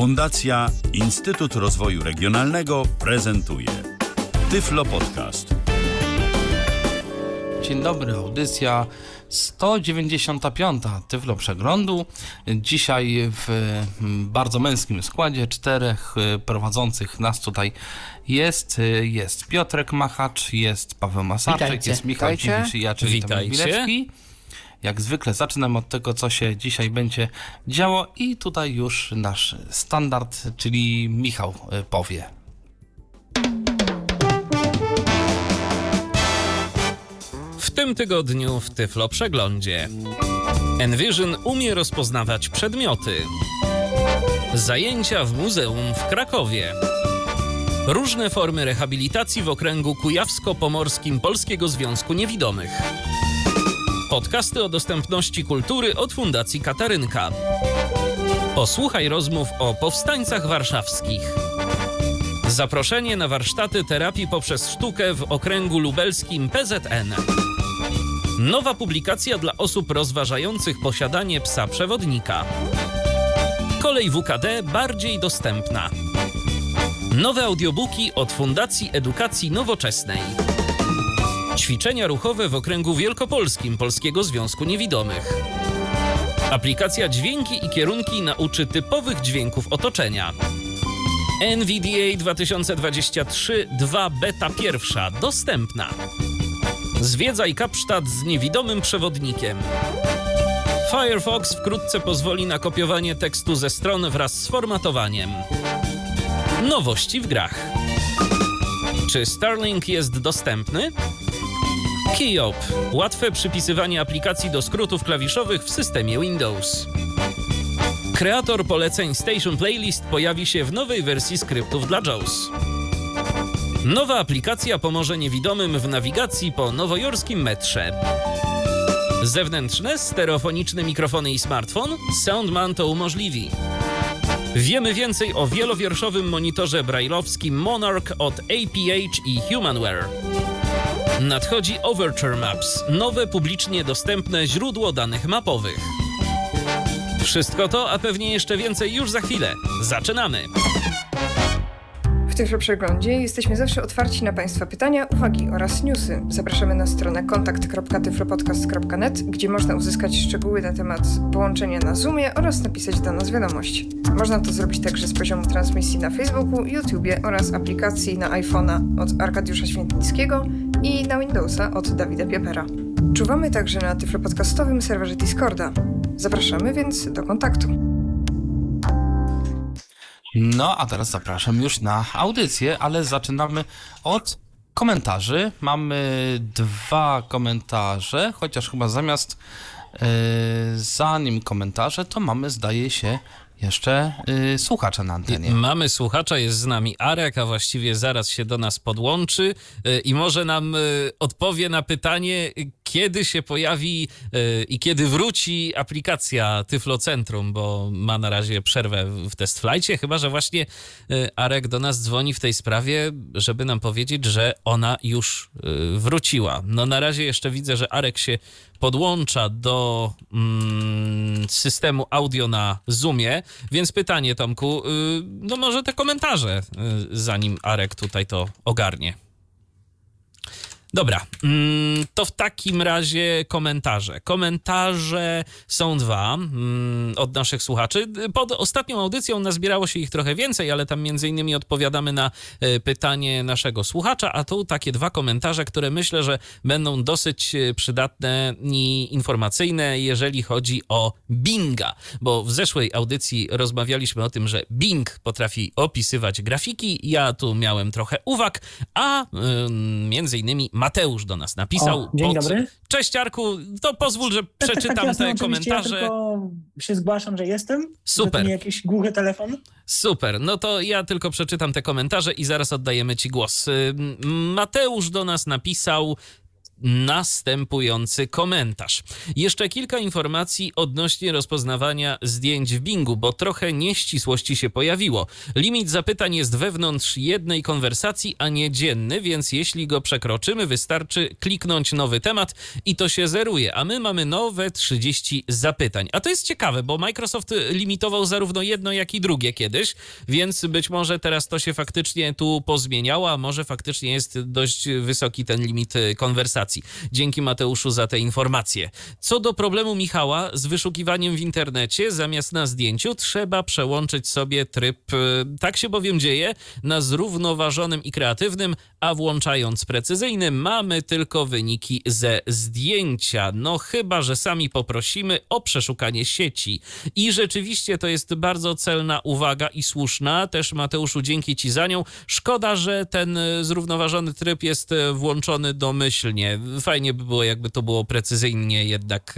Fundacja Instytut Rozwoju Regionalnego prezentuje Tyflo Podcast. Dzień dobry, audycja 195 Tyflo Przeglądu. Dzisiaj w mm, bardzo męskim składzie czterech y, prowadzących nas tutaj jest. y, Jest Piotrek Machacz, jest Paweł Masarczyk, Witajcie. jest Michał. Dziwisz i ja, czyli Witajcie. Jak zwykle zaczynam od tego, co się dzisiaj będzie działo i tutaj już nasz standard, czyli Michał y, powie. W tym tygodniu w Tyflo Przeglądzie. Envision umie rozpoznawać przedmioty. Zajęcia w muzeum w Krakowie. Różne formy rehabilitacji w okręgu kujawsko-pomorskim Polskiego Związku Niewidomych. Podcasty o dostępności kultury od Fundacji Katarynka. Posłuchaj rozmów o powstańcach warszawskich. Zaproszenie na warsztaty terapii poprzez sztukę w okręgu lubelskim PZN. Nowa publikacja dla osób rozważających posiadanie psa przewodnika. Kolej WKD bardziej dostępna. Nowe audiobooki od Fundacji Edukacji Nowoczesnej. Ćwiczenia ruchowe w okręgu wielkopolskim Polskiego Związku Niewidomych. Aplikacja Dźwięki i Kierunki nauczy typowych dźwięków otoczenia. NVDA 2023 2 beta pierwsza dostępna. Zwiedzaj Kapsztad z niewidomym przewodnikiem. Firefox wkrótce pozwoli na kopiowanie tekstu ze stron wraz z formatowaniem. Nowości w grach. Czy Starlink jest dostępny? Keyop. Łatwe przypisywanie aplikacji do skrótów klawiszowych w systemie Windows. Kreator poleceń Station Playlist pojawi się w nowej wersji skryptów dla JAWS. Nowa aplikacja pomoże niewidomym w nawigacji po nowojorskim metrze. Zewnętrzne, stereofoniczne mikrofony i smartfon Soundman to umożliwi. Wiemy więcej o wielowierszowym monitorze brajlowskim Monarch od APH i Humanware. Nadchodzi Overture Maps, nowe publicznie dostępne źródło danych mapowych. Wszystko to, a pewnie jeszcze więcej już za chwilę. Zaczynamy! Tyflo Przeglądzie jesteśmy zawsze otwarci na Państwa pytania, uwagi oraz newsy. Zapraszamy na stronę kontakt.tyflopodcast.net, gdzie można uzyskać szczegóły na temat połączenia na Zoomie oraz napisać do nas wiadomość. Można to zrobić także z poziomu transmisji na Facebooku, YouTubie oraz aplikacji na iPhone'a od Arkadiusza Świętnickiego i na Windowsa od Dawida Piepera. Czuwamy także na tyflopodcastowym serwerze Discorda. Zapraszamy więc do kontaktu. No, a teraz zapraszam już na audycję, ale zaczynamy od komentarzy. Mamy dwa komentarze, chociaż chyba zamiast yy, zanim komentarze, to mamy, zdaje się, jeszcze yy, słuchacza na antenie. Mamy słuchacza, jest z nami Arek, a właściwie zaraz się do nas podłączy y, i może nam y, odpowie na pytanie, kiedy się pojawi y, i kiedy wróci aplikacja Tyflocentrum, bo ma na razie przerwę w testflightie, chyba że właśnie y, Arek do nas dzwoni w tej sprawie, żeby nam powiedzieć, że ona już y, wróciła. No na razie jeszcze widzę, że Arek się podłącza do mm, systemu audio na Zoomie, więc pytanie Tomku, y, no może te komentarze, y, zanim Arek tutaj to ogarnie. Dobra, mm, to w takim razie komentarze. Komentarze są dwa mm, od naszych słuchaczy. Pod ostatnią audycją nazbierało się ich trochę więcej, ale tam między innymi odpowiadamy na e, pytanie naszego słuchacza, a tu takie dwa komentarze, które myślę, że będą dosyć e, przydatne i informacyjne, jeżeli chodzi o Binga, bo w zeszłej audycji rozmawialiśmy o tym, że Bing potrafi opisywać grafiki. Ja tu miałem trochę uwag, a ym, między innymi Mateusz do nas napisał. O, dzień dobry. Cześć Arku, to pozwól, że przeczytam jasne, te oczywiście, komentarze. Ja tylko się zgłaszam, że jestem. Super. Nie jakiś głuchy telefon. Super, no to ja tylko przeczytam te komentarze i zaraz oddajemy Ci głos. Mateusz do nas napisał. Następujący komentarz. Jeszcze kilka informacji odnośnie rozpoznawania zdjęć w Bingu, bo trochę nieścisłości się pojawiło. Limit zapytań jest wewnątrz jednej konwersacji, a nie dzienny, więc jeśli go przekroczymy, wystarczy kliknąć nowy temat i to się zeruje, a my mamy nowe 30 zapytań. A to jest ciekawe, bo Microsoft limitował zarówno jedno, jak i drugie kiedyś, więc być może teraz to się faktycznie tu pozmieniało, a może faktycznie jest dość wysoki ten limit konwersacji. Dzięki Mateuszu za te informacje. Co do problemu Michała z wyszukiwaniem w internecie, zamiast na zdjęciu trzeba przełączyć sobie tryb, e, tak się bowiem dzieje, na zrównoważonym i kreatywnym, a włączając precyzyjny mamy tylko wyniki ze zdjęcia. No chyba, że sami poprosimy o przeszukanie sieci. I rzeczywiście to jest bardzo celna uwaga i słuszna. Też Mateuszu, dzięki Ci za nią. Szkoda, że ten e, zrównoważony tryb jest e, włączony domyślnie. Fajnie by było, jakby to było precyzyjnie jednak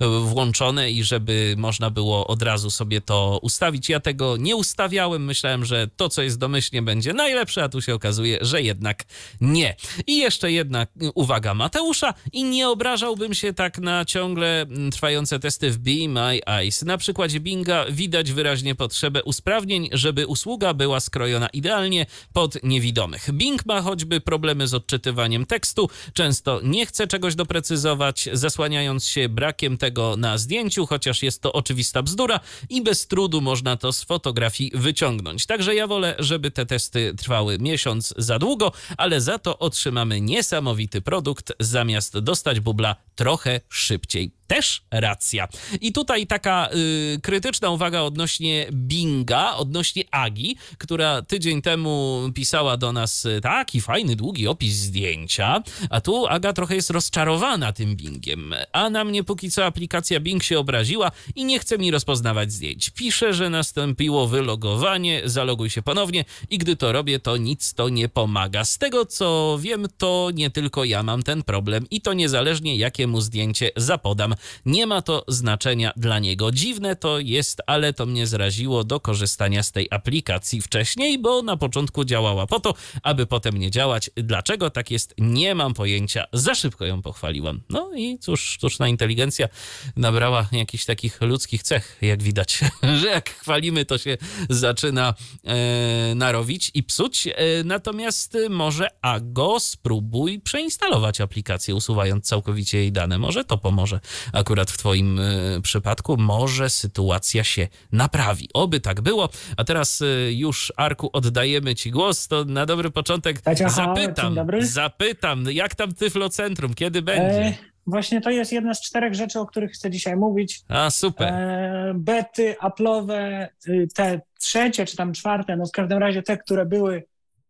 e, włączone i żeby można było od razu sobie to ustawić. Ja tego nie ustawiałem. Myślałem, że to, co jest domyślnie, będzie najlepsze, a tu się okazuje, że jednak nie. I jeszcze jedna uwaga Mateusza i nie obrażałbym się tak na ciągle trwające testy w Be My Eyes. Na przykładzie Binga widać wyraźnie potrzebę usprawnień, żeby usługa była skrojona idealnie pod niewidomych. Bing ma choćby problemy z odczytywaniem tekstu, często nie chce czegoś doprecyzować, zasłaniając się brakiem tego na zdjęciu, chociaż jest to oczywista bzdura i bez trudu można to z fotografii wyciągnąć. Także ja wolę, żeby te testy trwały miesiąc za długo, ale za to otrzymamy niesamowity produkt, zamiast dostać bubla trochę szybciej też racja. I tutaj taka y, krytyczna uwaga odnośnie Binga, odnośnie Agi, która tydzień temu pisała do nas y, taki fajny, długi opis zdjęcia, a tu Aga trochę jest rozczarowana tym Bingiem. A na mnie póki co aplikacja Bing się obraziła i nie chce mi rozpoznawać zdjęć. Pisze, że nastąpiło wylogowanie, zaloguj się ponownie i gdy to robię, to nic to nie pomaga. Z tego co wiem, to nie tylko ja mam ten problem i to niezależnie jakiemu zdjęcie zapodam. Nie ma to znaczenia dla niego. Dziwne to jest, ale to mnie zraziło do korzystania z tej aplikacji wcześniej, bo na początku działała po to, aby potem nie działać. Dlaczego tak jest, nie mam pojęcia. Za szybko ją pochwaliłam. No i cóż, sztuczna inteligencja nabrała jakichś takich ludzkich cech, jak widać, że jak chwalimy, to się zaczyna e, narowić i psuć. E, natomiast może Ago spróbuj przeinstalować aplikację, usuwając całkowicie jej dane. Może to pomoże akurat w Twoim e, przypadku, może sytuacja się naprawi. Oby tak było. A teraz e, już, Arku, oddajemy Ci głos. To na dobry początek Tacia, zapytam, zapytam, jak tam Tyflocentrum, kiedy będzie? E, właśnie to jest jedna z czterech rzeczy, o których chcę dzisiaj mówić. A, super. E, bety, Apple'owe, y, te trzecie czy tam czwarte, no w każdym razie te, które były,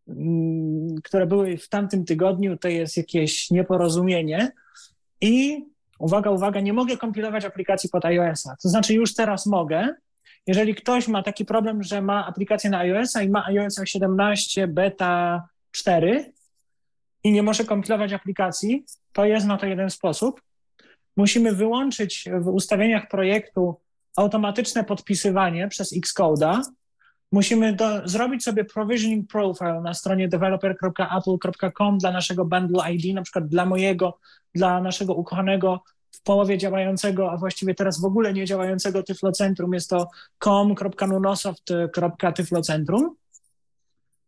mm, które były w tamtym tygodniu, to jest jakieś nieporozumienie. I uwaga, uwaga, nie mogę kompilować aplikacji pod iOS-a. To znaczy już teraz mogę. Jeżeli ktoś ma taki problem, że ma aplikację na iOS-a i ma iOS 17 beta 4 i nie może kompilować aplikacji, to jest na to jeden sposób. Musimy wyłączyć w ustawieniach projektu automatyczne podpisywanie przez Xcode'a. Musimy do, zrobić sobie provisioning profile na stronie developer.apple.com dla naszego bundle ID, na przykład dla mojego, dla naszego ukochanego w połowie działającego, a właściwie teraz w ogóle nie działającego Tyflocentrum. Jest to com.nunosoft.tyflocentrum.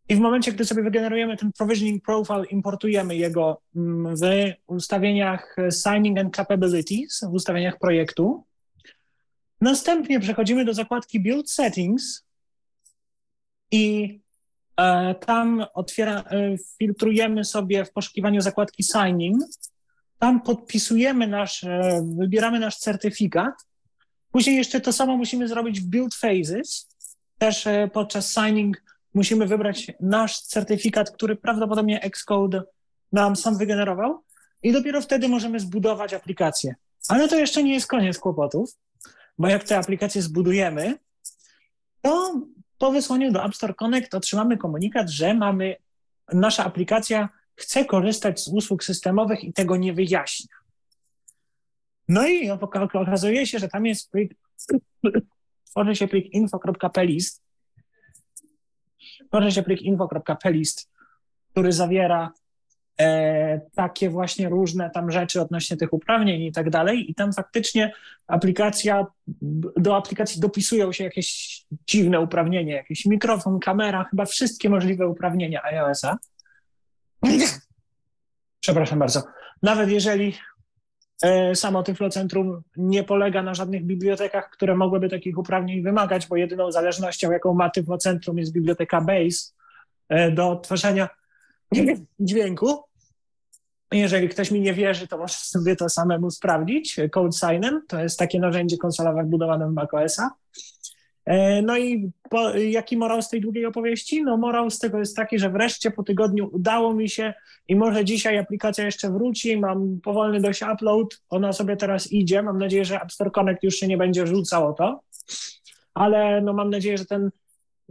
I w momencie, gdy sobie wygenerujemy ten provisioning profile, importujemy jego mm, w ustawieniach signing and capabilities, w ustawieniach projektu. Następnie przechodzimy do zakładki build settings i e, tam otwiera, e, filtrujemy sobie w poszukiwaniu zakładki signing. Tam podpisujemy nasz, e, wybieramy nasz certyfikat. Później jeszcze to samo musimy zrobić w build phases. Też podczas signing musimy wybrać nasz certyfikat, który prawdopodobnie Xcode nam sam wygenerował i dopiero wtedy możemy zbudować aplikację. Ale to jeszcze nie jest koniec kłopotów, bo jak te aplikacje zbudujemy, to po wysłaniu do App Store Connect otrzymamy komunikat, że mamy, nasza aplikacja chce korzystać z usług systemowych i tego nie wyjaśnia. No i okazuje się, że tam jest plik, tworzy się plik info.plist, tworzy się plik info.plist, który zawiera takie właśnie różne tam rzeczy odnośnie tych uprawnień i tak dalej. I tam faktycznie aplikacja, do aplikacji dopisują się jakieś dziwne uprawnienia, jakiś mikrofon, kamera, chyba wszystkie możliwe uprawnienia iOS-a. Przepraszam bardzo. Nawet jeżeli e, samo Tyflocentrum nie polega na żadnych bibliotekach, które mogłyby takich uprawnień wymagać, bo jedyną zależnością, jaką ma Tyflocentrum jest biblioteka Base e, do odtwarzania dźwięku. Jeżeli ktoś mi nie wierzy, to może sobie to samemu sprawdzić. Code Signem to jest takie narzędzie konsolowe wbudowane w macOSa. E, no i po, jaki morał z tej długiej opowieści? No morał z tego jest taki, że wreszcie po tygodniu udało mi się i może dzisiaj aplikacja jeszcze wróci, mam powolny dość upload, ona sobie teraz idzie, mam nadzieję, że App Store Connect już się nie będzie rzucało to, ale no mam nadzieję, że ten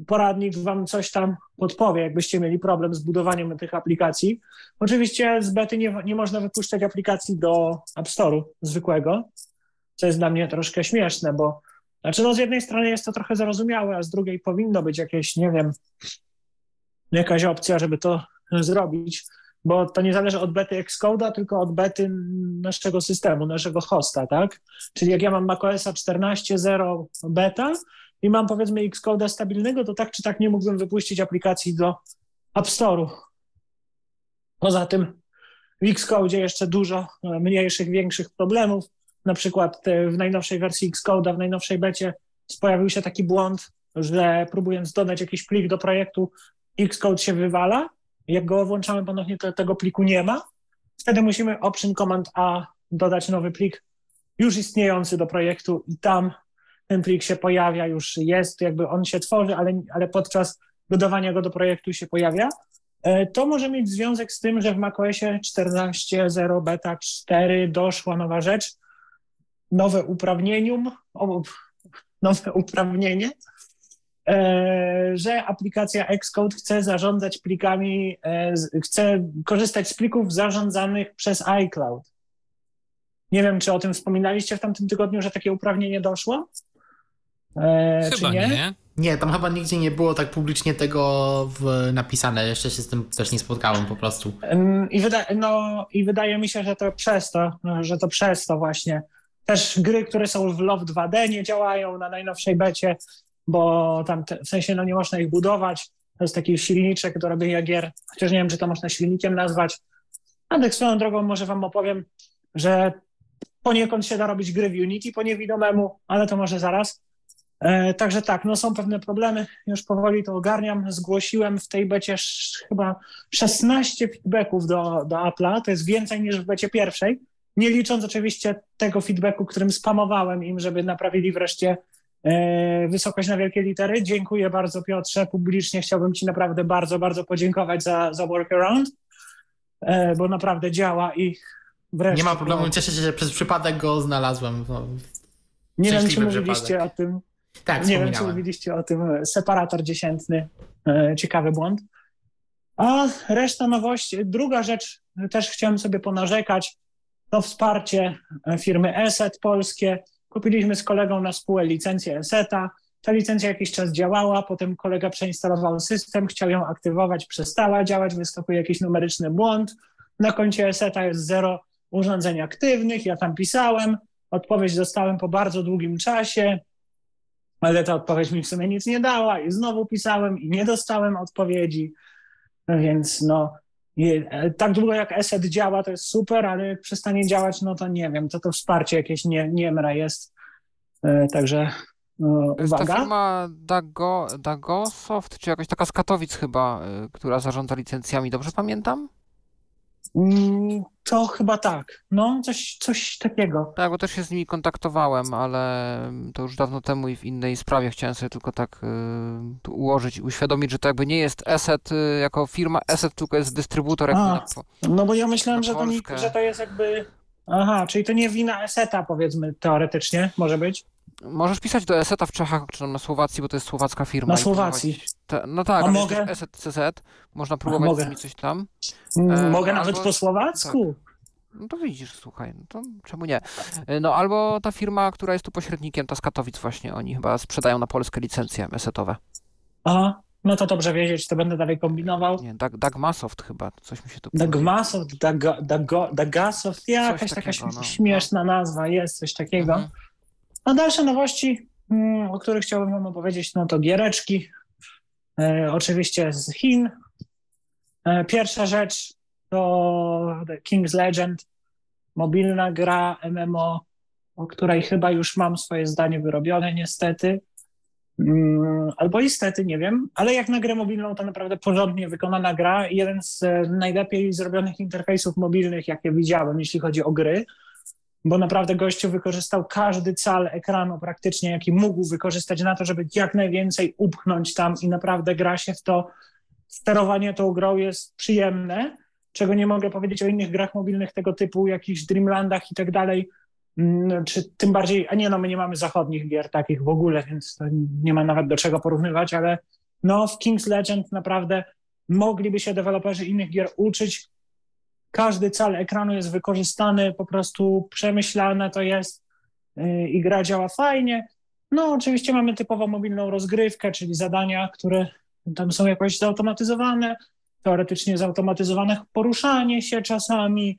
poradnik wam coś tam podpowie, jakbyście mieli problem z budowaniem tych aplikacji. Oczywiście z bety nie, nie można wypuszczać aplikacji do App Store'u zwykłego, co jest dla mnie troszkę śmieszne, bo znaczy no z jednej strony jest to trochę zrozumiałe, a z drugiej powinno być jakieś, nie wiem, jakaś opcja, żeby to zrobić, bo to nie zależy od bety Xcode'a, tylko od bety naszego systemu, naszego hosta, tak? Czyli jak ja mam macOSa 14.0 beta, i mam powiedzmy Xcode'a stabilnego, to tak czy tak nie mógłbym wypuścić aplikacji do App Store'u. Poza tym w Xcode jeszcze dużo e, mniejszych, większych problemów. Na przykład w najnowszej wersji Xcode'a, w najnowszej becie pojawił się taki błąd, że próbując dodać jakiś plik do projektu, Xcode się wywala. Jak go włączamy ponownie, to tego pliku nie ma. Wtedy musimy Option Command A dodać nowy plik już istniejący do projektu i tam ten plik się pojawia, już jest, jakby on się tworzy, ale, ale podczas dodawania go do projektu się pojawia. E, to może mieć związek z tym, że w macOSie 14.0 beta 4 doszła nowa rzecz, nowe uprawnienium, nowe uprawnienie, e, że aplikacja Xcode chce zarządzać plikami, e, chce korzystać z plików zarządzanych przez iCloud. Nie wiem, czy o tym wspominaliście w tamtym tygodniu, że takie uprawnienie doszło? E, chyba nie? nie? Nie, tam chyba nigdzie nie było tak publicznie tego w, napisane. Jeszcze się z tym też nie spotkałem po prostu. I, wyda no, I wydaje mi się, że to przez to, że to przez to właśnie. Też gry, które są w Love 2D nie działają na najnowszej becie, bo tam te, w sensie no, nie można ich budować. To jest taki silniczek do robienia gier, chociaż nie wiem, czy to można silnikiem nazwać. A tak swoją drogą może wam opowiem, że poniekąd się da robić gry w Unity po niewidomemu, ale to może zaraz. E, także tak, no są pewne problemy, już powoli to ogarniam. Zgłosiłem w tej becie chyba 16 feedbacków do, do Apple'a, to jest więcej niż w becie pierwszej, nie licząc oczywiście tego feedbacku, którym spamowałem im, żeby naprawili wreszcie e, wysokość na wielkie litery. Dziękuję bardzo Piotrze, publicznie chciałbym Ci naprawdę bardzo, bardzo podziękować za, za workaround, e, bo naprawdę działa i wreszcie... Nie ma problemu, cieszę się, że przez przypadek go znalazłem. No, nie wiem, czy mówiliście przypadek. o tym tak, Nie wiem, czy mówiliście o tym. E, separator dziesiętny, e, ciekawy błąd. A reszta nowości. Druga rzecz, też chciałem sobie ponarzekać, to wsparcie e, firmy ESET polskie. Kupiliśmy z kolegą na spółę licencję ESETA. Ta licencja jakiś czas działała, potem kolega przeinstalował system, chciał ją aktywować, przestała działać, wyskakuje jakiś numeryczny błąd. Na koncie ESETA jest zero urządzeń aktywnych, ja tam pisałem, odpowiedź dostałem po bardzo długim czasie, ale ta odpowiedź mi w sumie nic nie dała i znowu pisałem i nie dostałem odpowiedzi, więc no e, tak długo jak ESET działa, to jest super, ale jak przestanie działać, no to nie wiem, to to wsparcie jakieś nie, niemra jest, e, także no, to jest ta firma Dago, Dagosoft, czy jakaś taka z Katowic chyba, e, która zarządza licencjami, dobrze pamiętam? Mm, to chyba tak. No, coś, coś takiego. Tak, bo też się z nimi kontaktowałem, ale to już dawno temu i w innej sprawie chciałem sobie tylko tak y, ułożyć, uświadomić, że to jakby nie jest Asset y, jako firma Asset, tylko jest dystrybutor. A, no bo ja myślałem, że to, że to jest jakby... Aha, czyli to nie wina Aseta powiedzmy teoretycznie, może być? Możesz pisać do Eseta w Czechach czy na Słowacji, bo to jest słowacka firma. Na Słowacji. Te, no tak, A mogę? Eset CZ, można próbować mogę. z coś tam. E, mogę nawet po słowacku. Tak. No to widzisz, słuchaj, no to czemu nie? E, no albo ta firma, która jest tu pośrednikiem, ta z Katowic właśnie, oni chyba sprzedają na Polskę licencje esetowe. Aha, no to dobrze wiedzieć, to będę dalej kombinował. Nie, Dag, Dagmasoft chyba, coś mi się tu Dagmasoft, Dag- Dag- Dagasoft, jakaś taka no. śmieszna nazwa, jest coś takiego. Mhm. A dalsze nowości, mm, o których chciałbym wam opowiedzieć, no to giereczki, e, oczywiście z Chin. E, pierwsza rzecz to The King's Legend, mobilna gra MMO, o której chyba już mam swoje zdanie wyrobione niestety. Mm, Albo niestety, nie wiem, ale jak na grę mobilną to naprawdę porządnie wykonana gra jeden z e, najlepiej zrobionych interfejsów mobilnych, jakie widziałem, jeśli chodzi o gry, bo naprawdę gościu wykorzystał każdy cal ekranu praktycznie, jaki mógł wykorzystać na to, żeby jak najwięcej upchnąć tam i naprawdę gra się w to, sterowanie tą grą jest przyjemne, czego nie mogę powiedzieć o innych grach mobilnych tego typu, jakichś Dreamlandach i tak dalej, Mm, czy tym bardziej, a nie no, my nie mamy zachodnich gier takich w ogóle, więc to nie ma nawet do czego porównywać, ale no w King's Legend naprawdę mogliby się deweloperzy innych gier uczyć. Każdy cal ekranu jest wykorzystany, po prostu przemyślane to jest yy, i gra działa fajnie. No oczywiście mamy typowo mobilną rozgrywkę, czyli zadania, które tam są jakoś zautomatyzowane, teoretycznie zautomatyzowane poruszanie się czasami,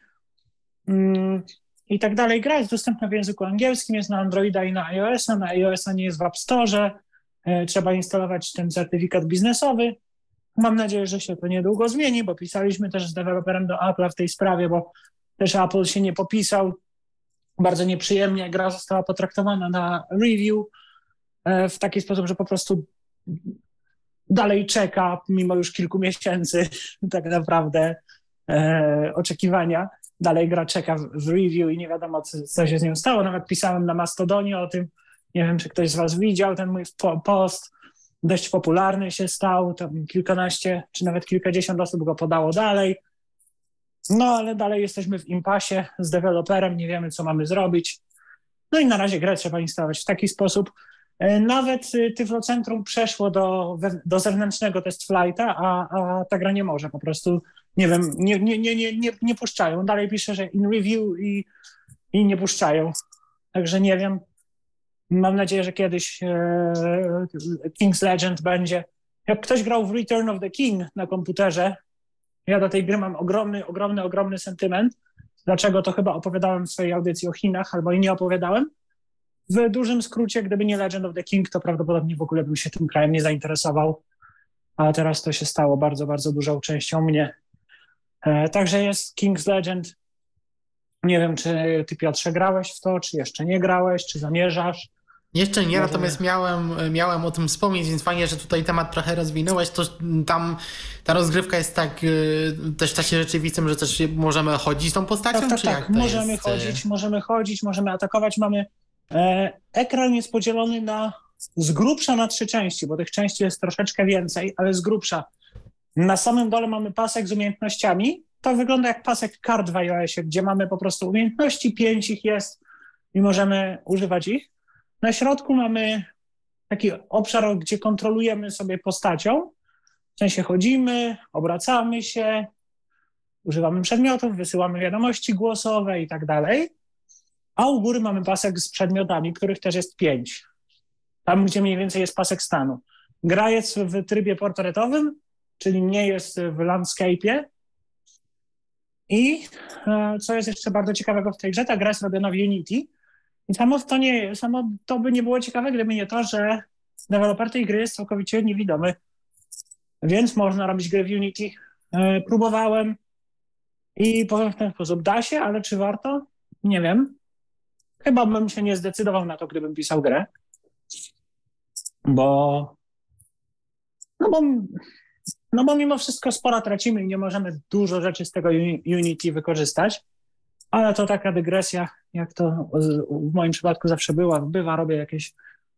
mm, i tak dalej. Gra jest dostępna w języku angielskim, jest na Androida i na iOS-a. Na iOS-a nie jest w App Store. E, Trzeba instalować ten certyfikat biznesowy. Mam nadzieję, że się to niedługo zmieni, bo pisaliśmy też z deweloperem do Apple'a w tej sprawie, bo też Apple się nie popisał. Bardzo nieprzyjemnie gra została potraktowana na review e, w taki sposób, że po prostu dalej czeka, mimo już kilku miesięcy tak naprawdę e, oczekiwania dalej gra czeka w, review i nie wiadomo, co, co się z nią stało. Nawet pisałem na Mastodonie o tym. Nie wiem, czy ktoś z Was widział ten mój po- post. Dość popularny się stał. Tam kilkanaście, czy nawet kilkadziesiąt osób go podało dalej. No, ale dalej jesteśmy w impasie z deweloperem, nie wiemy, co mamy zrobić. No i na razie grę trzeba instalować w taki sposób. E, Nawet y, Tyflocentrum przeszło do, do zewnętrznego test flighta, a, a ta gra nie może po prostu nie wiem, nie, nie, nie, nie, nie, nie puszczają. Dalej pisze, że in review i, i nie puszczają. Także nie wiem. Mam nadzieję, że kiedyś e, King's Legend będzie. Jak ktoś grał w Return of the King na komputerze, ja do tej gry mam ogromny, ogromny, ogromny sentyment. Dlaczego to chyba opowiadałem w swojej audycji o Chinach, albo i nie opowiadałem. W dużym skrócie, gdyby nie Legend of the King, to prawdopodobnie w ogóle bym się tym krajem nie zainteresował. A teraz to się stało bardzo, bardzo dużą częścią mnie. E, Także jest King's Legend. Nie wiem, czy ty Piotrze grałeś w to, czy jeszcze nie grałeś, czy zamierzasz. Jeszcze nie, natomiast miałem, miałem o tym wspomnieć, więc fajnie, że tutaj temat trochę rozwinąłeś. To tam ta rozgrywka jest tak y, też w czasie rzeczywistym, że też możemy chodzić tą postacią, Tak, tak, czy jak tak. to Możemy jest? chodzić, możemy chodzić, możemy atakować. Mamy e, ekran jest podzielony na z grubsza na trzy części, bo tych części jest troszeczkę więcej, ale z grubsza. Na samym dole mamy pasek z umiejętnościami. To wygląda jak pasek kart w iOSie, gdzie mamy po prostu umiejętności, pięć ich jest i możemy używać ich. Na środku mamy taki obszar, gdzie kontrolujemy sobie postacią. W sensie chodzimy, obracamy się, używamy przedmiotów, wysyłamy wiadomości głosowe i tak dalej. A u góry mamy pasek z przedmiotami, których też jest pięć. Tam, gdzie mniej więcej jest pasek stanu. Gra jest w trybie portretowym, czyli nie jest w landscape'ie. I e, co jest jeszcze bardzo ciekawego w tej grze, ta gra jest robiona w Unity. Samo to, nie, samo to by nie było ciekawe, gdyby nie to, że deweloper tej gry jest całkowicie niewidomy. Więc można robić gry w Unity. E, Próbowałem i powiem w ten sposób, da się, ale czy warto? Nie wiem. Chyba bym się nie zdecydował na to, gdybym pisał grę. Bo no bo, no bo mimo wszystko sporo tracimy i nie możemy dużo rzeczy z tego Uni- Unity wykorzystać. Ale to taka dygresja, jak to w moim przypadku zawsze była, bywa, robię jakieś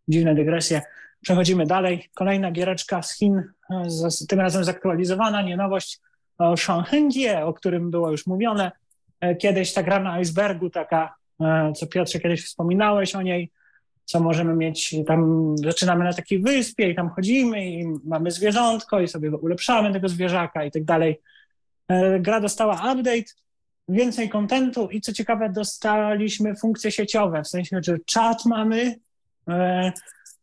dziwne dygresje. Przechodzimy dalej. Kolejna giereczka z Chin, z, tym razem zaktualizowana, nie nowość, o Shanghai, o którym było już mówione. E, Kiedyś ta gra na icebergu, taka, e, co Piotrze kiedyś wspominałeś o niej, co możemy mieć, tam zaczynamy na takiej wyspie i tam chodzimy i mamy zwierzątko i sobie ulepszamy tego zwierzaka i tak dalej. E, Gra dostała update, więcej kontentu i co ciekawe dostaliśmy funkcje sieciowe, w sensie, że czat mamy, e,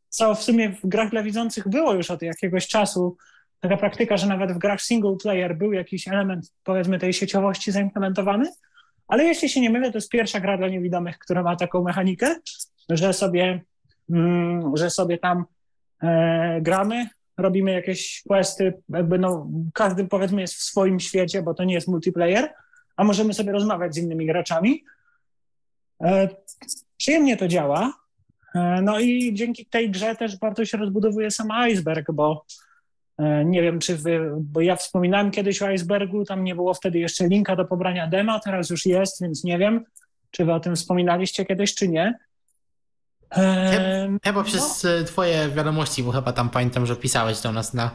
co w sumie w grach dla widzących było już od jakiegoś czasu, taka praktyka, że nawet w grach single player był jakiś element, powiedzmy, tej sieciowości zaimplementowany, ale jeśli się nie mylę, to jest pierwsza gra dla niewidomych, która ma taką mechanikę, że sobie, mm, że sobie tam e, gramy, robimy jakieś questy, jakby no, każdy powiedzmy jest w swoim świecie, bo to nie jest multiplayer, a możemy sobie rozmawiać z innymi graczami. E, przyjemnie to działa. E, no i dzięki tej grze też bardzo się rozbudowuje sam iceberg, bo e, nie wiem, czy wy, bo ja wspominałem kiedyś o icebergu, tam nie było wtedy jeszcze linka do pobrania dema, teraz już jest, więc nie wiem, czy wy o tym wspominaliście kiedyś, czy nie. Chyba przez no. twoje wiadomości, bo chyba tam pamiętam, że pisałeś do nas na,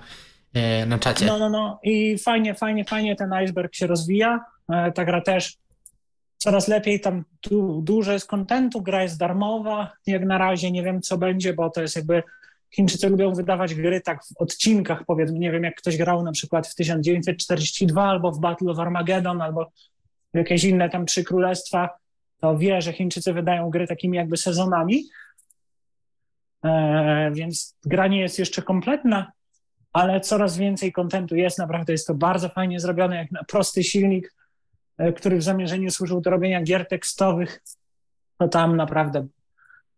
na czacie. No, no, no i fajnie, fajnie, fajnie ten iceberg się rozwija. Ta gra też coraz lepiej, tam du, dużo jest kontentu, gra jest darmowa, jak na razie nie wiem co będzie, bo to jest jakby Chińczycy lubią wydawać gry tak w odcinkach, powiedzmy, nie wiem, jak ktoś grał na przykład w 1942 albo w Battle of Armageddon, albo jakieś inne tam trzy królestwa, to wie, że Chińczycy wydają gry takimi jakby sezonami, e, więc gra nie jest jeszcze kompletna, ale coraz więcej kontentu jest, naprawdę jest to bardzo fajnie zrobione, jak na prosty silnik, E, który w zamierzeniu służył do robienia gier tekstowych, to tam naprawdę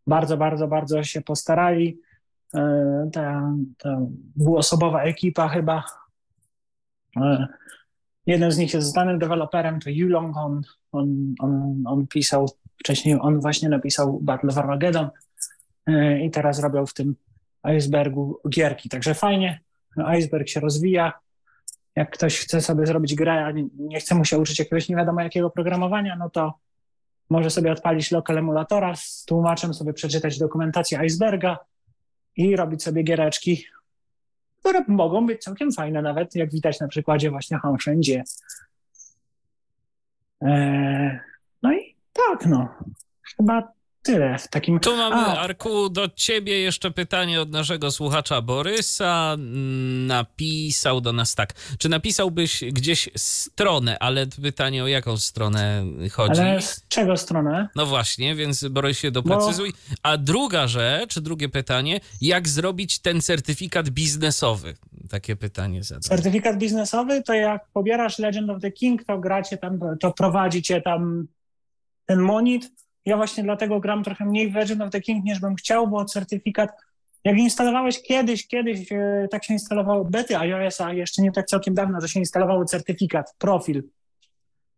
bardzo, bardzo, bardzo się postarali. E, ta, ta dwuosobowa ekipa chyba. E, jeden z nich jest znanym deweloperem, to Yulong, on, on, on, on pisał, wcześniej on właśnie napisał Battle of Armageddon i teraz robią w tym Icebergu gierki. Także fajnie, Iceberg się rozwija, jak ktoś chce sobie zrobić grę, a nie chce mu się uczyć jakiegoś nie wiadomo jakiego programowania, no to może sobie odpalić lokal emulatora, z tłumaczem sobie przeczytać dokumentację Iceberga i robić sobie giereczki, które mogą być całkiem fajne nawet, jak widać na przykładzie właśnie Hongsheng eee, No i tak, no. Chyba tyle w takim... Tu mamy, A. Arku, do ciebie jeszcze pytanie od naszego słuchacza Borysa. Napisał do nas tak. Czy napisałbyś gdzieś stronę, ale pytanie o jaką stronę chodzi? Ale z czego stronę? No właśnie, więc Borysie doprecyzuj. Bo... A druga rzecz, drugie pytanie, jak zrobić ten certyfikat biznesowy? Takie pytanie zadam. Certyfikat biznesowy to jak pobierasz Legend of the King, to gracie tam, to prowadzicie tam ten monit, ja właśnie dlatego gram trochę mniej w Legend of the King niż bym chciał, bo certyfikat, jak instalowałeś kiedyś, kiedyś e, tak się instalowało bety iOS-a, jeszcze nie tak całkiem dawno, że się instalowało certyfikat, profil,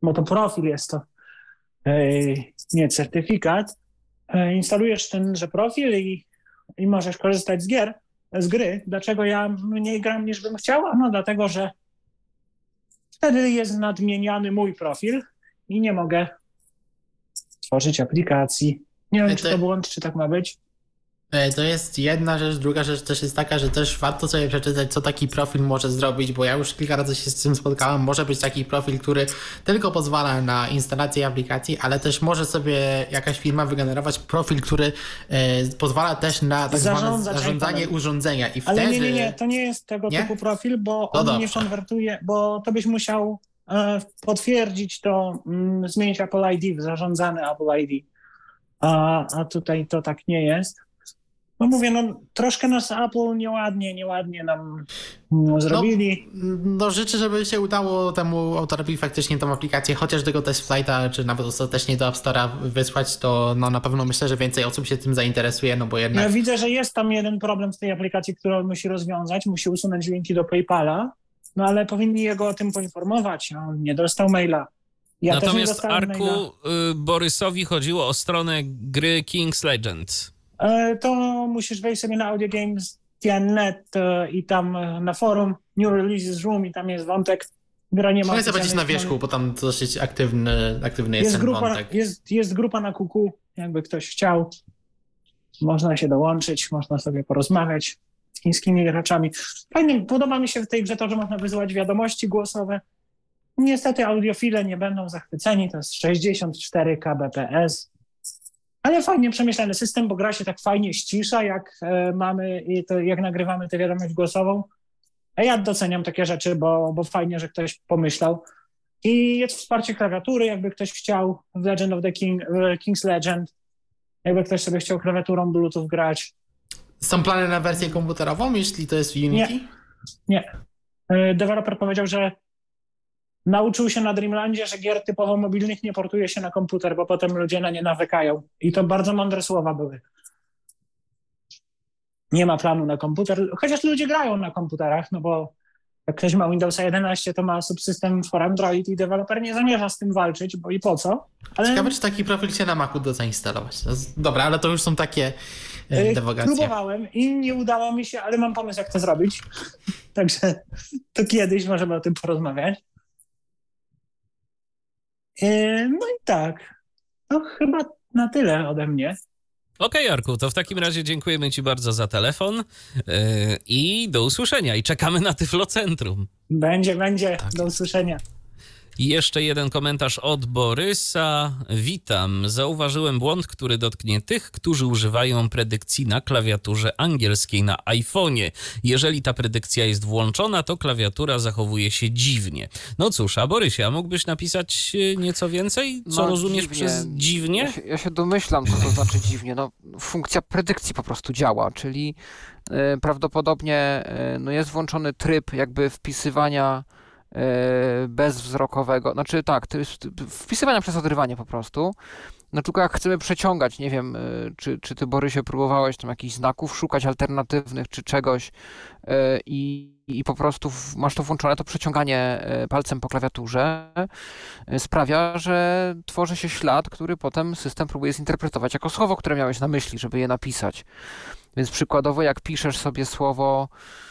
bo to profil jest to, e, nie certyfikat. E, instalujesz tenże profil i, i możesz korzystać z gier, z gry. Dlaczego ja mniej gram niż bym chciał? No dlatego, że wtedy jest nadmieniany mój profil i nie mogę tworzyć aplikacji. Nie wiem, czy to błąd, czy tak ma być. To jest jedna rzecz, druga rzecz też jest taka, że też warto sobie przeczytać, co taki profil może zrobić, bo ja już kilka razy się z tym spotkałem. Może być taki profil, który tylko pozwala na instalację aplikacji, ale też może sobie jakaś firma wygenerować profil, który e, pozwala też na tak zwane zarządzanie urządzenia. I ale wtedy... nie, nie, nie, to nie jest tego nie? typu profil, bo no on dobrze. nie konwertuje, bo to byś musiał potwierdzić to, mm, zmienić Apple ID w zarządzany Apple ID. A, a tutaj to tak nie jest. No mówię, no troszkę nas Apple nieładnie, nieładnie nam no, zrobili. No, no życzę, żeby się udało temu autorowi faktycznie tą aplikację, chociaż tego test flighta, czy nawet ostatecznie do App Store'a wysłać, to no na pewno myślę, że więcej osób się tym zainteresuje, no bo jednak... Ja widzę, że jest tam jeden problem w tej aplikacji, którą on musi rozwiązać, musi usunąć linki do PayPala, no ale powinni jego o tym poinformować. On nie dostał maila. Ja Natomiast Arku maila. Y, Borysowi chodziło o stronę gry King's Legend. E, to musisz wejść sobie na audiogames.net e, i tam e, na forum New Releases Room i tam jest wątek Gra nie ma Chcę powiedzieć na wierzchu, bo tam dosyć aktywny, aktywny jest, jest ten grupa, wątek. Jest, jest grupa na kuku, jakby ktoś chciał. Można się dołączyć, można sobie porozmawiać chińskimi graczami. Fajnie, podoba mi się w tej grze to, że można wysyłać wiadomości głosowe. Niestety audiofile nie będą zachwyceni, to jest 64 kbps, ale fajnie przemyślany system, bo gra się tak fajnie ścisza, jak e, mamy i to, jak nagrywamy tę wiadomość głosową. A ja doceniam takie rzeczy, bo, bo fajnie, że ktoś pomyślał. I jest wsparcie klawiatury, jakby ktoś chciał w Legend of the King, King's Legend, jakby ktoś sobie chciał klawiaturą Bluetooth grać, Są plany na wersję komputerową, jeśli to jest Unity? Nie. Nie. E, Deweloper powiedział, że nauczył się na Dreamlandzie, że gier typowo mobilnych nie portuje się na komputer, bo potem ludzie na nie nawykają. I to bardzo mądre słowa były. Nie ma planu na komputer, chociaż ludzie grają na komputerach, no bo jak ktoś ma Windowsa 11, to ma subsystem for Android i deweloper nie zamierza z tym walczyć, bo i po co. Ale Ciekawe, czy taki profil się na Macu da zainstalować. Dobra, ale to już są takie e, e, dewogacje. próbowałem i nie udało mi się, ale mam pomysł, jak to zrobić. Także to kiedyś możemy o tym porozmawiać. E, No i tak. To chyba na tyle ode mnie. Okej, Jarku, to w takim razie dziękujemy Ci bardzo za telefon yy, i do usłyszenia. I czekamy na Tyflocentrum. Będzie, będzie. Do usłyszenia. I jeszcze jeden komentarz od Borysa. Witam. Zauważyłem błąd, który dotknie tych, którzy używają predykcji na klawiaturze angielskiej na iPhone'ie. Jeżeli ta predykcja jest włączona, to klawiatura zachowuje się dziwnie. No cóż, a Borysie, a mógłbyś napisać e, nieco więcej? Co No, rozumiesz dziwnie. przez dziwnie? Ja się, ja się domyślam, co to znaczy dziwnie. No, funkcja predykcji po prostu działa, czyli e, prawdopodobnie e, no jest włączony tryb jakby wpisywania bezwzrokowego, znaczy tak, to jest wpisywania przez odrywanie po prostu. No tylko jak chcemy przeciągać, nie wiem, e, czy, czy ty Borysie próbowałeś tam jakichś znaków szukać alternatywnych czy czegoś e, i, i po prostu masz to włączone, to przeciąganie e, palcem po klawiaturze e, sprawia, że tworzy się ślad, który potem system próbuje zinterpretować jako słowo, które miałeś na myśli, żeby je napisać. Więc przykładowo, jak piszesz sobie słowo e,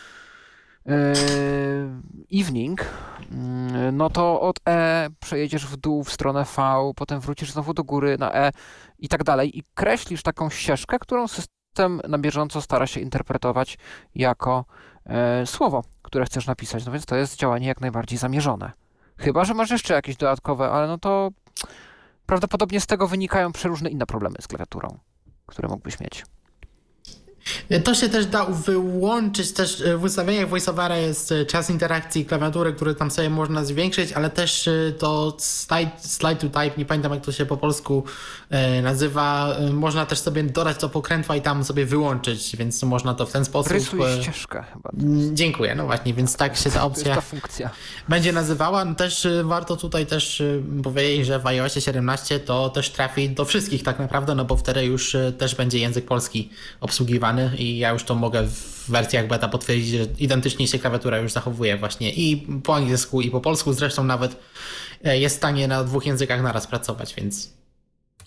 evening, mm, no to od E przejedziesz w dół w stronę V, potem wrócisz znowu do góry na E i tak dalej. I kreślisz taką ścieżkę, którą system na bieżąco stara się interpretować jako e, słowo, które chcesz napisać. No więc to jest działanie jak najbardziej zamierzone. Chyba, że masz jeszcze jakieś dodatkowe, ale no to prawdopodobnie z tego wynikają przeróżne inne problemy z klawiaturą, które mógłbyś mieć. To się też da wyłączyć, też e, w ustawieniach VoiceOvera jest e, czas interakcji klawiatury, który tam sobie można zwiększyć, ale też e, to slide, slide to type, nie pamiętam jak to się po polsku nazywa, można też sobie dodać do pokrętła i tam sobie wyłączyć, więc można to w ten sposób... Rysuj ścieżkę chyba. Dziękuję, no właśnie, więc tak się ta To opcja ta funkcja. będzie nazywała. No też warto tutaj też powiedzieć, że w iOSie 17 to też trafi do wszystkich tak naprawdę, no bo wtedy już też będzie język polski obsługiwany i ja już to mogę w wersjach beta potwierdzić, że identycznie się klawiatura już zachowuje właśnie i po angielsku i po polsku, zresztą nawet e, jest w stanie na dwóch językach naraz pracować, więc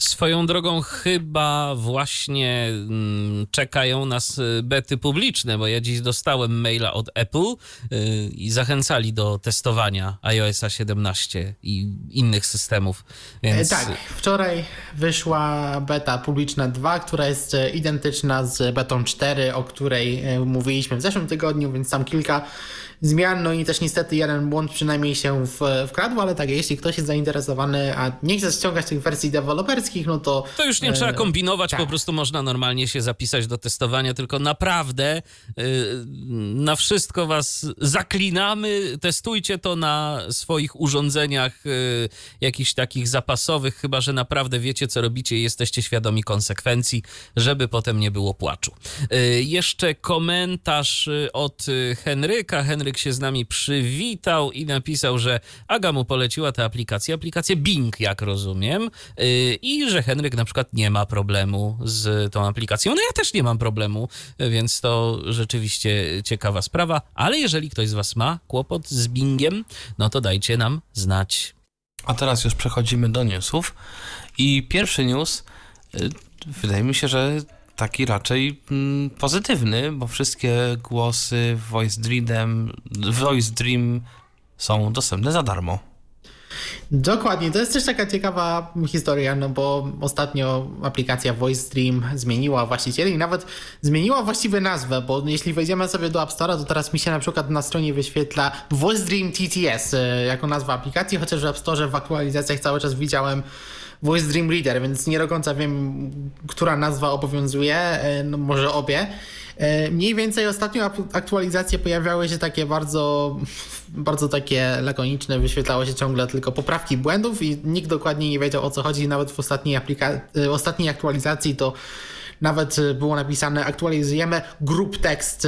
Swoją drogą chyba właśnie mm, czekają nas y, bety publiczne, bo ja dziś dostałem maila od Apple y, i zachęcali do testowania iOSa 17 i innych systemów. Więc E, Tak, wczoraj wyszła beta publiczna 2, która jest e, identyczna z betą 4, o której e, mówiliśmy w zeszłym tygodniu, więc tam kilka zmian, no i też niestety jeden błąd przynajmniej się wkradł, ale tak, jeśli ktoś jest zainteresowany, a nie chce ściągać tych wersji deweloperskich, no to... To już nie e, trzeba kombinować, tak. po prostu można normalnie się zapisać do testowania, tylko naprawdę y, na wszystko was zaklinamy. Testujcie to na swoich urządzeniach y, jakichś takich zapasowych, chyba że naprawdę wiecie, co robicie i jesteście świadomi konsekwencji, żeby potem nie było płaczu. Jeszcze komentarz od Henryka. Henryk się z nami przywitał i napisał, że Aga mu poleciła tę aplikację, aplikację Bing, jak rozumiem, y, i że Henryk na przykład nie ma problemu z tą aplikacją. No ja też nie mam problemu, więc to rzeczywiście ciekawa sprawa, ale jeżeli ktoś z was ma kłopot z Bingiem, no to dajcie nam znać. A teraz już przechodzimy do newsów. I pierwszy news, y, wydaje mi się, że taki raczej mm, pozytywny, bo wszystkie głosy Voice Dream, Voice Dream są dostępne za darmo. Dokładnie, to jest też taka ciekawa historia, no bo ostatnio aplikacja VoiceStream zmieniła właścicieli i nawet zmieniła właściwie nazwę, bo jeśli wejdziemy sobie do App Store'a, to teraz mi się na przykład na stronie wyświetla VoiceStream TTS e, jako nazwa aplikacji, chociaż w App Store w aktualizacjach cały czas widziałem Voice Dream Reader, więc nie do końca wiem, która nazwa obowiązuje, e, no może obie. E, Mniej więcej ostatnio ap- aktualizacje pojawiały się takie bardzo, bardzo takie lakoniczne, wyświetlało się ciągle tylko poprawki błędów i nikt dokładnie nie wiedział o co chodzi. Nawet w ostatniej, aplika- e, ostatniej aktualizacji to Nawet było napisane, aktualizujemy grup tekst,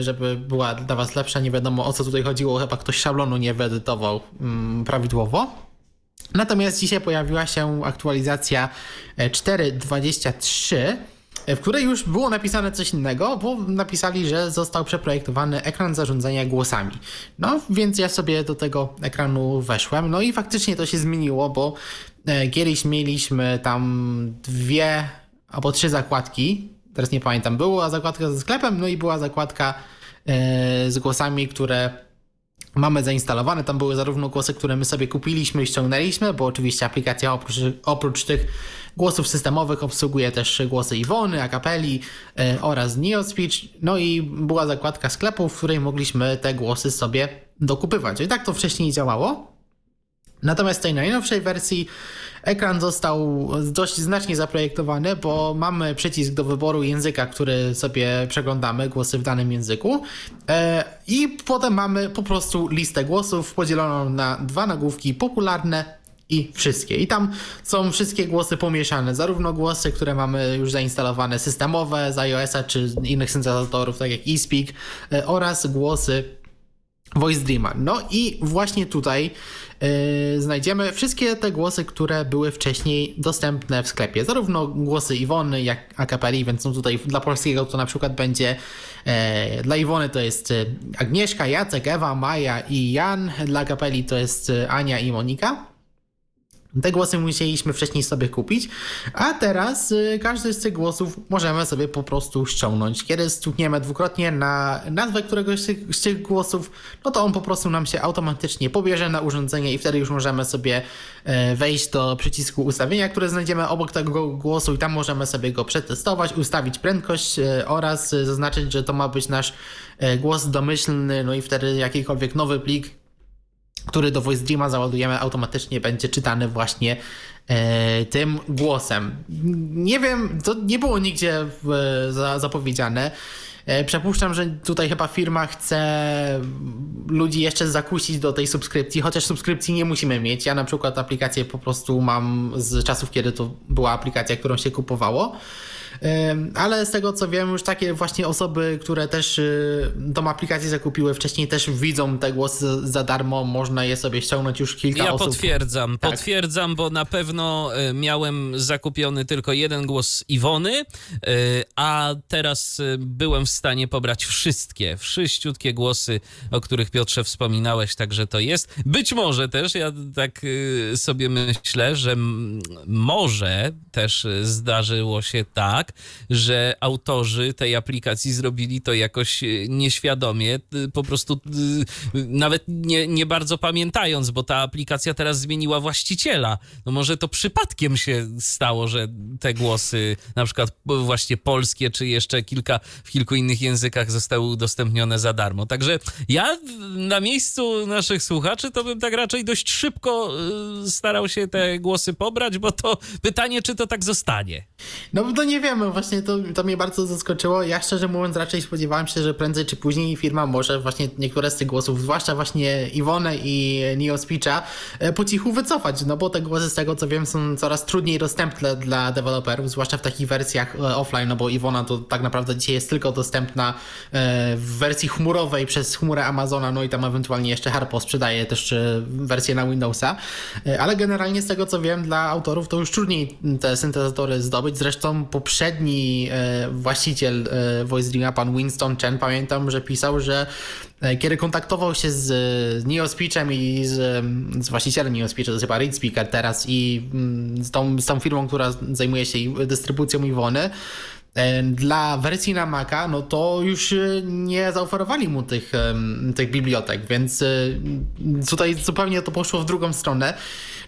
żeby była dla Was lepsza. Nie wiadomo o co tutaj chodziło, chyba ktoś szablonu nie wyedytował mm, prawidłowo. Natomiast dzisiaj pojawiła się aktualizacja 4.23 w której już było napisane coś innego, bo napisali, że został przeprojektowany ekran zarządzania głosami. No więc ja sobie do tego ekranu weszłem, no i faktycznie to się zmieniło, bo e, kiedyś mieliśmy tam dwie albo trzy zakładki, teraz nie pamiętam, była zakładka ze sklepem, no i była zakładka e, z głosami, które mamy zainstalowane. Tam były zarówno głosy, które my sobie kupiliśmy i ściągnęliśmy, bo oczywiście aplikacja oprócz, oprócz tych głosów systemowych obsługuje też głosy Iwony, Akapeli e, oraz NeoSpeech. No i była zakładka sklepu, w której mogliśmy te głosy sobie dokupywać. I tak to wcześniej działało. Natomiast tej najnowszej wersji ekran został dość znacznie zaprojektowany, bo mamy przycisk do wyboru języka, który sobie przeglądamy, głosy w danym języku. E, I potem mamy po prostu listę głosów podzieloną na dwa nagłówki popularne i wszystkie. I tam są wszystkie głosy pomieszane, zarówno głosy, które mamy już zainstalowane systemowe z iOS-a czy innych syntezatorów, tak jak eSpeak, e, oraz głosy Voice Dreama. No i właśnie tutaj yy, znajdziemy wszystkie te głosy, które były wcześniej dostępne w sklepie. Zarówno głosy Iwony, jak Akapeli, więc są tutaj dla polskiego to na przykład będzie yy, dla Iwony to jest Agnieszka, Jacek, Ewa, Maja i Jan. Dla Akapeli to jest Ania i Monika. Te głosy musieliśmy wcześniej sobie kupić, a teraz y, każdy z tych głosów możemy sobie po prostu ściągnąć. Kiedy stukniemy dwukrotnie na nazwę któregoś z tych, głosów, no to on po prostu nam się automatycznie pobierze na urządzenie i wtedy już możemy sobie e, wejść do przycisku ustawienia, które znajdziemy obok tego głosu i tam możemy sobie go przetestować, ustawić prędkość e, oraz zaznaczyć, że to ma być nasz e, głos domyślny, no i wtedy jakikolwiek nowy plik który do Voice Dreama załadujemy, automatycznie będzie czytany właśnie e, tym głosem. Nie wiem, to nie było nigdzie zapowiedziane. E, przypuszczam, że tutaj chyba firma chce ludzi jeszcze zakusić do tej subskrypcji, chociaż subskrypcji nie musimy mieć. Ja na przykład aplikację po prostu mam z czasów, kiedy to była aplikacja, którą się kupowało. Ale z tego co wiem, już takie właśnie osoby, które też y, tą aplikację zakupiły wcześniej, też widzą te głosy za darmo, można je sobie ściągnąć już kilka ja osób. Ja potwierdzam, tak. potwierdzam, bo na pewno y, miałem zakupiony tylko jeden głos Iwony, y, a teraz byłem w stanie pobrać wszystkie, wszyściutkie głosy, o których Piotrze wspominałeś, także to jest. Być może też, ja tak sobie myślę, że może też zdarzyło się tak, tak, że autorzy tej aplikacji zrobili to jakoś e, nieświadomie, e, po prostu e, nawet nie, nie bardzo pamiętając, bo ta aplikacja teraz zmieniła właściciela. No może to przypadkiem się stało, że te głosy, na przykład właśnie polskie, czy jeszcze kilka w kilku innych językach zostały udostępnione za darmo. Także ja na miejscu naszych słuchaczy to bym tak raczej dość szybko starał się te głosy pobrać, bo to pytanie, czy to tak zostanie. No to nie wiem, wiem, właśnie to, to mnie bardzo zaskoczyło. Ja szczerze mówiąc raczej spodziewałem się, że prędzej czy później firma może właśnie niektóre z tych głosów, zwłaszcza właśnie Iwonę i Neo Speecha, e, po cichu wycofać, no bo te głosy z tego co wiem są coraz trudniej dostępne dla deweloperów, zwłaszcza w takich wersjach e, offline, no bo Iwona to tak naprawdę dzisiaj jest tylko dostępna e, w wersji chmurowej przez chmurę Amazona, no i tam ewentualnie jeszcze Harpo sprzedaje też wersję na Windowsa, ale generalnie z tego co wiem dla autorów to już trudniej te syntezatory zdobyć, zresztą poprzednio poprzedni e, właściciel e, Voice Dreama, pan Winston Chen, pamiętam, że pisał, że e, kiedy kontaktował się z, z NeoSpeechem i z, z właścicielem NeoSpeecha, to jest chyba Reed Speaker teraz i mm, z tą, z tą firmą, która zajmuje się dystrybucją Iwony, dla wersji na Maca, no to już nie zaoferowali mu tych, tych bibliotek, więc tutaj zupełnie to poszło w drugą stronę.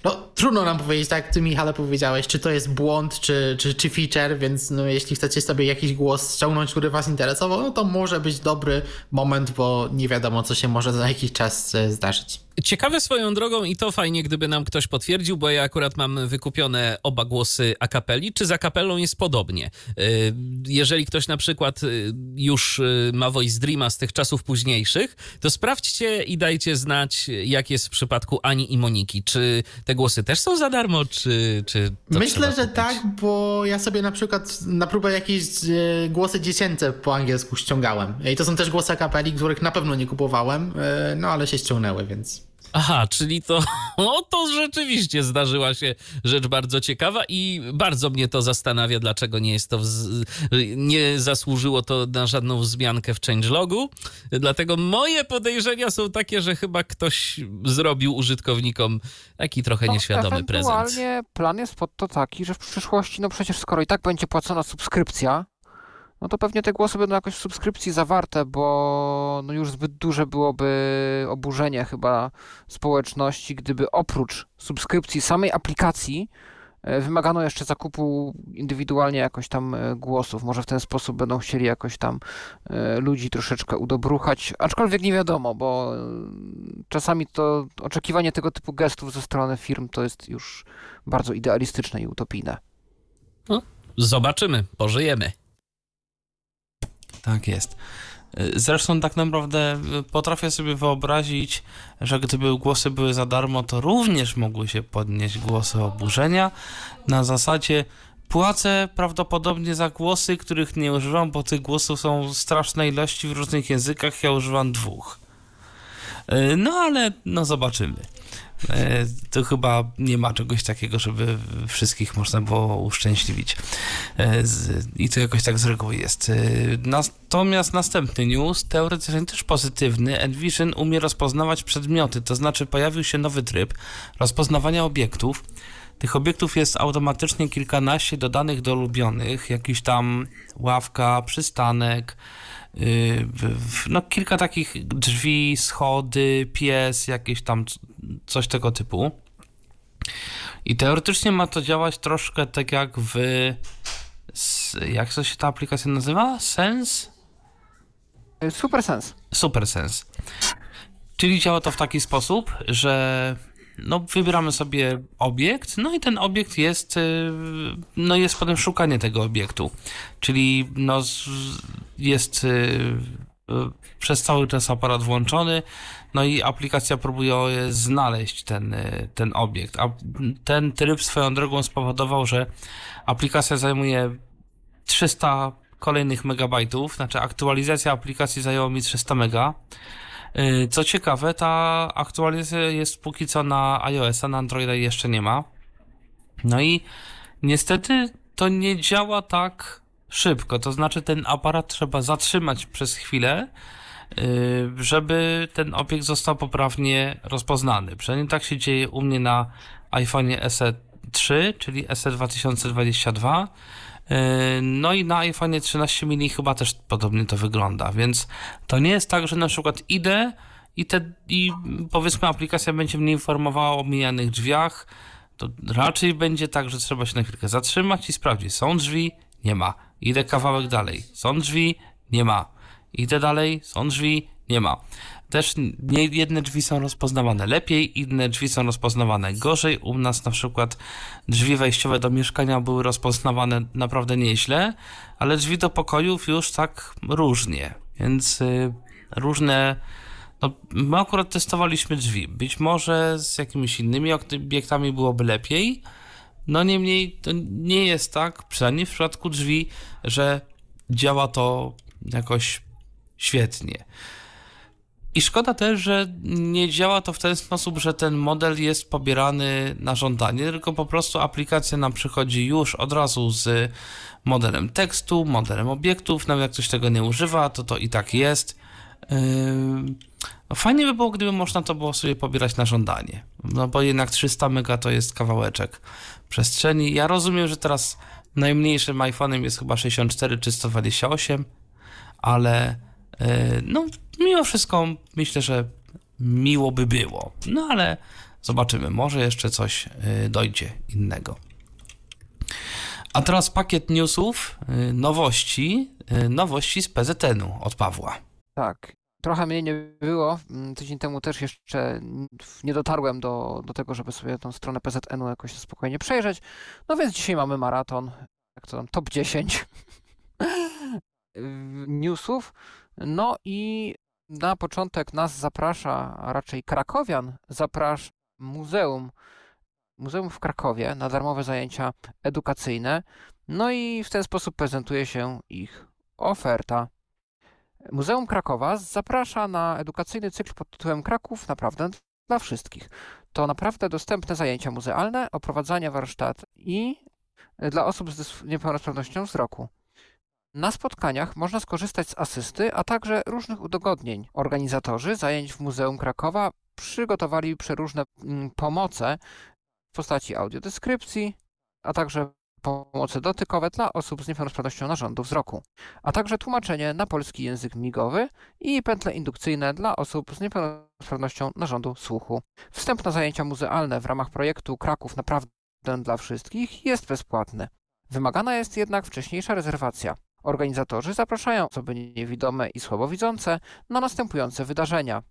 No, trudno nam powiedzieć, tak jak ty Michale powiedziałeś, czy to jest błąd, czy, czy, czy feature, więc no, jeśli chcecie sobie jakiś głos ściągnąć, który was interesował, no to może być dobry moment, bo nie wiadomo, co się może za jakiś czas e, zdarzyć. Ciekawe swoją drogą i to fajnie, gdyby nam ktoś potwierdził, bo ja akurat mam wykupione oba głosy akapeli. Czy za kapelą jest podobnie? Yy, jeżeli ktoś na przykład y, już ma Voice Dreama z tych czasów późniejszych, to sprawdźcie i dajcie znać, jak jest w przypadku Ani i Moniki. Czy te głosy też są za darmo, czy, czy Myślę, że tak, bo ja sobie na przykład na próbę jakieś e, głosy dziecięce po angielsku ściągałem. I to są też głosy kapeli, których na pewno nie kupowałem, e, no ale się ściągnęły, więc... Aha, czyli to, o, to rzeczywiście zdarzyła się rzecz bardzo ciekawa i bardzo mnie to zastanawia, dlaczego nie jest to, wz- nie zasłużyło to na żadną wzmiankę w changelogu. Dlatego moje podejrzenia są takie, że chyba ktoś zrobił użytkownikom taki trochę nieświadomy prezent. No, plan jest pod to taki, że w przyszłości, no przecież skoro i tak będzie płacona subskrypcja, no to pewnie te głosy będą jakoś w subskrypcji zawarte, bo no już zbyt duże byłoby oburzenie chyba społeczności, gdyby oprócz subskrypcji samej aplikacji e, wymagano jeszcze zakupu indywidualnie jakoś tam e, głosów. Może w ten sposób będą chcieli jakoś tam e, ludzi troszeczkę udobruchać, aczkolwiek nie wiadomo, bo czasami to oczekiwanie tego typu gestów ze strony firm to jest już bardzo idealistyczne i utopijne. Zobaczymy, pożyjemy. Tak jest. Y, Zresztą tak naprawdę y, potrafię sobie wyobrazić, że gdyby głosy były za darmo, to również mogły się podnieść głosy oburzenia. Na zasadzie płacę prawdopodobnie za głosy, których nie używam, bo tych głosów są straszne ilości w różnych językach, ja używam dwóch. Y, No ale no zobaczymy. E, To chyba nie ma czegoś takiego, żeby wszystkich można było uszczęśliwić. E, I to jakoś tak z reguły jest. E, Natomiast następny news, teoretycznie też pozytywny. Envision umie rozpoznawać przedmioty, to znaczy pojawił się nowy tryb rozpoznawania obiektów. Tych obiektów jest automatycznie kilkanaście dodanych do ulubionych, jakiś tam ławka, przystanek, no kilka takich drzwi, schody, pies, jakieś tam coś tego typu. I teoretycznie ma to działać troszkę tak jak w. Jak to się ta aplikacja nazywa? Sens? Super sens. Super sens. Czyli działa to w taki sposób, że no, wybieramy sobie obiekt, no i ten obiekt jest, y, no jest potem szukanie tego obiektu. Czyli no, jest y, y, przez cały czas aparat włączony, no i aplikacja próbuje znaleźć ten, ten obiekt. A ten tryb swoją drogą spowodował, że aplikacja zajmuje 300 kolejnych megabajtów, znaczy aktualizacja aplikacji zajęła mi 300 mega. Yy, Co ciekawe, ta aktualizacja jest póki co na iOS-a, na Androida jeszcze nie ma. No i niestety to nie działa tak szybko, to znaczy ten aparat trzeba zatrzymać przez chwilę, yy, żeby ten obiekt został poprawnie rozpoznany. Przynajmniej tak się dzieje u mnie na iPhone'ie SE 3, czyli SE 2022. Yy, No i na iPhone 13 mini chyba też podobnie to wygląda, więc to nie jest tak, że na przykład idę i, te, i powiedzmy aplikacja będzie mnie informowała o mijanych drzwiach, to raczej będzie tak, że trzeba się na chwilkę zatrzymać i sprawdzić, są drzwi, nie ma. Idę kawałek dalej, są drzwi, nie ma. Idę dalej, są drzwi, nie ma. Też nie jedne drzwi są rozpoznawane lepiej, inne drzwi są rozpoznawane gorzej. U nas na przykład drzwi wejściowe do mieszkania były rozpoznawane naprawdę nieźle, ale drzwi do pokojów już tak różnie. Więc y, różne. No, my akurat testowaliśmy drzwi. Być może z jakimiś innymi obiektami byłoby lepiej. No niemniej to nie jest tak, przynajmniej w przypadku drzwi, że działa to jakoś świetnie. I szkoda też, że nie działa to w ten sposób, że ten model jest pobierany na żądanie, tylko po prostu aplikacja nam przychodzi już od razu z modelem tekstu, modelem obiektów. Nawet jak ktoś tego nie używa, to to i tak jest. Yy, fajnie by było, gdyby można to było sobie pobierać na żądanie. No bo jednak 300 mega to jest kawałeczek przestrzeni. Ja rozumiem, że teraz najmniejszym iPhone'em jest chyba 64 czy 128, ale no mimo wszystko myślę, że miło by było. No ale zobaczymy, może jeszcze coś yy, dojdzie innego. A teraz pakiet newsów, yy, nowości, nowości z PZN-u od Pawła. Tak. Trochę mnie nie było. Mm, Tydzień temu też jeszcze nie dotarłem do, do tego, żeby sobie tą stronę PZN-u jakoś spokojnie przejrzeć. No więc dzisiaj mamy maraton. Jak to tam, top 10. newsów. No i na początek nas zaprasza, a raczej krakowian zaprasza muzeum, muzeum w Krakowie na darmowe zajęcia edukacyjne. No i w ten sposób prezentuje się ich oferta. Muzeum Krakowa zaprasza na edukacyjny cykl pod tytułem Kraków naprawdę dla wszystkich. To naprawdę dostępne zajęcia muzealne, oprowadzania warsztat i dla osób z niepełnosprawnością wzroku. Na spotkaniach można skorzystać z asysty, a także różnych udogodnień. Organizatorzy zajęć w Muzeum Krakowa przygotowali przeróżne mm, pomoce w postaci audiodeskrypcji, a także pomocy dotykowe dla osób z niepełnosprawnością narządu wzroku, a także tłumaczenie na polski język migowy i pętle indukcyjne dla osób z niepełnosprawnością narządu słuchu. Wstęp na zajęcia muzealne w ramach projektu Kraków Naprawdę dla Wszystkich jest bezpłatny. Wymagana jest jednak wcześniejsza rezerwacja. Organizatorzy zapraszają osoby niewidome i słabowidzące na następujące wydarzenia.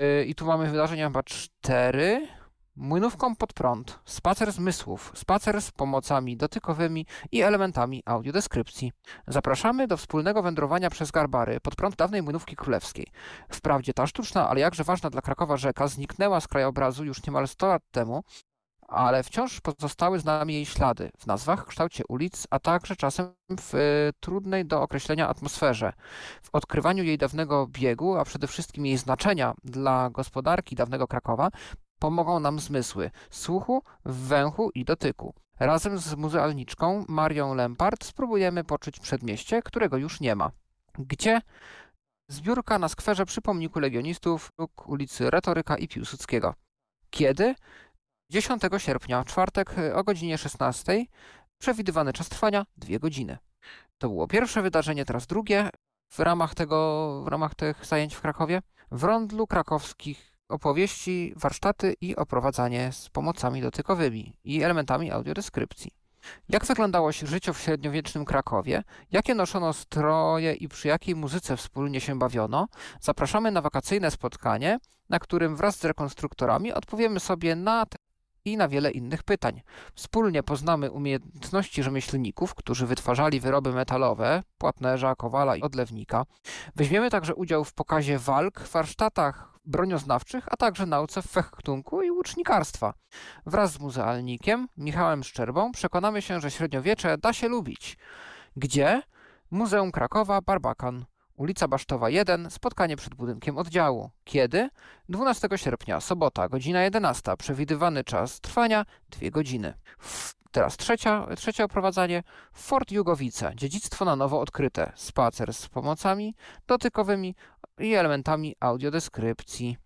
Yy, I tu mamy wydarzenia chyba cztery. Młynówką pod prąd, spacer zmysłów, spacer z pomocami dotykowymi i elementami audiodeskrypcji. Zapraszamy do wspólnego wędrowania przez Garbary pod prąd dawnej Młynówki Królewskiej. Wprawdzie ta sztuczna, ale jakże ważna dla Krakowa rzeka zniknęła z krajobrazu już niemal 100 lat temu, ale wciąż pozostały z nami jej ślady w nazwach, kształcie ulic, a także czasem w y, trudnej do określenia atmosferze. W odkrywaniu jej dawnego biegu, a przede wszystkim jej znaczenia dla gospodarki dawnego Krakowa, pomogą nam zmysły słuchu, węchu i dotyku. Razem z muzealniczką Marią Lempart spróbujemy poczuć przedmieście, którego już nie ma. Gdzie? Zbiórka na skwerze przy pomniku legionistów ulicy Retoryka i Piłsudskiego. Kiedy? 10 sierpnia, czwartek o godzinie 16. Przewidywany czas trwania 2 godziny. To było pierwsze wydarzenie, teraz drugie w ramach tego, w ramach tych zajęć w Krakowie. W rondlu krakowskich opowieści, warsztaty i oprowadzanie z pomocami dotykowymi i elementami audiodeskrypcji. Jak wyglądało życie w średniowiecznym Krakowie? Jakie noszono stroje i przy jakiej muzyce wspólnie się bawiono? Zapraszamy na wakacyjne spotkanie, na którym wraz z rekonstruktorami odpowiemy sobie na te i na wiele innych pytań. Wspólnie poznamy umiejętności rzemieślników, którzy wytwarzali wyroby metalowe, płatnerza, kowala i odlewnika. Weźmiemy także udział w pokazie walk, warsztatach bronioznawczych, a także nauce fechtunku i łucznikarstwa. Wraz z muzealnikiem Michałem Szczerbą przekonamy się, że średniowiecze da się lubić. Gdzie? Muzeum Krakowa, Barbakan. Ulica Basztowa 1, spotkanie przed budynkiem oddziału. Kiedy? 12 sierpnia, sobota, godzina 11. Przewidywany czas trwania 2 godziny. Teraz trzecia, trzecie oprowadzanie. Fort Jugowice, dziedzictwo na nowo odkryte. Spacer z pomocami dotykowymi i elementami audiodeskrypcji.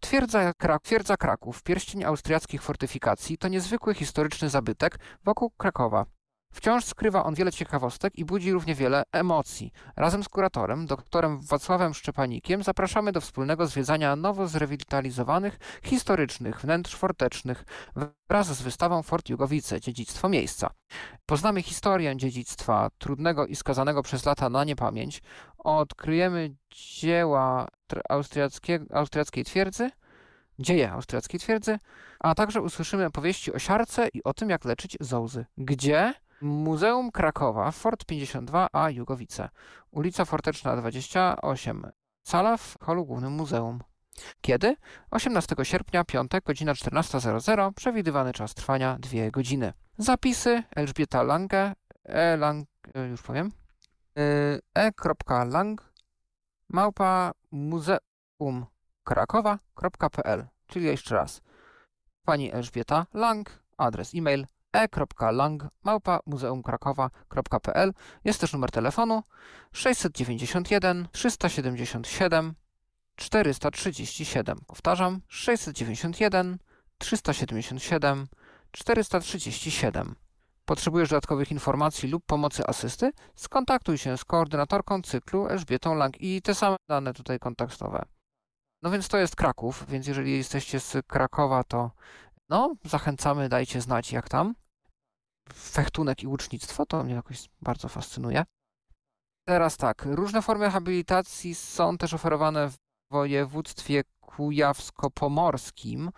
Twierdza, Krak Twierdza Kraków, pierścień austriackich fortyfikacji, to niezwykły historyczny zabytek wokół Krakowa. Wciąż skrywa on wiele ciekawostek i budzi równie wiele emocji. Razem z kuratorem, doktorem Wacławem Szczepanikiem, zapraszamy do wspólnego zwiedzania nowo zrewitalizowanych, historycznych wnętrz fortecznych wraz z wystawą Fort Jugowice, dziedzictwo miejsca. Poznamy historię dziedzictwa, trudnego i skazanego przez lata na niepamięć. Odkryjemy dzieła austriackiej twierdzy, dzieje austriackiej twierdzy, a także usłyszymy opowieści o siarce i o tym, jak leczyć zołzy. Gdzie? Muzeum Krakowa, Fort 52A Jugowice, ulica Forteczna 28, sala w holu głównym muzeum. Kiedy? 18 sierpnia, piątek, godzina 14.00, przewidywany czas trwania 2 godziny. Zapisy Elżbieta Lange, e, lang, e, już powiem, e.lang, małpa muzeum krakowa.pl, czyli jeszcze raz. Pani Elżbieta Lang, adres e-mail e.lang.muzeumkrakowa.pl Jest też numer telefonu 691 377 437. Powtarzam 691 377 437. Potrzebujesz dodatkowych informacji lub pomocy asysty? Skontaktuj się z koordynatorką cyklu Elżbietą Lang i te same dane tutaj kontaktowe. No więc to jest Kraków, więc jeżeli jesteście z Krakowa, to no, zachęcamy, dajcie znać jak tam. Fechtunek i łucznictwo to mnie jakoś bardzo fascynuje. Teraz tak, różne formy habilitacji są też oferowane w województwie kujawsko-pomorskim.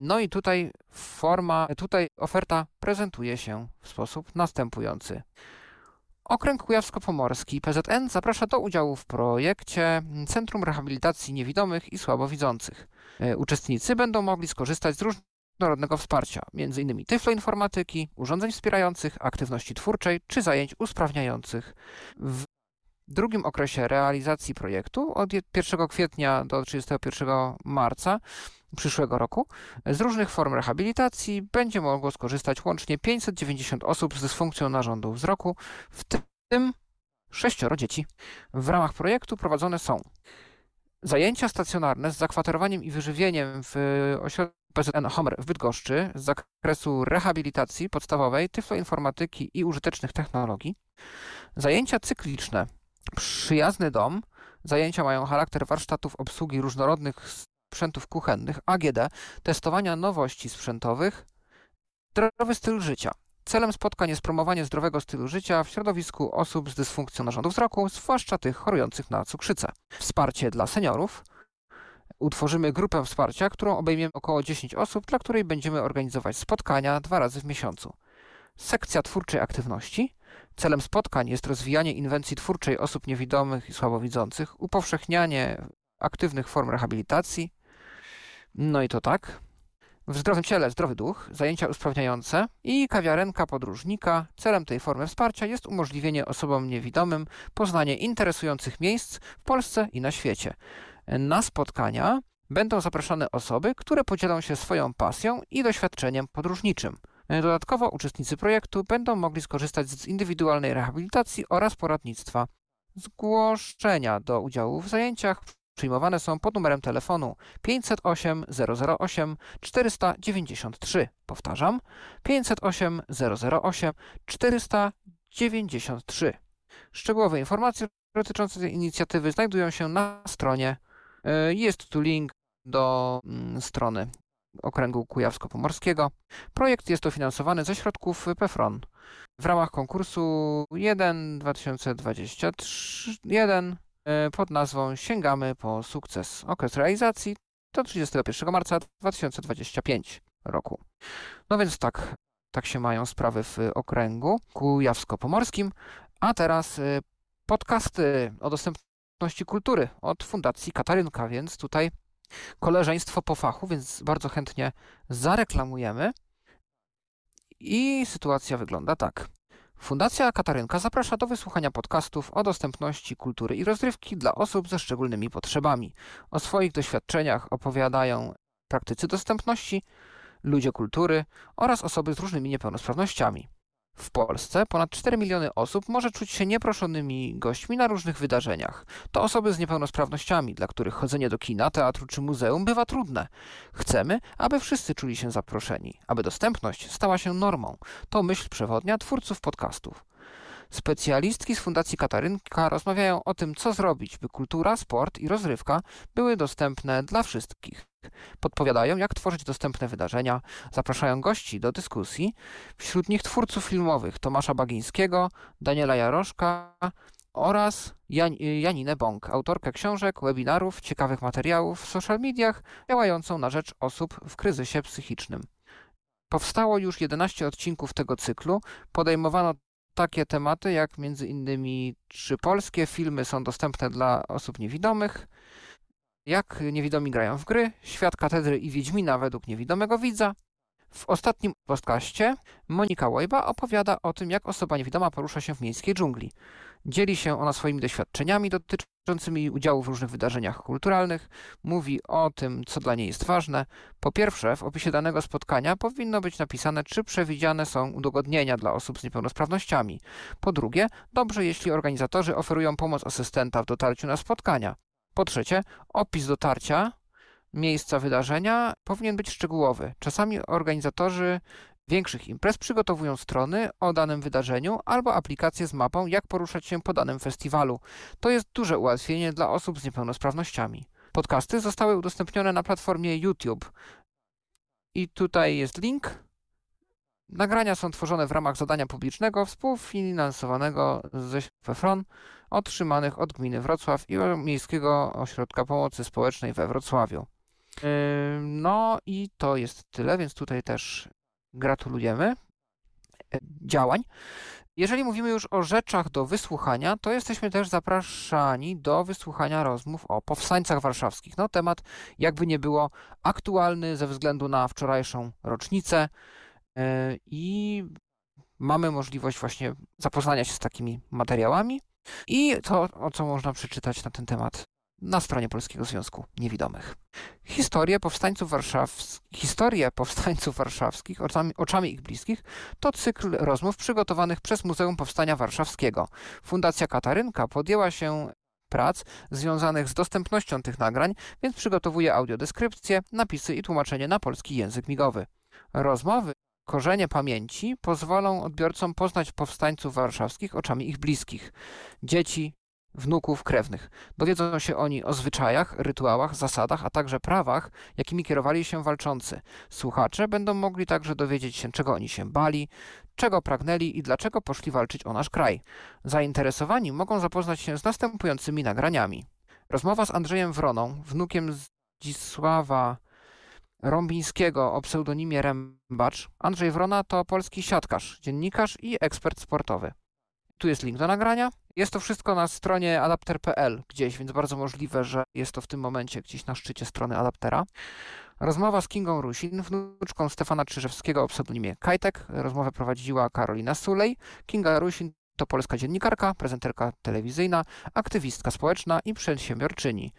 No i tutaj forma, tutaj oferta prezentuje się w sposób następujący. Okręg Kujawsko-Pomorski PZN zaprasza do udziału w projekcie Centrum Rehabilitacji Niewidomych i Słabowidzących. E, Uczestnicy będą mogli skorzystać z różnorodnego wsparcia, m.in. tyfloinformatyki, urządzeń wspierających, aktywności twórczej czy zajęć usprawniających. W drugim okresie realizacji projektu od 1 kwietnia do 31 marca przyszłego roku z różnych form rehabilitacji będzie mogło skorzystać łącznie 590 osób z dysfunkcją narządu wzroku, w tym sześcioro dzieci. W ramach projektu prowadzone są zajęcia stacjonarne z zakwaterowaniem i wyżywieniem w ośrodku PZN Homer w Bydgoszczy z zakresu rehabilitacji podstawowej, tyfloinformatyki i użytecznych technologii, zajęcia cykliczne Przyjazny dom. Zajęcia mają charakter warsztatów obsługi różnorodnych sprzętów kuchennych, AGD, testowania nowości sprzętowych, zdrowy styl życia. Celem spotkań jest promowanie zdrowego stylu życia w środowisku osób z dysfunkcją narządu wzroku, zwłaszcza tych chorujących na cukrzycę. Wsparcie dla seniorów. Utworzymy grupę wsparcia, którą obejmiemy około 10 osób, dla której będziemy organizować spotkania dwa razy w miesiącu. Sekcja twórczej aktywności. Celem spotkań jest rozwijanie inwencji twórczej osób niewidomych i słabowidzących, upowszechnianie aktywnych form rehabilitacji. No i to tak. W zdrowym ciele zdrowy duch, zajęcia usprawniające i kawiarenka podróżnika. Celem tej formy wsparcia jest umożliwienie osobom niewidomym poznanie interesujących miejsc w Polsce i na świecie. Na spotkania będą zapraszane osoby, które podzielą się swoją pasją i doświadczeniem podróżniczym. Dodatkowo uczestnicy projektu będą mogli skorzystać z indywidualnej rehabilitacji oraz poradnictwa. Zgłoszenia do udziału w zajęciach przyjmowane są pod numerem telefonu 508 008 493. Powtarzam 508 008 493. Szczegółowe informacje dotyczące tej inicjatywy znajdują się na stronie. E, jest tu link do mm, strony Okręgu Kujawsko-Pomorskiego. Projekt jest dofinansowany ze środków PFRON. W ramach konkursu 1 2023 pod nazwą Sięgamy po sukces. Okres realizacji do 31 marca 2025 roku. No więc tak, tak się mają sprawy w okręgu kujawsko-pomorskim. A teraz y, podcasty o dostępności kultury od Fundacji Katarynka, więc tutaj koleżeństwo po fachu, więc bardzo chętnie zareklamujemy. I sytuacja wygląda tak. Fundacja Katarynka zaprasza do wysłuchania podcastów o dostępności kultury i rozrywki dla osób ze szczególnymi potrzebami. O swoich doświadczeniach opowiadają praktycy dostępności, ludzie kultury oraz osoby z różnymi niepełnosprawnościami. W Polsce ponad 4 miliony osób może czuć się nieproszonymi gośćmi na różnych wydarzeniach. To osoby z niepełnosprawnościami, dla których chodzenie do kina, teatru czy muzeum bywa trudne. Chcemy, aby wszyscy czuli się zaproszeni, aby dostępność stała się normą. To myśl przewodnia twórców podcastów. Specjalistki z Fundacji Katarynka rozmawiają o tym, co zrobić, by kultura, sport i rozrywka były dostępne dla wszystkich. Podpowiadają, jak tworzyć dostępne wydarzenia, zapraszają gości do dyskusji, wśród nich twórców filmowych Tomasza Bagińskiego, Daniela Jaroszka oraz Jan Janinę Bąk, autorkę książek, webinarów, ciekawych materiałów w social mediach działającą na rzecz osób w kryzysie psychicznym. Powstało już 11 odcinków tego cyklu. Podejmowano takie tematy jak między innymi czy polskie filmy są dostępne dla osób niewidomych, jak niewidomi grają w gry, świat katedry i Wiedźmina według niewidomego widza. W ostatnim podcaście Monika Łojba opowiada o tym, jak osoba niewidoma porusza się w miejskiej dżungli. Dzieli się ona swoimi doświadczeniami dotyczącymi udziału w różnych wydarzeniach kulturalnych, mówi o tym, co dla niej jest ważne. Po pierwsze, w opisie danego spotkania powinno być napisane, czy przewidziane są udogodnienia dla osób z niepełnosprawnościami. Po drugie, dobrze, jeśli organizatorzy oferują pomoc asystenta w dotarciu na spotkania. Po trzecie, opis dotarcia, miejsca wydarzenia powinien być szczegółowy. Czasami organizatorzy większych imprez przygotowują strony o danym wydarzeniu albo aplikacje z mapą, jak poruszać się po danym festiwalu. To jest duże ułatwienie dla osób z niepełnosprawnościami. Podcasty zostały udostępnione na platformie YouTube. I tutaj jest link. Nagrania są tworzone w ramach zadania publicznego współfinansowanego ze FEFRON otrzymanych od gminy Wrocław i Miejskiego Ośrodka Pomocy Społecznej we Wrocławiu. No i to jest tyle, więc tutaj też gratulujemy e, działań. Jeżeli mówimy już o rzeczach do wysłuchania, to jesteśmy też zapraszani do wysłuchania rozmów o powstańcach warszawskich. No, temat, jakby nie było, aktualny ze względu na wczorajszą rocznicę yy, i mamy możliwość właśnie zapoznania się z takimi materiałami i to, o co można przeczytać na ten temat na stronie Polskiego Związku Niewidomych. Historię powstańców, warszaws... Historię powstańców warszawskich oczami, oczami ich bliskich to cykl rozmów przygotowanych przez Muzeum Powstania Warszawskiego. Fundacja Katarynka podjęła się prac związanych z dostępnością tych nagrań, więc przygotowuje audiodeskrypcje, napisy i tłumaczenie na polski język migowy. Rozmowy Korzenie pamięci pozwolą odbiorcom poznać powstańców warszawskich oczami ich bliskich, dzieci, wnuków, krewnych. Dowiedzą się oni o zwyczajach, rytuałach, zasadach, a także prawach, jakimi kierowali się walczący. Słuchacze będą mogli także dowiedzieć się, czego oni się bali, czego pragnęli i dlaczego poszli walczyć o nasz kraj. Zainteresowani mogą zapoznać się z następującymi nagraniami. Rozmowa z Andrzejem Wroną, wnukiem Zdzisława Rąbińskiego o pseudonimie Rębacz. Andrzej Wrona to polski siatkarz, dziennikarz i ekspert sportowy. Tu jest link do nagrania. Jest to wszystko na stronie adapter.pl gdzieś, więc bardzo możliwe, że jest to w tym momencie gdzieś na szczycie strony adaptera. Rozmowa z Kingą Rusin, wnuczką Stefana Czyżewskiego o pseudonimie Kajtek. Rozmowę prowadziła Karolina Sulej. Kinga Rusin to polska dziennikarka, prezenterka telewizyjna, aktywistka społeczna i przedsiębiorczyni.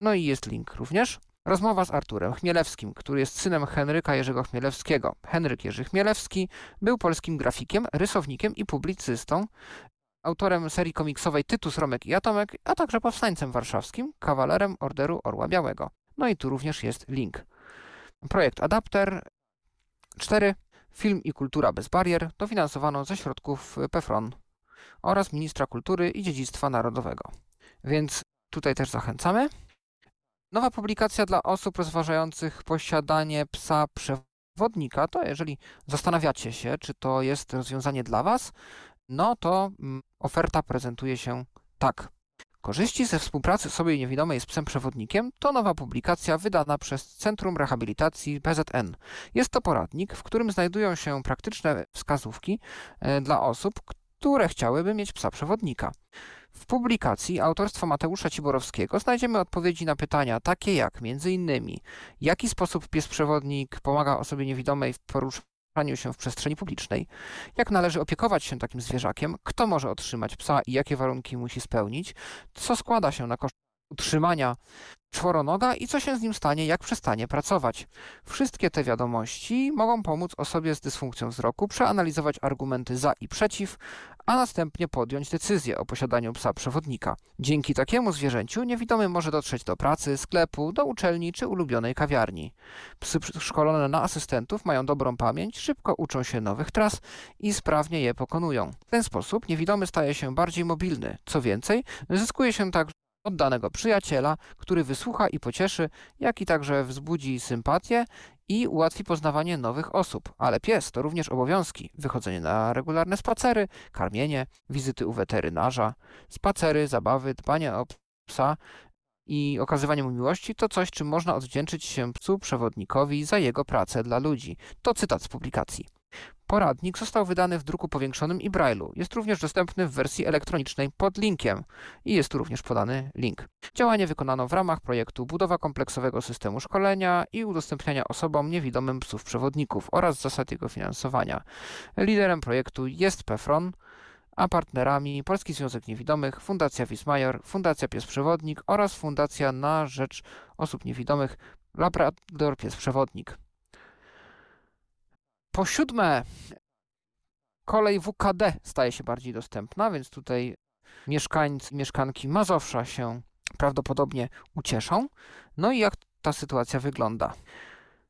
No i jest link również. Rozmowa z Arturem Chmielewskim, który jest synem Henryka Jerzego Chmielewskiego. Henryk Jerzy Chmielewski był polskim grafikiem, rysownikiem i publicystą, autorem serii komiksowej Tytus, Romek i Atomek, a także powstańcem warszawskim, kawalerem Orderu Orła Białego. No i tu również jest link. Projekt Adapter 4. Film i kultura bez barier dofinansowano ze środków PEFRON oraz Ministra Kultury i Dziedzictwa Narodowego. Więc tutaj też zachęcamy. Nowa publikacja dla osób rozważających posiadanie psa przewodnika, to jeżeli zastanawiacie się, czy to jest rozwiązanie dla Was, no to mm, oferta prezentuje się tak. Korzyści ze współpracy sobie niewidomej z psem przewodnikiem to nowa publikacja wydana przez Centrum Rehabilitacji PZN. Jest to poradnik, w którym znajdują się praktyczne wskazówki e, dla osób, które chciałyby mieć psa przewodnika. W publikacji autorstwa Mateusza Ciborowskiego znajdziemy odpowiedzi na pytania takie jak innymi jaki sposób pies przewodnik pomaga osobie niewidomej w poruszaniu się w przestrzeni publicznej, jak należy opiekować się takim zwierzakiem, kto może otrzymać psa i jakie warunki musi spełnić, co składa się na koszt utrzymania czworonoga i co się z nim stanie, jak przestanie pracować. Wszystkie te wiadomości mogą pomóc osobie z dysfunkcją wzroku przeanalizować argumenty za i przeciw, a następnie podjąć decyzję o posiadaniu psa przewodnika. Dzięki takiemu zwierzęciu niewidomy może dotrzeć do pracy, sklepu, do uczelni czy ulubionej kawiarni. Psy szkolone na asystentów mają dobrą pamięć, szybko uczą się nowych tras i sprawnie je pokonują. W ten sposób niewidomy staje się bardziej mobilny. Co więcej, zyskuje się także oddanego przyjaciela, który wysłucha i pocieszy, jak i także wzbudzi sympatię i ułatwi poznawanie nowych osób. Ale pies to również obowiązki: wychodzenie na regularne spacery, karmienie, wizyty u weterynarza, spacery, zabawy, dbanie o psa i okazywanie mu miłości to coś, czym można odwdzięczyć się psu przewodnikowi za jego pracę dla ludzi. To cytat z publikacji. Poradnik został wydany w druku powiększonym i Braille'u. Jest również dostępny w wersji elektronicznej pod linkiem i jest tu również podany link. Działanie wykonano w ramach projektu Budowa kompleksowego systemu szkolenia i udostępniania osobom niewidomym psów przewodników oraz zasad jego finansowania. Liderem projektu jest PEFRON, a partnerami Polski Związek Niewidomych, Fundacja Wismajor, Fundacja Pies Przewodnik oraz Fundacja na Rzecz Osób Niewidomych Labrador Pies Przewodnik. Po siódme, kolej WKD staje się bardziej dostępna, więc tutaj mieszkańcy mieszkanki Mazowsza się prawdopodobnie ucieszą. No i jak ta sytuacja wygląda?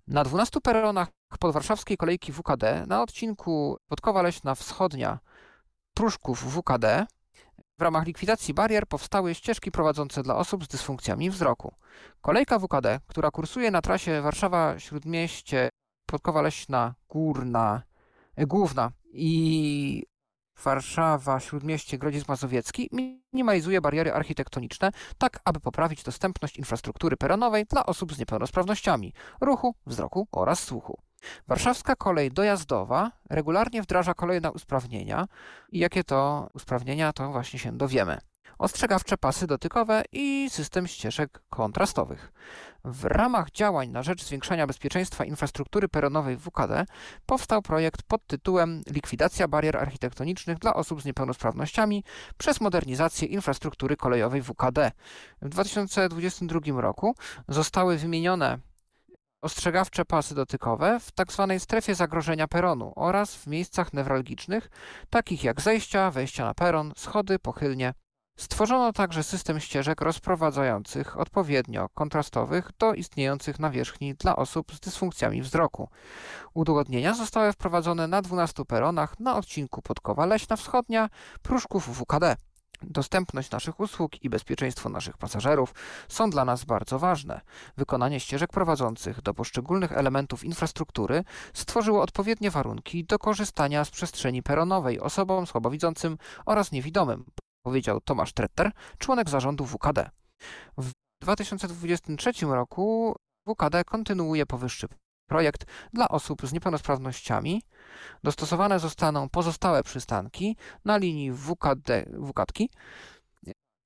Na 12 peronach podwarszawskiej kolejki WKD na odcinku Podkowa Leśna Wschodnia Pruszków WKD w ramach likwidacji barier powstały ścieżki prowadzące dla osób z dysfunkcjami wzroku. Kolejka WKD, która kursuje na trasie Warszawa-Śródmieście Podkowa Leśna Górna, e, Główna i Warszawa, Śródmieście, Grodziec Mazowiecki minimalizuje bariery architektoniczne, tak aby poprawić dostępność infrastruktury peronowej dla osób z niepełnosprawnościami, ruchu, wzroku oraz słuchu. Warszawska kolej dojazdowa regularnie wdraża kolejne usprawnienia i jakie to usprawnienia, to właśnie się dowiemy. Ostrzegawcze pasy dotykowe i system ścieżek kontrastowych. W ramach działań na rzecz zwiększania bezpieczeństwa infrastruktury peronowej w WKD powstał projekt pod tytułem Likwidacja barier architektonicznych dla osób z niepełnosprawnościami przez modernizację infrastruktury kolejowej WKD. W 2022 roku zostały wymienione ostrzegawcze pasy dotykowe w tzw. Tak strefie zagrożenia peronu oraz w miejscach newralgicznych, takich jak zejścia, wejścia na peron, schody, pochylnie. Stworzono także system ścieżek rozprowadzających odpowiednio kontrastowych do istniejących na wierzchni dla osób z dysfunkcjami wzroku. Udogodnienia zostały wprowadzone na 12 peronach na odcinku Podkowa Leśna Wschodnia, Pruszków WKD. Dostępność naszych usług i bezpieczeństwo naszych pasażerów są dla nas bardzo ważne. Wykonanie ścieżek prowadzących do poszczególnych elementów infrastruktury stworzyło odpowiednie warunki do korzystania z przestrzeni peronowej osobom słabowidzącym oraz niewidomym, powiedział Tomasz Tretter, członek zarządu WKD. W 2023 roku WKD kontynuuje powyższy projekt dla osób z niepełnosprawnościami. Dostosowane zostaną pozostałe przystanki na linii WKD.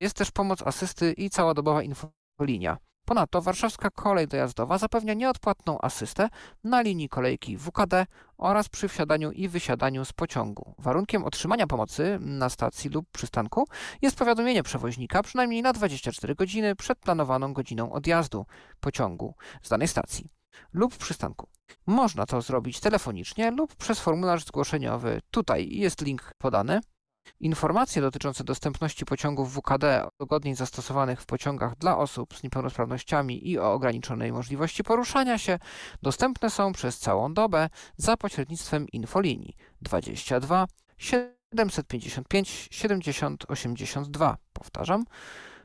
Jest też pomoc asysty i całodobowa infolinia. Ponadto warszawska kolej dojazdowa zapewnia nieodpłatną asystę na linii kolejki WKD oraz przy wsiadaniu i wysiadaniu z pociągu. Warunkiem otrzymania pomocy na stacji lub przystanku jest powiadomienie przewoźnika przynajmniej na 24 godziny przed planowaną godziną odjazdu pociągu z danej stacji lub przystanku. Można to zrobić telefonicznie lub przez formularz zgłoszeniowy. Tutaj jest link podany. Informacje dotyczące dostępności pociągów WKD, udogodnień zastosowanych w pociągach dla osób z niepełnosprawnościami i o ograniczonej możliwości poruszania się dostępne są przez całą dobę za pośrednictwem infolinii 22 755 70 82. Powtarzam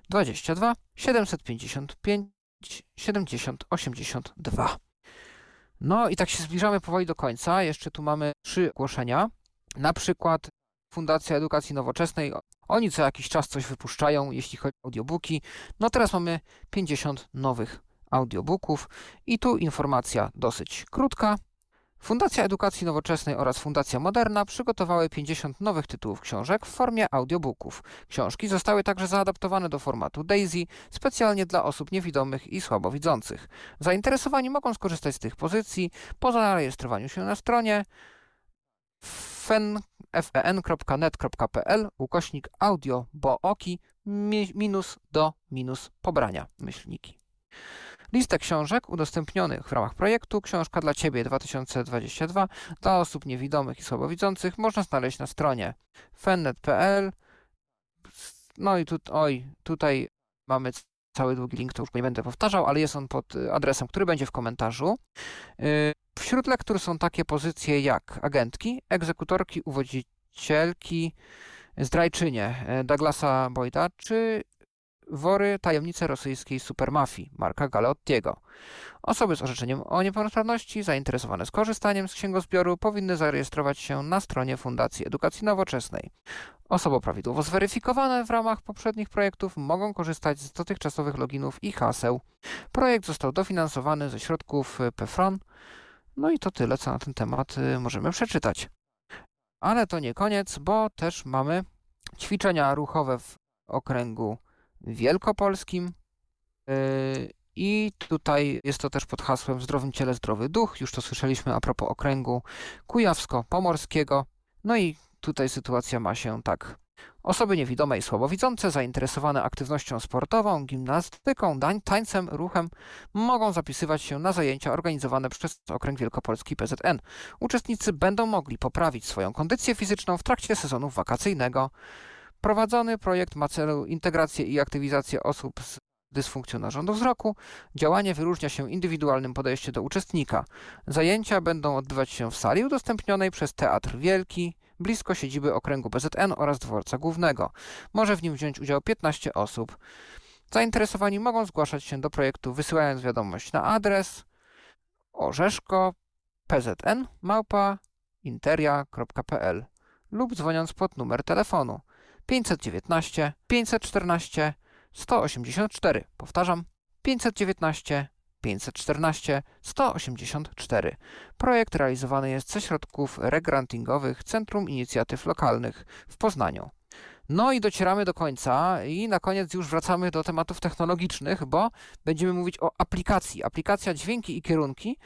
22 755 70 82. No i tak się zbliżamy powoli do końca. Jeszcze tu mamy trzy ogłoszenia. Na przykład Fundacja Edukacji Nowoczesnej. Oni co jakiś czas coś wypuszczają, jeśli chodzi o audiobooki. No teraz mamy 50 nowych audiobooków i tu informacja dosyć krótka. Fundacja Edukacji Nowoczesnej oraz Fundacja Moderna przygotowały 50 nowych tytułów książek w formie audiobooków. Książki zostały także zaadaptowane do formatu DAISY specjalnie dla osób niewidomych i słabowidzących. Zainteresowani mogą skorzystać z tych pozycji po zarejestrowaniu się na stronie fen.net.pl ukośnik audio bo oki minus do minus pobrania myślniki. Listę książek udostępnionych w ramach projektu Książka dla Ciebie 2022 dla osób niewidomych i słabowidzących można znaleźć na stronie fennet.pl. No i tu, oj, tutaj mamy cały długi link, to już nie będę powtarzał, ale jest on pod adresem, który będzie w komentarzu. Wśród lektur są takie pozycje jak agentki, egzekutorki, uwodzicielki, zdrajczynie e, Douglasa Boyda, czy Wory tajemnice rosyjskiej supermafii Marka Galeottiego. Osoby z orzeczeniem o niepełnosprawności zainteresowane skorzystaniem z księgozbioru powinny zarejestrować się na stronie Fundacji Edukacji Nowoczesnej. Osoby prawidłowo zweryfikowane w ramach poprzednich projektów mogą korzystać z dotychczasowych loginów i haseł. Projekt został dofinansowany ze środków PFRON. No i to tyle, co na ten temat y, możemy przeczytać. Ale to nie koniec, bo też mamy ćwiczenia ruchowe w okręgu wielkopolskim. Y, I tutaj jest to też pod hasłem zdrowym ciele zdrowy duch. Już to słyszeliśmy a propos okręgu kujawsko-pomorskiego. No i tutaj sytuacja ma się tak. Osoby niewidome i słabowidzące zainteresowane aktywnością sportową, gimnastyką, tańcem, ruchem mogą zapisywać się na zajęcia organizowane przez Okręg Wielkopolski PZN. Uczestnicy będą mogli poprawić swoją kondycję fizyczną w trakcie sezonu wakacyjnego. Prowadzony projekt ma celu integrację i aktywizację osób z dysfunkcją narządu wzroku. Działanie wyróżnia się indywidualnym podejściem do uczestnika. Zajęcia będą odbywać się w sali udostępnionej przez Teatr Wielki, blisko siedziby okręgu BZN oraz dworca głównego. Może w nim wziąć udział 15 osób. Zainteresowani mogą zgłaszać się do projektu wysyłając wiadomość na adres orzeszko pzn małpa interia.pl lub dzwoniąc pod numer telefonu 519 514 184. Powtarzam 519 514 184. Projekt realizowany jest ze środków regrantingowych Centrum Inicjatyw Lokalnych w Poznaniu. No i docieramy do końca i na koniec już wracamy do tematów technologicznych, bo będziemy mówić o aplikacji. Aplikacja Dźwięki i Kierunki,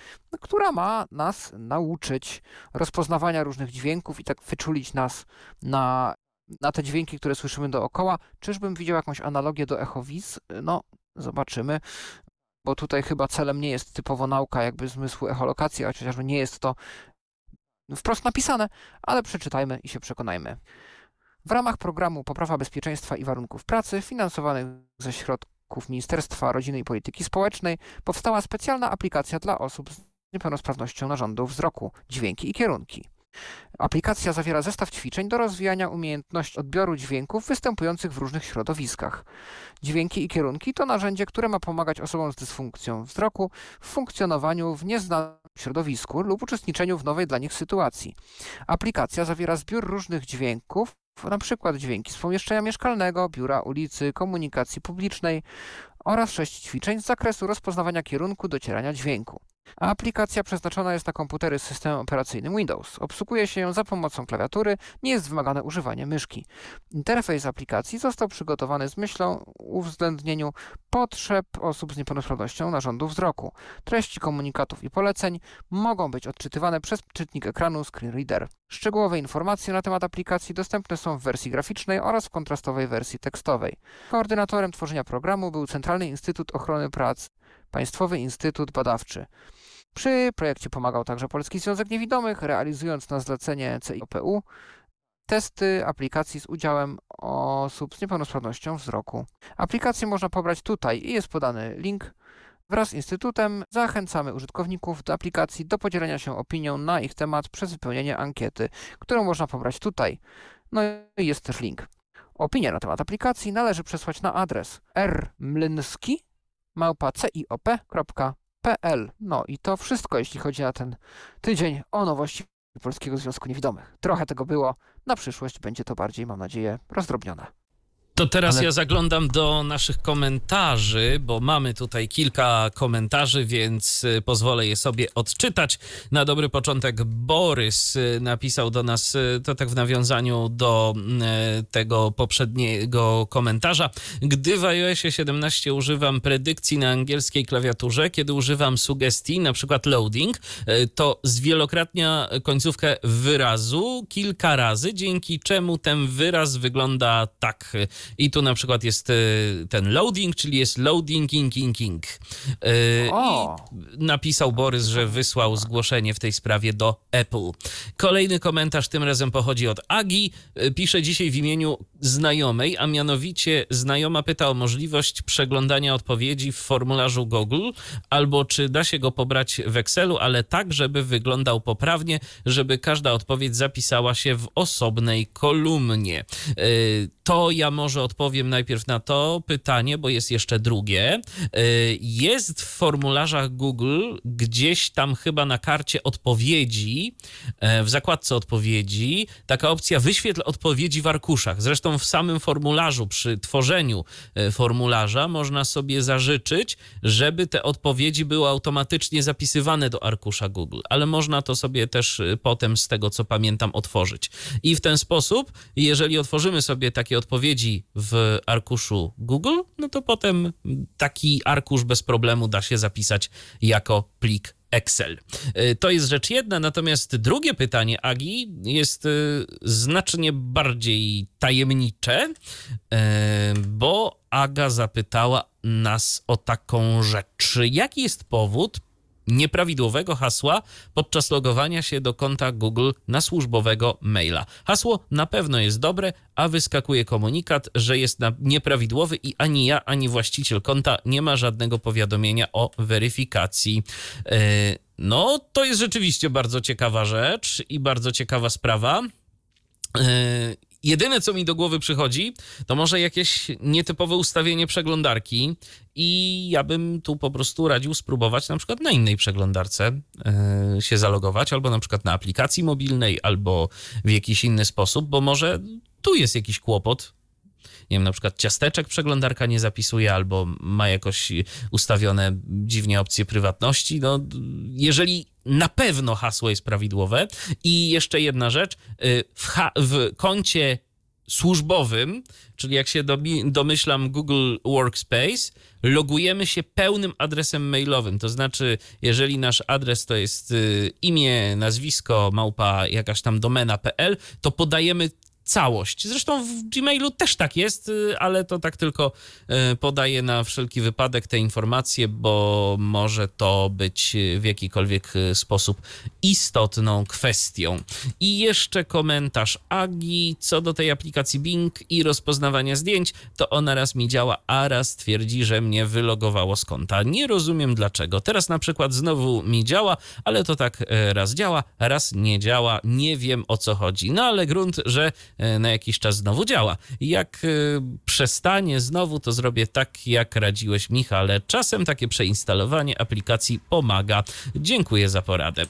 która ma nas nauczyć rozpoznawania różnych dźwięków i tak wyczulić nas na, na te dźwięki, które słyszymy dookoła. Czyżbym widział jakąś analogię do echowiz? No, zobaczymy bo tutaj chyba celem nie jest typowo nauka jakby zmysłu echolokacji, chociażby nie jest to wprost napisane, ale przeczytajmy i się przekonajmy. W ramach programu Poprawa Bezpieczeństwa i Warunków Pracy, finansowanych ze środków Ministerstwa Rodziny i Polityki Społecznej, powstała specjalna aplikacja dla osób z niepełnosprawnością narządu wzroku, dźwięki i kierunki. Aplikacja zawiera zestaw ćwiczeń do rozwijania umiejętności odbioru dźwięków występujących w różnych środowiskach. Dźwięki i kierunki to narzędzie, które ma pomagać osobom z dysfunkcją wzroku w funkcjonowaniu w nieznanym środowisku lub uczestniczeniu w nowej dla nich sytuacji. Aplikacja zawiera zbiór różnych dźwięków, na przykład dźwięki z pomieszczenia mieszkalnego, biura, ulicy, komunikacji publicznej oraz sześć ćwiczeń z zakresu rozpoznawania kierunku docierania dźwięku. Aplikacja przeznaczona jest na komputery z systemem operacyjnym Windows. Obsługuje się ją za pomocą klawiatury, nie jest wymagane używanie myszki. Interfejs aplikacji został przygotowany z myślą uwzględnieniu potrzeb osób z niepełnosprawnością narządu wzroku. Treści komunikatów i poleceń mogą być odczytywane przez czytnik ekranu Screen Reader. Szczegółowe informacje na temat aplikacji dostępne są w wersji graficznej oraz w kontrastowej wersji tekstowej. Koordynatorem tworzenia programu był Centralny Instytut Ochrony Pracy, Państwowy Instytut Badawczy. Przy projekcie pomagał także Polski Związek Niewidomych, realizując na zlecenie CIOPU testy aplikacji z udziałem osób z niepełnosprawnością wzroku. Aplikację można pobrać tutaj i jest podany link. Wraz z Instytutem zachęcamy użytkowników do aplikacji do podzielenia się opinią na ich temat przez wypełnienie ankiety, którą można pobrać tutaj. No i jest też link. Opinię na temat aplikacji należy przesłać na adres rmlynski No i to wszystko, jeśli chodzi na ten tydzień o nowości Polskiego Związku Niewidomych. Trochę tego było, na przyszłość będzie to bardziej, mam nadzieję, rozdrobnione. To teraz Ale- ja zaglądam do naszych komentarzy, bo mamy tutaj kilka komentarzy, więc y, pozwolę je sobie odczytać. Na dobry początek Borys y, napisał do nas, y, to tak w nawiązaniu do tego poprzedniego komentarza. Gdy w iOSie 17 używam predykcji na angielskiej klawiaturze, kiedy używam sugestii, na przykład loading, to zwielokrotnia końcówkę wyrazu kilka razy, dzięki czemu ten wyraz wygląda tak. I tu na przykład jest y, ten loading, czyli jest loading ing ing ing. Y, O! I napisał Borys, że wysłał zgłoszenie w tej sprawie do Apple. Kolejny komentarz tym razem pochodzi od Agi. Y, Pisze dzisiaj w imieniu znajomej, a mianowicie znajoma pyta o możliwość przeglądania odpowiedzi w formularzu Google, albo czy da się go pobrać w Excelu, ale tak, żeby wyglądał poprawnie, żeby każda odpowiedź zapisała się w osobnej kolumnie. To ja może odpowiem najpierw na to pytanie, bo jest jeszcze drugie. Y, Jest w formularzach Google gdzieś tam chyba na karcie odpowiedzi, e, w zakładce odpowiedzi, taka opcja wyświetl odpowiedzi w arkuszach. Zresztą w samym formularzu, przy tworzeniu e, formularza, można sobie zażyczyć, żeby te odpowiedzi były automatycznie zapisywane do arkusza Google, ale można to sobie też e, potem, z tego co pamiętam, otworzyć. I w ten sposób, jeżeli otworzymy sobie takie odpowiedzi w arkuszu Google, no to potem taki arkusz bez problemu da się zapisać jako plik Excel. Y, To jest rzecz jedna, natomiast drugie pytanie Agi jest y, znacznie bardziej tajemnicze, y, bo Aga zapytała nas o taką rzecz. Jaki jest powód nieprawidłowego hasła podczas logowania się do konta Google na służbowego maila. Hasło na pewno jest dobre, a wyskakuje komunikat, że jest nieprawidłowy i ani ja, ani właściciel konta nie ma żadnego powiadomienia o weryfikacji. Yy, No, to jest rzeczywiście bardzo ciekawa rzecz i bardzo ciekawa sprawa. Jedyne, co mi do głowy przychodzi, to może jakieś nietypowe ustawienie przeglądarki i ja bym tu po prostu radził spróbować na przykład na innej przeglądarce e, się zalogować, albo na przykład na aplikacji mobilnej, albo w jakiś inny sposób, bo może tu jest jakiś kłopot. Nie wiem, na przykład ciasteczek przeglądarka nie zapisuje albo ma jakoś ustawione dziwnie opcje prywatności. No, jeżeli na pewno hasło jest prawidłowe i jeszcze jedna rzecz, y, w, ha- w koncie służbowym, czyli jak się domyślam Google Workspace, logujemy się pełnym adresem mailowym. To znaczy, jeżeli nasz adres to jest y, imię, nazwisko, małpa jakaś tam domena.pl, to podajemy całość. Zresztą w Gmailu też tak jest, y, ale to tak tylko y, podaję na wszelki wypadek te informacje, bo może to być y, w jakikolwiek sposób istotną kwestią. I jeszcze komentarz Agi co do tej aplikacji Bing i rozpoznawania zdjęć, to ona raz mi działa, a raz twierdzi, że mnie wylogowało z konta. Nie rozumiem dlaczego. Teraz na przykład znowu mi działa, ale to tak raz działa, raz nie działa. Nie wiem o co chodzi. No ale grunt, że na jakiś czas znowu działa. Jak e, przestanie znowu, to zrobię tak, jak radziłeś, Michale. Czasem takie przeinstalowanie aplikacji pomaga. Dziękuję za poradę.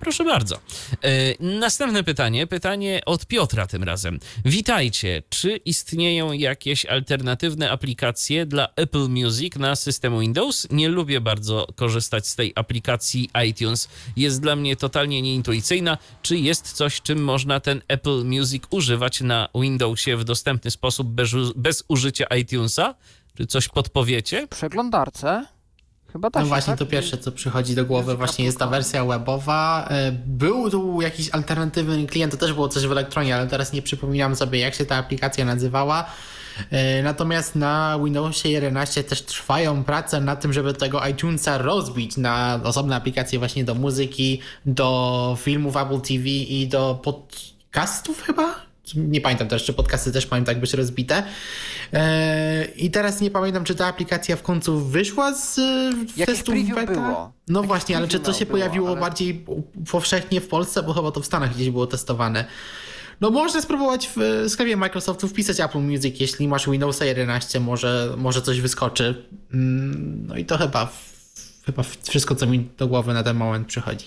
Proszę bardzo. E, następne pytanie, pytanie od Piotra tym razem. Witajcie. Czy istnieją jakieś alternatywne aplikacje dla Apple Music na system Windows? Nie lubię bardzo korzystać z tej aplikacji iTunes. Jest dla mnie totalnie nieintuicyjna. Czy jest coś, czym można ten Apple Music używać na Windowsie w dostępny sposób bez, bez użycia iTunesa? Czy coś podpowiecie? Przeglądarce chyba No się, właśnie tak? to pierwsze, co przychodzi do głowy, właśnie jest ta wersja webowa. E, Był tu jakiś alternatywny klient, to też było coś w elektronie, ale teraz nie przypominam sobie, jak się ta aplikacja nazywała. E, Natomiast na Windowsie 11 też trwają prace nad tym, żeby tego iTunesa rozbić na osobne aplikacje właśnie do muzyki, do filmów Apple TV i do podcastów chyba? Nie pamiętam też, czy podcasty też mają tak być rozbite. Eee, I teraz nie pamiętam, czy ta aplikacja w końcu wyszła z e, testu preview beta. było. No właśnie, ale czy to się było, pojawiło ale- bardziej powszechnie w Polsce, bo chyba to w Stanach gdzieś było testowane. No można spróbować w sklepie Microsoftu wpisać Apple Music, jeśli masz Windowsa 11, może, może coś wyskoczy. Mm, No i to chyba, chyba wszystko, co mi do głowy na ten moment przychodzi.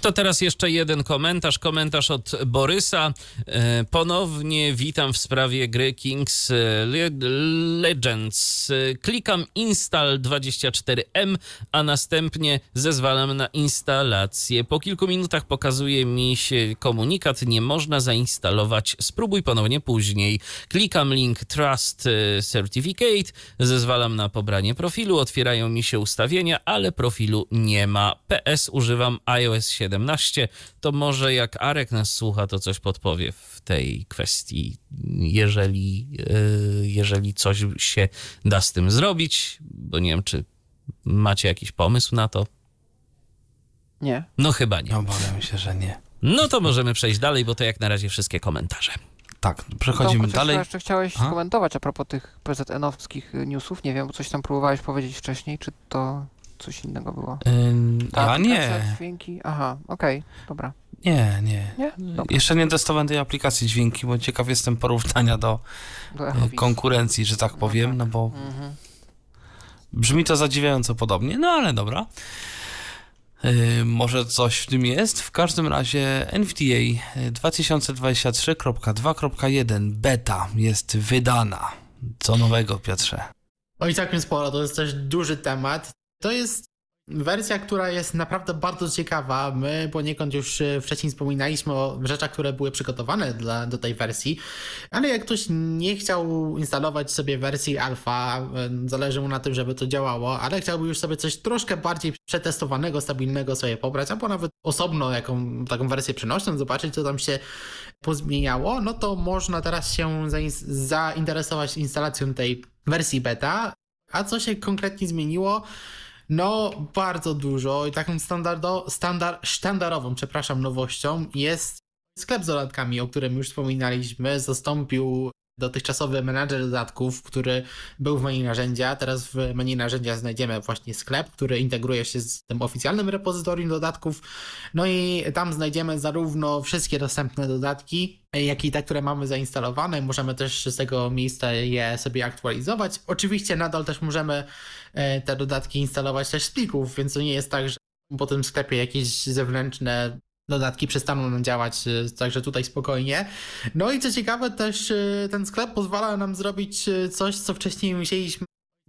To teraz jeszcze jeden komentarz. Komentarz od Borysa. E, Ponownie witam w sprawie gry Kings e, Le- Legends. E, Klikam install 24M, a następnie zezwalam na instalację. Po kilku minutach pokazuje mi się komunikat, nie można zainstalować. Spróbuj ponownie później. Klikam link Trust Certificate, zezwalam na pobranie profilu, otwierają mi się ustawienia, ale profilu nie ma. PS używam iOS 17. To może jak Arek nas słucha, to coś podpowie w tej kwestii, jeżeli, yy, jeżeli coś się da z tym zrobić, bo nie wiem, czy macie jakiś pomysł na to? Nie. No chyba nie. Obawiam się, że nie. No to możemy przejść dalej, bo to jak na razie wszystkie komentarze. Tak, przechodzimy Tomku, dalej. jeszcze chciałeś Aha. skomentować a propos tych PZN-owskich y, newsów. Nie wiem, bo coś tam próbowałeś powiedzieć wcześniej, czy to coś innego było? Ym, Ta ja nie, Dźwięki? Aha, okej, dobra. nie, nie. Nie? Jeszcze nie testowałem tej aplikacji dźwięki, bo ciekaw jestem porównania do Do e, konkurencji, że tak powiem, no bo Mhm. brzmi to zadziwiająco podobnie, no ale dobra. Yy, może coś w tym jest. W każdym razie NVDA 2023.2.1 beta jest wydana. Co nowego, Piotrze? Oj, całkiem sporo, to jest też duży temat. To jest wersja, która jest naprawdę bardzo ciekawa. My poniekąd już e, wcześniej wspominaliśmy o rzeczach, które były przygotowane dla, do tej wersji, ale jak ktoś nie chciał instalować sobie wersji alfa, e, zależy mu na tym, żeby to działało, ale chciałby już sobie coś troszkę bardziej przetestowanego, stabilnego sobie pobrać, albo nawet osobno jaką, taką wersję przenośną, zobaczyć, co tam się pozmieniało, no to można teraz się zain- zainteresować instalacją tej wersji beta. A co się konkretnie zmieniło? No, bardzo dużo i taką standardo, standard, sztandarową, przepraszam, nowością jest sklep z dodatkami, o którym już wspominaliśmy. Zastąpił dotychczasowy menadżer dodatków, który był w menu narzędzia. Teraz w menu narzędzia znajdziemy właśnie sklep, który integruje się z tym oficjalnym repozytorium dodatków. No i tam znajdziemy zarówno wszystkie dostępne dodatki, jak i te, które mamy zainstalowane. Możemy też z tego miejsca je sobie aktualizować. Oczywiście nadal też możemy te dodatki instalować też z plików, więc to nie jest tak, że po tym sklepie jakieś zewnętrzne dodatki przestaną nam działać, e, także tutaj spokojnie. No i co ciekawe, też e, ten sklep pozwala nam zrobić e, coś, co wcześniej musieliśmy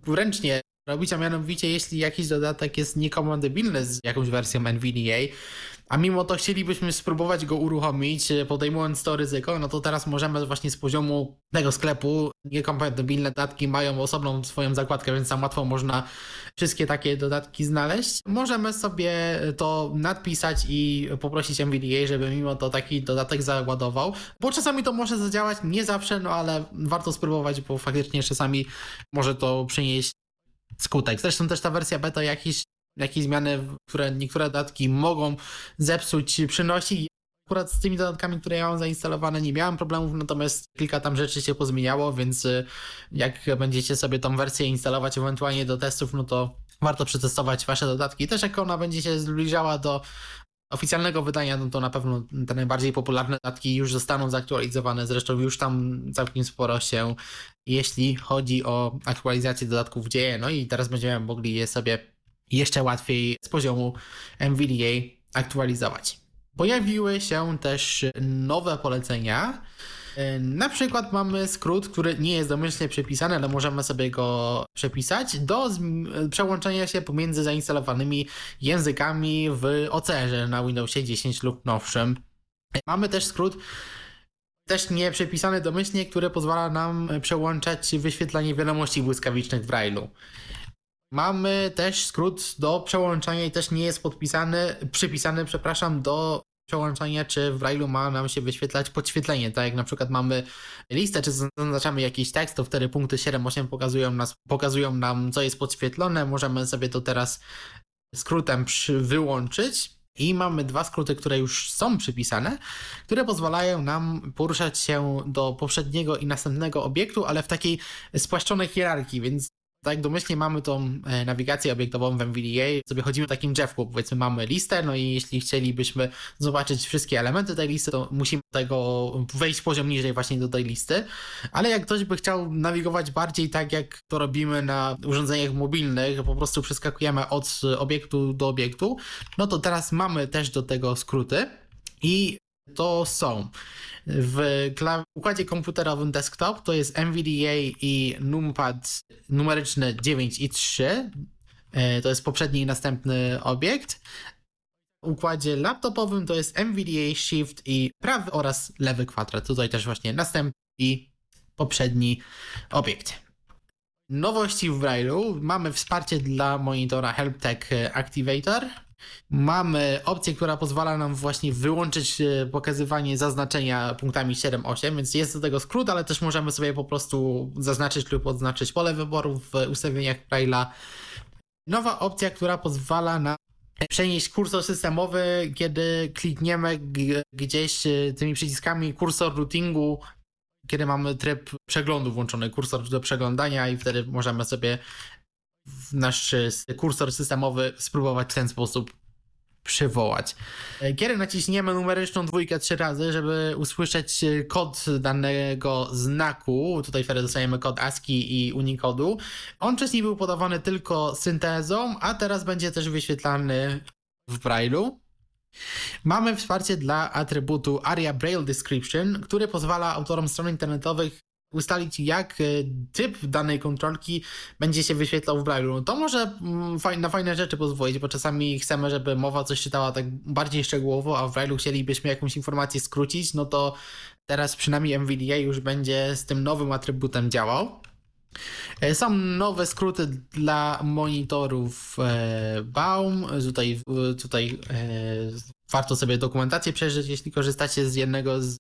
ręcznie robić, a mianowicie jeśli jakiś dodatek jest niekomandybilny z jakąś wersją NVDA, a mimo to chcielibyśmy spróbować go uruchomić, podejmując to ryzyko, no to teraz możemy właśnie z poziomu tego sklepu, niekompatybilne dodatki mają osobną swoją zakładkę, więc tam łatwo można wszystkie takie dodatki znaleźć. Możemy sobie to nadpisać i poprosić NVDA, żeby mimo to taki dodatek załadował, bo czasami to może zadziałać, nie zawsze, no ale warto spróbować, bo faktycznie czasami może to przynieść skutek. Zresztą też ta wersja beta jakieś, jakieś zmiany, które niektóre dodatki mogą zepsuć, przynosi. Akurat z tymi dodatkami, które ja mam zainstalowane, nie miałem problemów, natomiast kilka tam rzeczy się pozmieniało, więc y, jak będziecie sobie tą wersję instalować ewentualnie do testów, no to warto przetestować wasze dodatki. Też jak ona będzie się zbliżała do oficjalnego wydania, no to na pewno te najbardziej popularne dodatki już zostaną zaktualizowane. Zresztą już tam całkiem sporo się, jeśli chodzi o aktualizację dodatków dzieje. No i teraz będziemy mogli je sobie jeszcze łatwiej z poziomu NVDA aktualizować. Pojawiły się też nowe polecenia. Na przykład mamy skrót, który nie jest domyślnie przepisany, ale możemy sobie go przepisać do przełączenia się pomiędzy zainstalowanymi językami w OCR na Windowsie 10 lub nowszym. Mamy też skrót też nie przepisany domyślnie, który pozwala nam przełączać wyświetlanie wiadomości błyskawicznych w Braille'u. Mamy też skrót do przełączania i też nie jest podpisany, przypisany, przepraszam, do przełączania, czy w Braille'u ma nam się wyświetlać podświetlenie. Tak jak na przykład mamy listę, czy zaznaczamy jakiś tekst, to wtedy punkty 7-8 pokazują, nas, pokazują nam, co jest podświetlone. Możemy sobie to teraz skrótem przy, wyłączyć. I mamy dwa skróty, które już są przypisane, które pozwalają nam poruszać się do poprzedniego i następnego obiektu, ale w takiej spłaszczonej hierarchii, więc tak jak domyślnie mamy tą e, nawigację obiektową w NVDA, sobie chodzimy takim drzewku, powiedzmy mamy listę, no i jeśli chcielibyśmy zobaczyć wszystkie elementy tej listy, to musimy tego wejść poziom niżej właśnie do tej listy, ale jak ktoś by chciał nawigować bardziej tak jak to robimy na urządzeniach mobilnych, po prostu przeskakujemy od obiektu do obiektu, no to teraz mamy też do tego skróty i to są w układzie komputerowym desktop to jest NVDA i numpad numeryczny 9 i 3. E, to jest poprzedni i następny obiekt. W układzie laptopowym to jest NVDA Shift i prawy oraz lewy kwadrat. Tutaj też właśnie następny i poprzedni obiekt. Nowości w Braille'u. Mamy wsparcie dla monitora HelpTech Activator Mamy opcję, która pozwala nam właśnie wyłączyć e, pokazywanie zaznaczenia punktami 7-8, więc jest do tego skrót, ale też możemy sobie po prostu zaznaczyć lub odznaczyć pole wyboru w ustawieniach Braille'a. Nowa opcja, która pozwala na przenieść kursor systemowy, kiedy klikniemy gdzieś e, tymi przyciskami kursor routingu, kiedy mamy tryb przeglądu włączony, kursor do przeglądania i wtedy możemy sobie nasz e, kursor systemowy spróbować w ten sposób przywołać. E, kiedy naciśniemy numeryczną dwójkę trzy razy, żeby usłyszeć e, kod danego znaku, tutaj wtedy dostajemy kod ASCII i Unikodu, on wcześniej był podawany tylko syntezą, a teraz będzie też wyświetlany w Braille'u. Mamy wsparcie dla atrybutu ARIA Braille Description, który pozwala autorom stron internetowych ustalić, jak e, typ danej kontrolki będzie się wyświetlał w Braille'u. To może mm, na fajne rzeczy pozwolić, bo czasami chcemy, żeby mowa coś czytała tak bardziej szczegółowo, a w Braille'u chcielibyśmy jakąś informację skrócić, no to teraz przynajmniej NVDA już będzie z tym nowym atrybutem działał. E, są nowe skróty dla monitorów e, Baum. Tutaj, tutaj warto sobie dokumentację przejrzeć, jeśli korzystacie z jednego z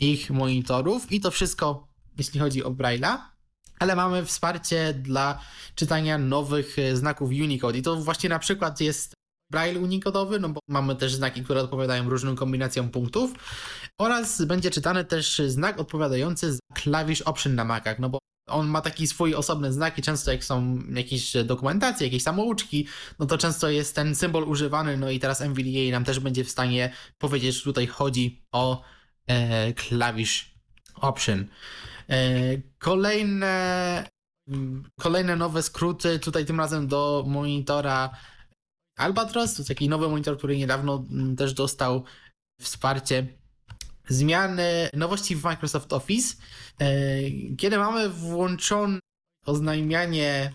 ich monitorów i to wszystko jeśli chodzi o Braille'a, ale mamy wsparcie dla czytania nowych e, znaków Unicode i to właśnie na przykład jest Braille unikodowy, no bo mamy też znaki, które odpowiadają różnym kombinacjom punktów oraz będzie czytany też znak odpowiadający za klawisz Option na Macach, no bo on ma taki swój osobny znak i często jak są jakieś dokumentacje, jakieś samouczki, no to często jest ten symbol używany, no i teraz NVDA nam też będzie w stanie powiedzieć, że tutaj chodzi o e, klawisz Option. E, kolejne, kolejne nowe skróty, tutaj tym razem do monitora Albatros, to jest taki nowy monitor, który niedawno mm, też dostał wsparcie zmiany nowości w Microsoft Office, e, kiedy mamy włączone oznajmianie,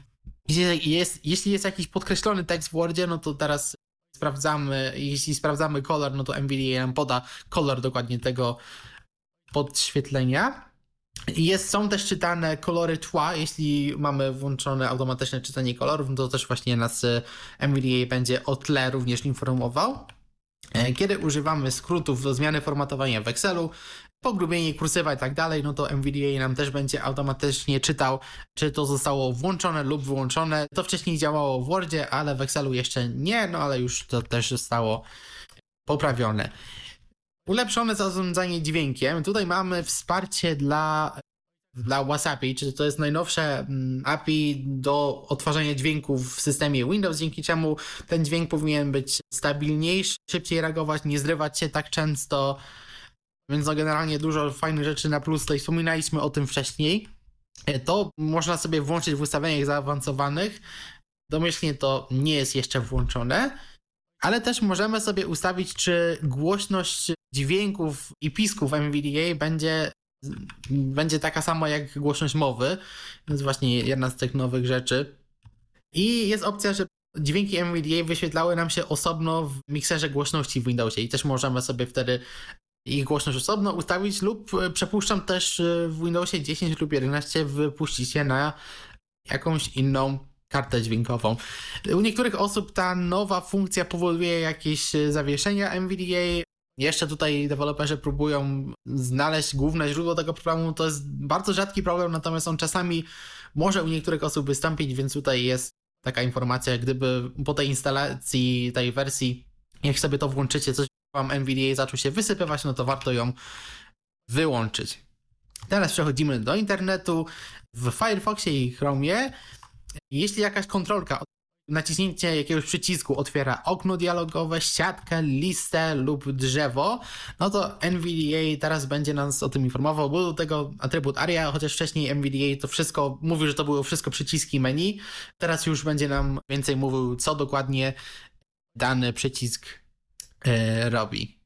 jeśli jest, jeśli jest jakiś podkreślony tekst w Wordzie, no to teraz sprawdzamy, jeśli sprawdzamy kolor, no to NVIDIA nam poda kolor dokładnie tego podświetlenia. Jest, są też czytane kolory tła, jeśli mamy włączone automatyczne czytanie kolorów, no to też właśnie nas NVDA będzie o tle również informował. E, kiedy używamy skrótów do zmiany formatowania w Excelu, pogrubienie kursywa i tak dalej, no to NVDA nam też będzie automatycznie czytał, czy to zostało włączone lub wyłączone. To wcześniej działało w Wordzie, ale w Excelu jeszcze nie, no ale już to też zostało poprawione. Ulepszone zarządzanie dźwiękiem. Tutaj mamy wsparcie dla, dla WhatsAppi, czyli to jest najnowsze mm, API do odtwarzania dźwięków w systemie Windows, dzięki czemu ten dźwięk powinien być stabilniejszy, szybciej reagować, nie zrywać się tak często. Więc no generalnie dużo fajnych rzeczy na plus, tutaj wspominaliśmy o tym wcześniej. E, to można sobie włączyć w ustawieniach zaawansowanych. Domyślnie to nie jest jeszcze włączone ale też możemy sobie ustawić, czy głośność dźwięków i pisków NVDA będzie, będzie taka sama jak głośność mowy. To jest właśnie jedna z tych nowych rzeczy. I jest opcja, że dźwięki NVDA wyświetlały nam się osobno w mikserze głośności w Windowsie i też możemy sobie wtedy ich głośność osobno ustawić lub przepuszczam też w Windowsie 10 lub 11 wypuścić je na jakąś inną kartę dźwiękową. U niektórych osób ta nowa funkcja powoduje jakieś e, zawieszenia NVDA. Jeszcze tutaj deweloperzy próbują znaleźć główne źródło tego problemu. To jest bardzo rzadki problem, natomiast on czasami może u niektórych osób wystąpić, więc tutaj jest taka informacja, gdyby po tej instalacji tej wersji, jak sobie to włączycie, coś wam NVDA zaczął się wysypywać, no to warto ją wyłączyć. Teraz przechodzimy do internetu. W Firefoxie i Chromie jeśli jakaś kontrolka, naciśnięcie jakiegoś przycisku otwiera okno dialogowe, siatkę, listę lub drzewo, no to NVDA teraz będzie nas o tym informował. Był do tego atrybut ARIA, chociaż wcześniej NVDA to wszystko mówił, że to było wszystko przyciski menu. Teraz już będzie nam więcej mówił, co dokładnie dany przycisk yy, robi.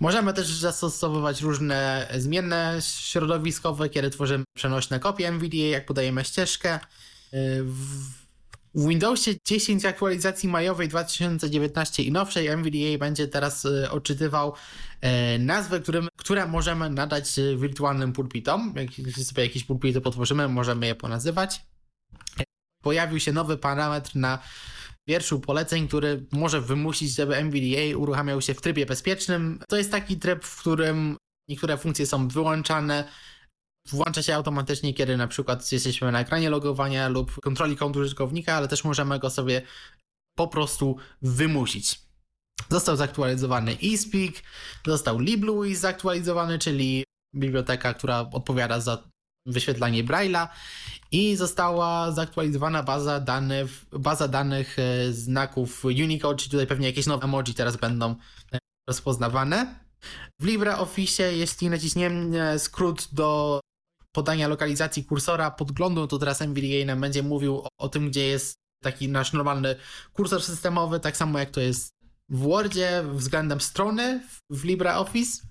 Możemy też zastosowywać różne zmienne środowiskowe, kiedy tworzymy przenośne kopie NVDA, jak podajemy ścieżkę. W Windowsie 10 aktualizacji majowej 2019 i nowszej NVDA będzie teraz e, odczytywał e, nazwy, którym, które możemy nadać e, wirtualnym pulpitom. Jeśli sobie jakieś pulpity potworzymy, możemy je ponazywać. Pojawił się nowy parametr na wierszu poleceń, który może wymusić, żeby NVDA uruchamiał się w trybie bezpiecznym. To jest taki tryb, w którym niektóre funkcje są wyłączane, włącza się automatycznie, kiedy na przykład jesteśmy na ekranie logowania lub kontroli kontu użytkownika, ale też możemy go sobie po prostu wymusić. Został zaktualizowany eSpeak, został LibLouis zaktualizowany, czyli biblioteka, która odpowiada za wyświetlanie Braille'a i została zaktualizowana baza danych, baza danych e, znaków Unicode, czyli tutaj pewnie jakieś nowe emoji teraz będą e, rozpoznawane. W LibreOffice, jeśli naciśniemy skrót do podania lokalizacji kursora podglądu, to teraz NVDA nam będzie mówił o, o tym, gdzie jest taki nasz normalny kursor systemowy, tak samo jak to jest w Wordzie względem strony w LibreOffice.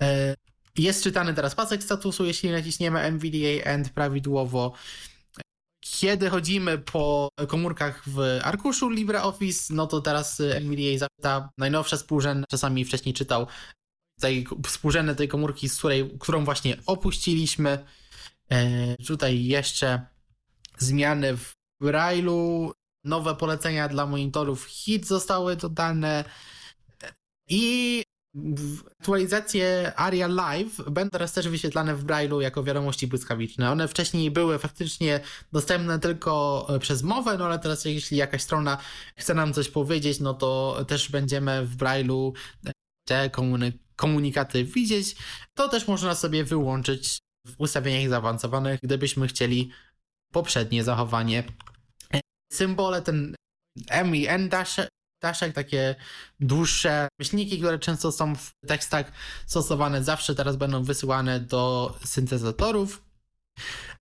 E, jest czytany teraz pasek statusu, jeśli naciśniemy NVDA End prawidłowo. Kiedy chodzimy po komórkach w arkuszu LibreOffice, no to teraz NVDA zapyta najnowsze współrzędne, czasami wcześniej czytał tej współrzędne tej komórki, z której, którą właśnie opuściliśmy. E, tutaj jeszcze zmiany w Braille'u, nowe polecenia dla monitorów HIT zostały dodane i aktualizacje ARIA Live będą teraz też wyświetlane w Braille'u jako wiadomości błyskawiczne. One wcześniej były faktycznie dostępne tylko przez mowę, no ale teraz jeśli jakaś strona chce nam coś powiedzieć, no to też będziemy w Braille'u te komuny komunikaty widzieć, to też można sobie wyłączyć w ustawieniach zaawansowanych, gdybyśmy chcieli poprzednie zachowanie. Symbole, ten M i N daszek, daszek, takie dłuższe myślniki, które często są w tekstach stosowane, zawsze teraz będą wysyłane do syntezatorów.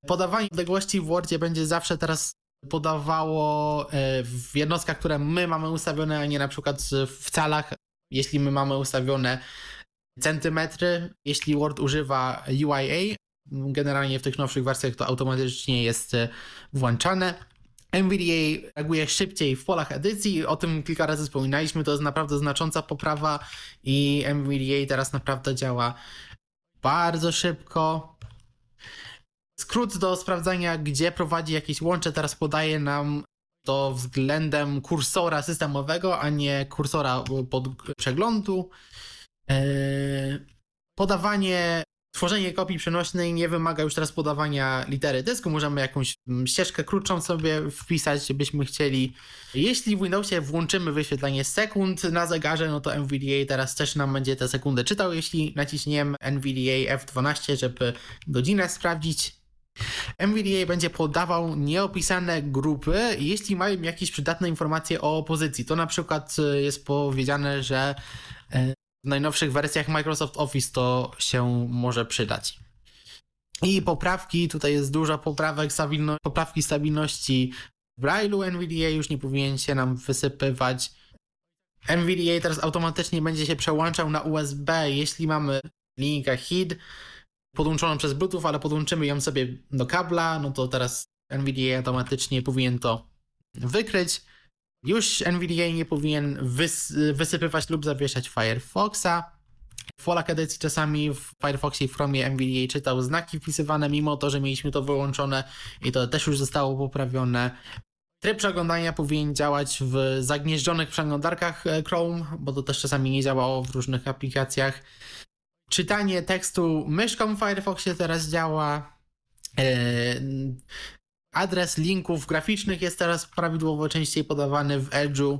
Podawanie odległości w Wordzie będzie zawsze teraz podawało e, w jednostkach, które my mamy ustawione, a nie na przykład w calach jeśli my mamy ustawione centymetry, jeśli Word używa UIA, generalnie w tych nowszych wersjach to automatycznie jest e, włączane. NVDA reaguje szybciej w polach edycji, o tym kilka razy wspominaliśmy, to jest naprawdę znacząca poprawa i NVDA teraz naprawdę działa bardzo szybko. Skrót do sprawdzania, gdzie prowadzi jakieś łącze, teraz podaje nam to względem kursora systemowego, a nie kursora pod przeglądu. Eee, podawanie, tworzenie kopii przenośnej nie wymaga już teraz podawania litery dysku. Możemy jakąś mm, ścieżkę krótszą sobie wpisać, byśmy chcieli. Jeśli w Windowsie włączymy wyświetlanie sekund na zegarze, no to NVDA teraz też nam będzie te sekundy czytał. Jeśli naciśniemy NVDA F12, żeby godzinę sprawdzić, NVDA będzie podawał nieopisane grupy, jeśli mają jakieś przydatne informacje o pozycji. To na przykład e, jest powiedziane, że e, w najnowszych wersjach Microsoft Office to się może przydać. I poprawki, tutaj jest dużo poprawek, stabilno, poprawki stabilności w Braille'u NVDA już nie powinien się nam wysypywać. NVDA teraz automatycznie będzie się przełączał na USB, jeśli mamy linijkę HID podłączoną przez Bluetooth, ale podłączymy ją sobie do kabla, no to teraz NVDA automatycznie powinien to wykryć. Już NVDA nie powinien wys wysypywać lub zawieszać Firefoxa. W polach edycji czasami w Firefoxie i Chromie NVDA czytał znaki wpisywane, mimo to, że mieliśmy to wyłączone i to też już zostało poprawione. Tryb przeglądania powinien działać w zagnieżdżonych przeglądarkach e, Chrome, bo to też czasami nie działało w różnych aplikacjach. Czytanie tekstu myszką w Firefoxie teraz działa. Adres linków graficznych jest teraz prawidłowo częściej podawany w Edge'u.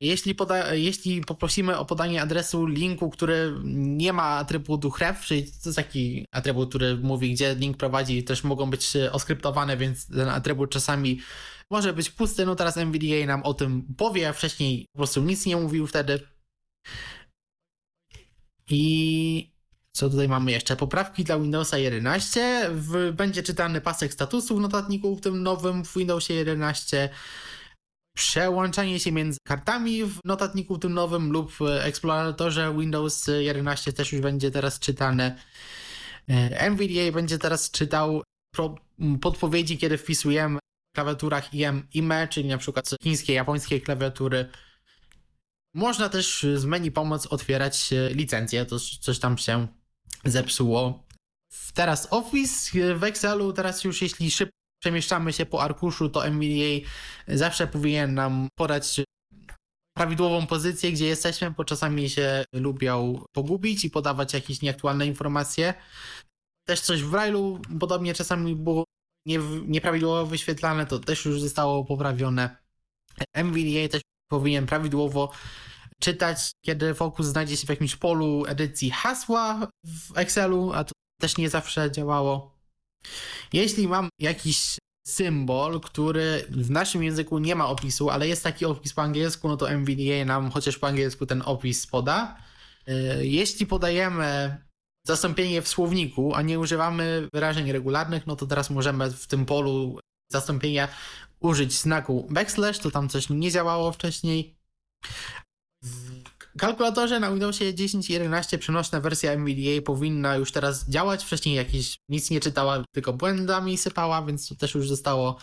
Jeśli, poda, jeśli poprosimy o podanie adresu linku, który nie ma atrybutu href, czyli to jest taki atrybut, który mówi, gdzie link prowadzi, też mogą być oskryptowane, więc ten atrybut czasami może być pusty. No teraz NVDA nam o tym powie, wcześniej po prostu nic nie mówił wtedy. I co tutaj mamy jeszcze? Poprawki dla Windowsa 11. W, będzie czytany pasek statusu w notatniku w tym nowym w Windowsie 11. Przełączanie się między kartami w notatniku w tym nowym lub eksploratorze Windows 11 też już będzie teraz czytane. NVDA będzie teraz czytał podpowiedzi, kiedy wpisujemy w klawiaturach IM, IME, czyli na przykład chińskie, japońskie klawiatury można też z menu pomoc otwierać licencję, to coś tam się zepsuło. Teraz Office w Excelu, teraz już jeśli szybko przemieszczamy się po arkuszu, to NVDA zawsze powinien nam podać prawidłową pozycję, gdzie jesteśmy, bo czasami się lubią pogubić i podawać jakieś nieaktualne informacje. Też coś w Braille'u podobnie czasami było nie, nieprawidłowo wyświetlane, to też już zostało poprawione. NVDA też powinien prawidłowo czytać, kiedy fokus znajdzie się w jakimś polu edycji hasła w Excelu, a to też nie zawsze działało. Jeśli mam jakiś symbol, który w naszym języku nie ma opisu, ale jest taki opis po angielsku, no to NVDA nam chociaż po angielsku ten opis poda. E, jeśli podajemy zastąpienie w słowniku, a nie używamy wyrażeń regularnych, no to teraz możemy w tym polu zastąpienia użyć znaku backslash, to tam coś nie działało wcześniej. W kalkulatorze na Windowsie 10 i 11 przenośna wersja NVDA powinna już teraz działać. Wcześniej jakieś nic nie czytała, tylko błędami sypała, więc to też już zostało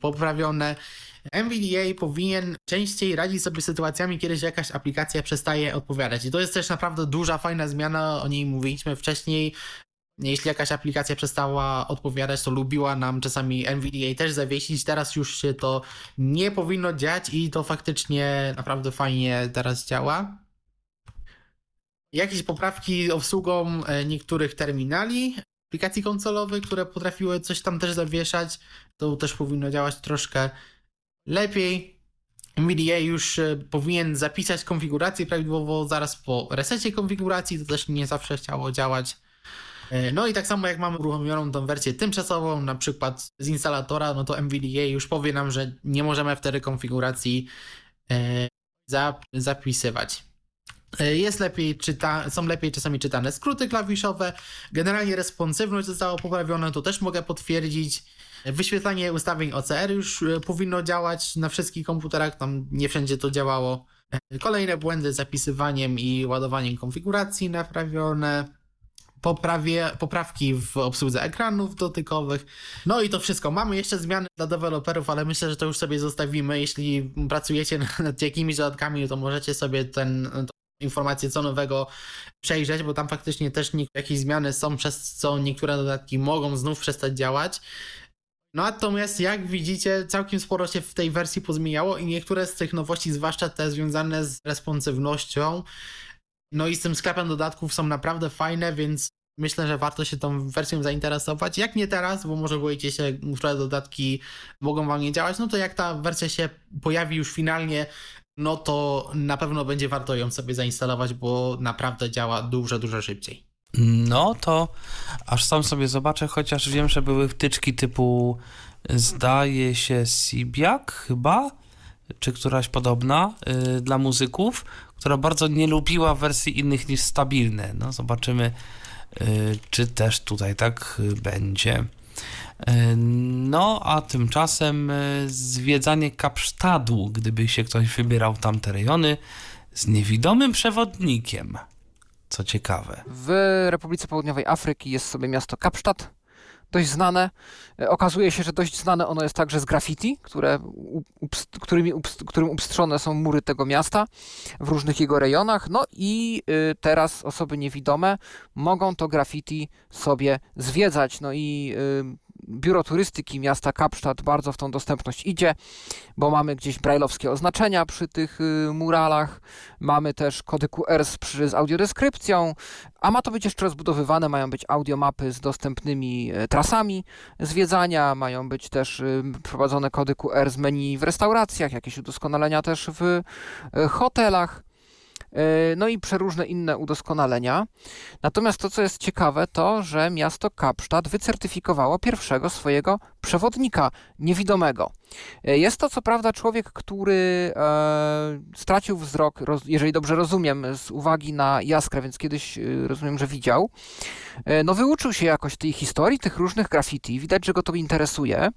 poprawione. NVDA powinien częściej radzić sobie sytuacjami, kiedy jakaś aplikacja przestaje odpowiadać. I to jest też naprawdę duża, fajna zmiana, o niej mówiliśmy wcześniej jeśli jakaś aplikacja przestała odpowiadać, to lubiła nam czasami NVDA też zawiesić. Teraz już się to nie powinno dziać i to faktycznie naprawdę fajnie teraz działa. Jakieś poprawki obsługą e, niektórych terminali, aplikacji konsolowych, które potrafiły coś tam też zawieszać, to też powinno działać troszkę lepiej. NVDA już e, powinien zapisać konfigurację prawidłowo zaraz po resecie konfiguracji, to też nie zawsze chciało działać no i tak samo jak mamy uruchomioną tą wersję tymczasową, na przykład z instalatora, no to NVDA już powie nam, że nie możemy wtedy konfiguracji e, zapisywać. E, jest lepiej czyta, są lepiej czasami czytane skróty klawiszowe. Generalnie responsywność została poprawiona, to też mogę potwierdzić. Wyświetlanie ustawień OCR już e, powinno działać na wszystkich komputerach, tam nie wszędzie to działało. E, kolejne błędy z zapisywaniem i ładowaniem konfiguracji naprawione. Poprawie, poprawki w obsłudze ekranów dotykowych. No i to wszystko. Mamy jeszcze zmiany dla deweloperów, ale myślę, że to już sobie zostawimy. Jeśli pracujecie nad jakimiś dodatkami, to możecie sobie ten, informacje co nowego przejrzeć, bo tam faktycznie też jakieś zmiany są, przez co niektóre dodatki mogą znów przestać działać. No natomiast jak widzicie, całkiem sporo się w tej wersji pozmieniało i niektóre z tych nowości, zwłaszcza te związane z responsywnością, no i z tym sklepem dodatków są naprawdę fajne, więc myślę, że warto się tą wersją zainteresować. Jak nie teraz, bo może boicie się, które dodatki mogą wam nie działać, no to jak ta wersja się pojawi już finalnie, no to na pewno będzie warto ją sobie zainstalować, bo naprawdę działa dużo, dużo szybciej. No to aż sam sobie zobaczę, chociaż wiem, że były wtyczki typu zdaje się Sibiak chyba, czy któraś podobna yy, dla muzyków, która bardzo nie lubiła wersji innych niż stabilne. No zobaczymy, yy, czy też tutaj tak będzie. E, no, a tymczasem zwiedzanie Kapsztadu, gdyby się ktoś wybierał tamte rejony, z niewidomym przewodnikiem. Co ciekawe. W Republice Południowej Afryki jest sobie miasto Kapsztad, dość znane. E, okazuje się, że dość znane ono jest także z graffiti, które, którymi, którym upstrzone są mury tego miasta w różnych jego rejonach. No i teraz osoby niewidome mogą to graffiti sobie zwiedzać. No i Biuro Turystyki miasta Kapsztad bardzo w tą dostępność idzie, bo mamy gdzieś brajlowskie oznaczenia przy tych y, muralach, mamy też kody QR z, z audiodeskrypcją, a ma to być jeszcze rozbudowywane, mają być audiomapy z dostępnymi e, trasami zwiedzania, mają być też y, prowadzone kody QR z menu w restauracjach, jakieś udoskonalenia też w e, hotelach. E, no i przeróżne inne udoskonalenia. Natomiast to, co jest ciekawe, to, że miasto Kapsztad wycertyfikowało pierwszego swojego przewodnika niewidomego. E, jest to co prawda człowiek, który e, stracił wzrok, jeżeli dobrze rozumiem, z uwagi na jaskrę, więc kiedyś e, rozumiem, że widział. No wyuczył się jakoś tej historii, tych różnych graffiti, widać, że go to interesuje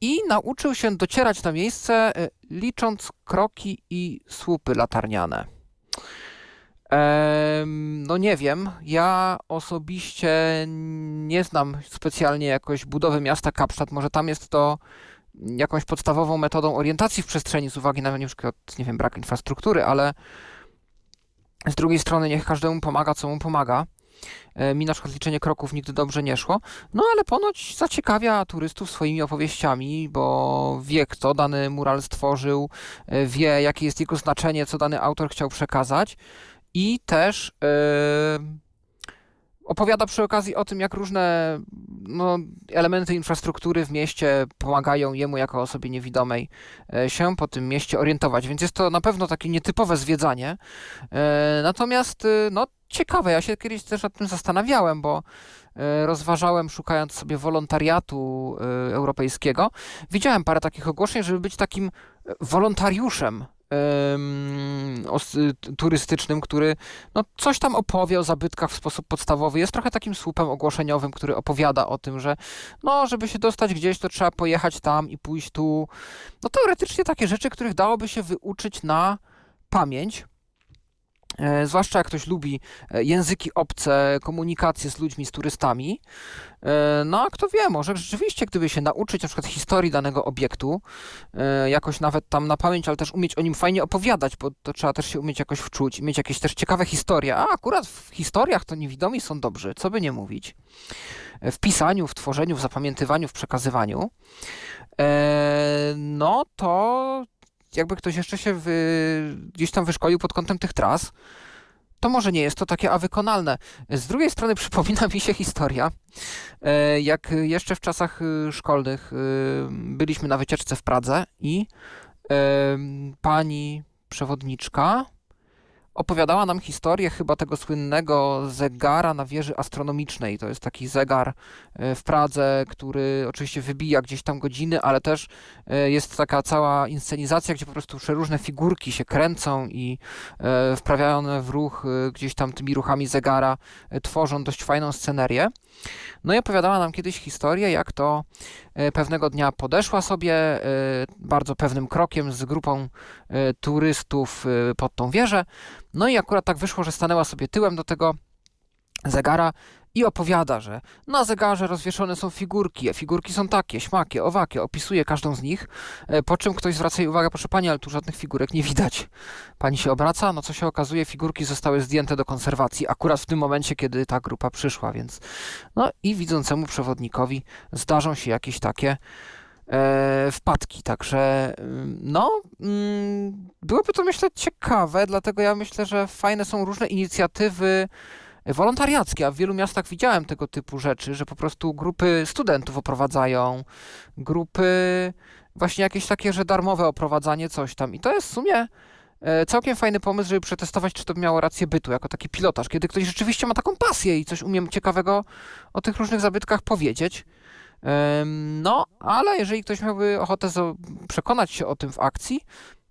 i nauczył się docierać na miejsce licząc kroki i słupy latarniane. No nie wiem, ja osobiście nie znam specjalnie jakoś budowy miasta Kapsztad, może tam jest to jakąś podstawową metodą orientacji w przestrzeni z uwagi na na przykład, nie wiem, brak infrastruktury, ale z drugiej strony niech każdemu pomaga, co mu pomaga. E, mi na przykład liczenie kroków nigdy dobrze nie szło, no ale ponoć zaciekawia turystów swoimi opowieściami, bo wie kto dany mural stworzył, e, wie jakie jest jego znaczenie, co dany autor chciał przekazać i też yy, opowiada przy okazji o tym, jak różne no, elementy infrastruktury w mieście pomagają jemu jako osobie niewidomej się po tym mieście orientować, więc jest to na pewno takie nietypowe zwiedzanie. Natomiast no, ciekawe. Ja się kiedyś też nad tym zastanawiałem, bo e, rozważałem, szukając sobie wolontariatu e, europejskiego. Widziałem parę takich ogłoszeń, żeby być takim e, wolontariuszem turystycznym, który no, coś tam opowie o zabytkach w sposób podstawowy. Jest trochę takim słupem ogłoszeniowym, który opowiada o tym, że no, żeby się dostać gdzieś, to trzeba pojechać tam i pójść tu. No teoretycznie takie rzeczy, których dałoby się wyuczyć na pamięć. E, zwłaszcza jak ktoś lubi e, języki obce, komunikację z ludźmi, z turystami. E, no a kto wie, może rzeczywiście, gdyby się nauczyć na przykład historii danego obiektu, jakoś nawet tam na pamięć, ale też umieć o nim fajnie opowiadać, bo to trzeba też się umieć jakoś wczuć, mieć jakieś też ciekawe historie. A akurat w historiach to niewidomi są dobrzy, co by nie mówić. W pisaniu, w tworzeniu, w zapamiętywaniu, w przekazywaniu. No to jakby ktoś jeszcze się wy, gdzieś tam wyszkolił pod kątem tych tras, to może nie jest to takie a wykonalne. Z drugiej strony przypomina mi się historia, e, jak jeszcze w czasach y, szkolnych y, byliśmy na wycieczce w Pradze i pani przewodniczka opowiadała nam historię chyba tego słynnego zegara na wieży astronomicznej. To jest taki zegar e, w Pradze, który oczywiście wybija gdzieś tam godziny, ale też e, jest taka cała inscenizacja, gdzie po prostu przeróżne figurki się kręcą i e, wprawione w ruch gdzieś tam tymi ruchami zegara tworzą dość fajną scenerię. No i opowiadała nam kiedyś historię, jak to e, pewnego dnia podeszła sobie e, bardzo pewnym krokiem z grupą e, turystów pod tą wieżę. No i akurat tak wyszło, że stanęła sobie tyłem do tego zegara i opowiada, że na zegarze rozwieszone są figurki, a figurki są takie, śmakie, owakie, opisuje każdą z nich, e, po czym ktoś zwraca jej uwagę, proszę pani, ale tu żadnych figurek nie widać. Pani się obraca, no co się okazuje, figurki zostały zdjęte do konserwacji, akurat w tym momencie, kiedy ta grupa przyszła, więc no i widzącemu przewodnikowi zdarzą się jakieś takie e, wpadki, także ym, no mm, byłoby to myślę ciekawe, dlatego ja myślę, że fajne są różne inicjatywy wolontariackie, a w wielu miastach widziałem tego typu rzeczy, że po prostu grupy studentów oprowadzają, grupy właśnie jakieś takie, że darmowe oprowadzanie, coś tam. I to jest w sumie e, całkiem fajny pomysł, żeby przetestować, czy to miało rację bytu, jako taki pilotaż, kiedy ktoś rzeczywiście ma taką pasję i coś umie ciekawego o tych różnych zabytkach powiedzieć. No, ale jeżeli ktoś miałby ochotę przekonać się o tym w akcji,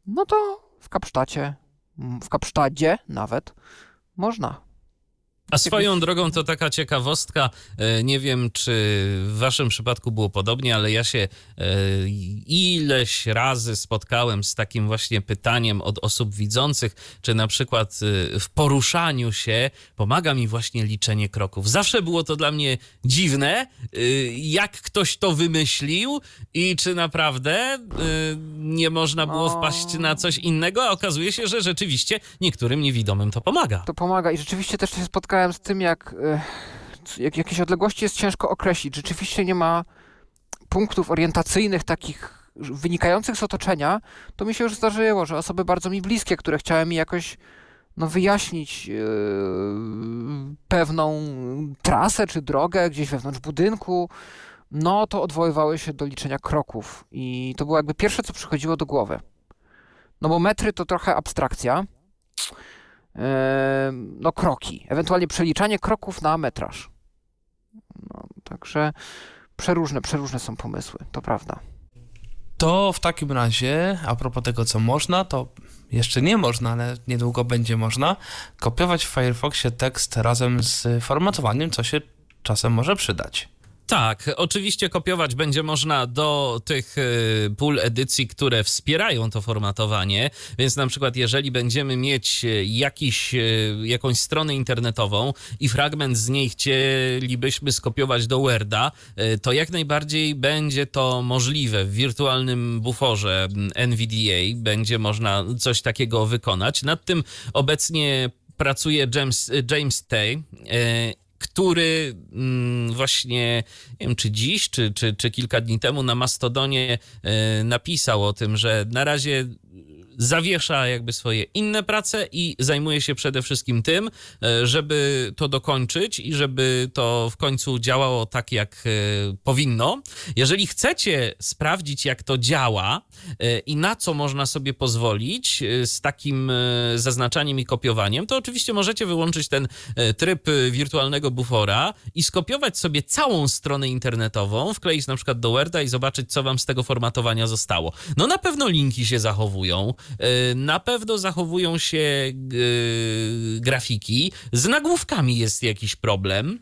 no to w Kapsztacie, w Kapsztadzie nawet, można. A swoją drogą to taka ciekawostka, e, nie wiem czy w waszym przypadku było podobnie, ale ja się e, ileś razy spotkałem z takim właśnie pytaniem od osób widzących, czy na przykład e, w poruszaniu się pomaga mi właśnie liczenie kroków. Zawsze było to dla mnie dziwne, jak ktoś to wymyślił i czy naprawdę nie można było wpaść na coś innego, a okazuje się, że rzeczywiście niektórym niewidomym to pomaga. To pomaga i rzeczywiście też się spotkałem z tym, jak, e, jak jakieś odległości jest ciężko określić. Rzeczywiście nie ma punktów orientacyjnych takich wynikających z otoczenia. To mi się już zdarzyło, że osoby bardzo mi bliskie, które chciałem mi jakoś no, wyjaśnić e, pewną trasę czy drogę gdzieś wewnątrz budynku, no to odwoływały się do liczenia kroków. I to było jakby pierwsze, co przychodziło do głowy. No bo metry to trochę abstrakcja. No kroki, ewentualnie przeliczanie kroków na metraż. No, także przeróżne, przeróżne są pomysły, to prawda. To w takim razie, a propos tego, co można, to jeszcze nie można, ale niedługo będzie można kopiować w Firefoxie tekst razem z formatowaniem, co się czasem może przydać. Tak, oczywiście kopiować będzie można do tych y, pól edycji, które wspierają to formatowanie, więc na przykład jeżeli będziemy mieć y, jakiś, y, jakąś stronę internetową i fragment z niej chcielibyśmy skopiować do Worda, to jak najbardziej będzie to możliwe. W wirtualnym buforze mm, NVDA będzie można coś takiego wykonać. Nad tym obecnie pracuje James, James Tay, który mm, właśnie, nie wiem czy dziś, czy, czy, czy kilka dni temu na Mastodonie e, napisał o tym, że na razie zawiesza jakby swoje inne prace i zajmuje się przede wszystkim tym, e, żeby to dokończyć i żeby to w końcu działało tak, jak e, powinno. Jeżeli chcecie sprawdzić, jak to działa e, i na co można sobie pozwolić z takim zaznaczaniem i kopiowaniem, to oczywiście możecie wyłączyć ten tryb wirtualnego bufora i skopiować sobie całą stronę internetową, wkleić na przykład do Worda i zobaczyć, co wam z tego formatowania zostało. No na pewno linki się zachowują, na pewno zachowują się e, grafiki, z nagłówkami jest jakiś problem.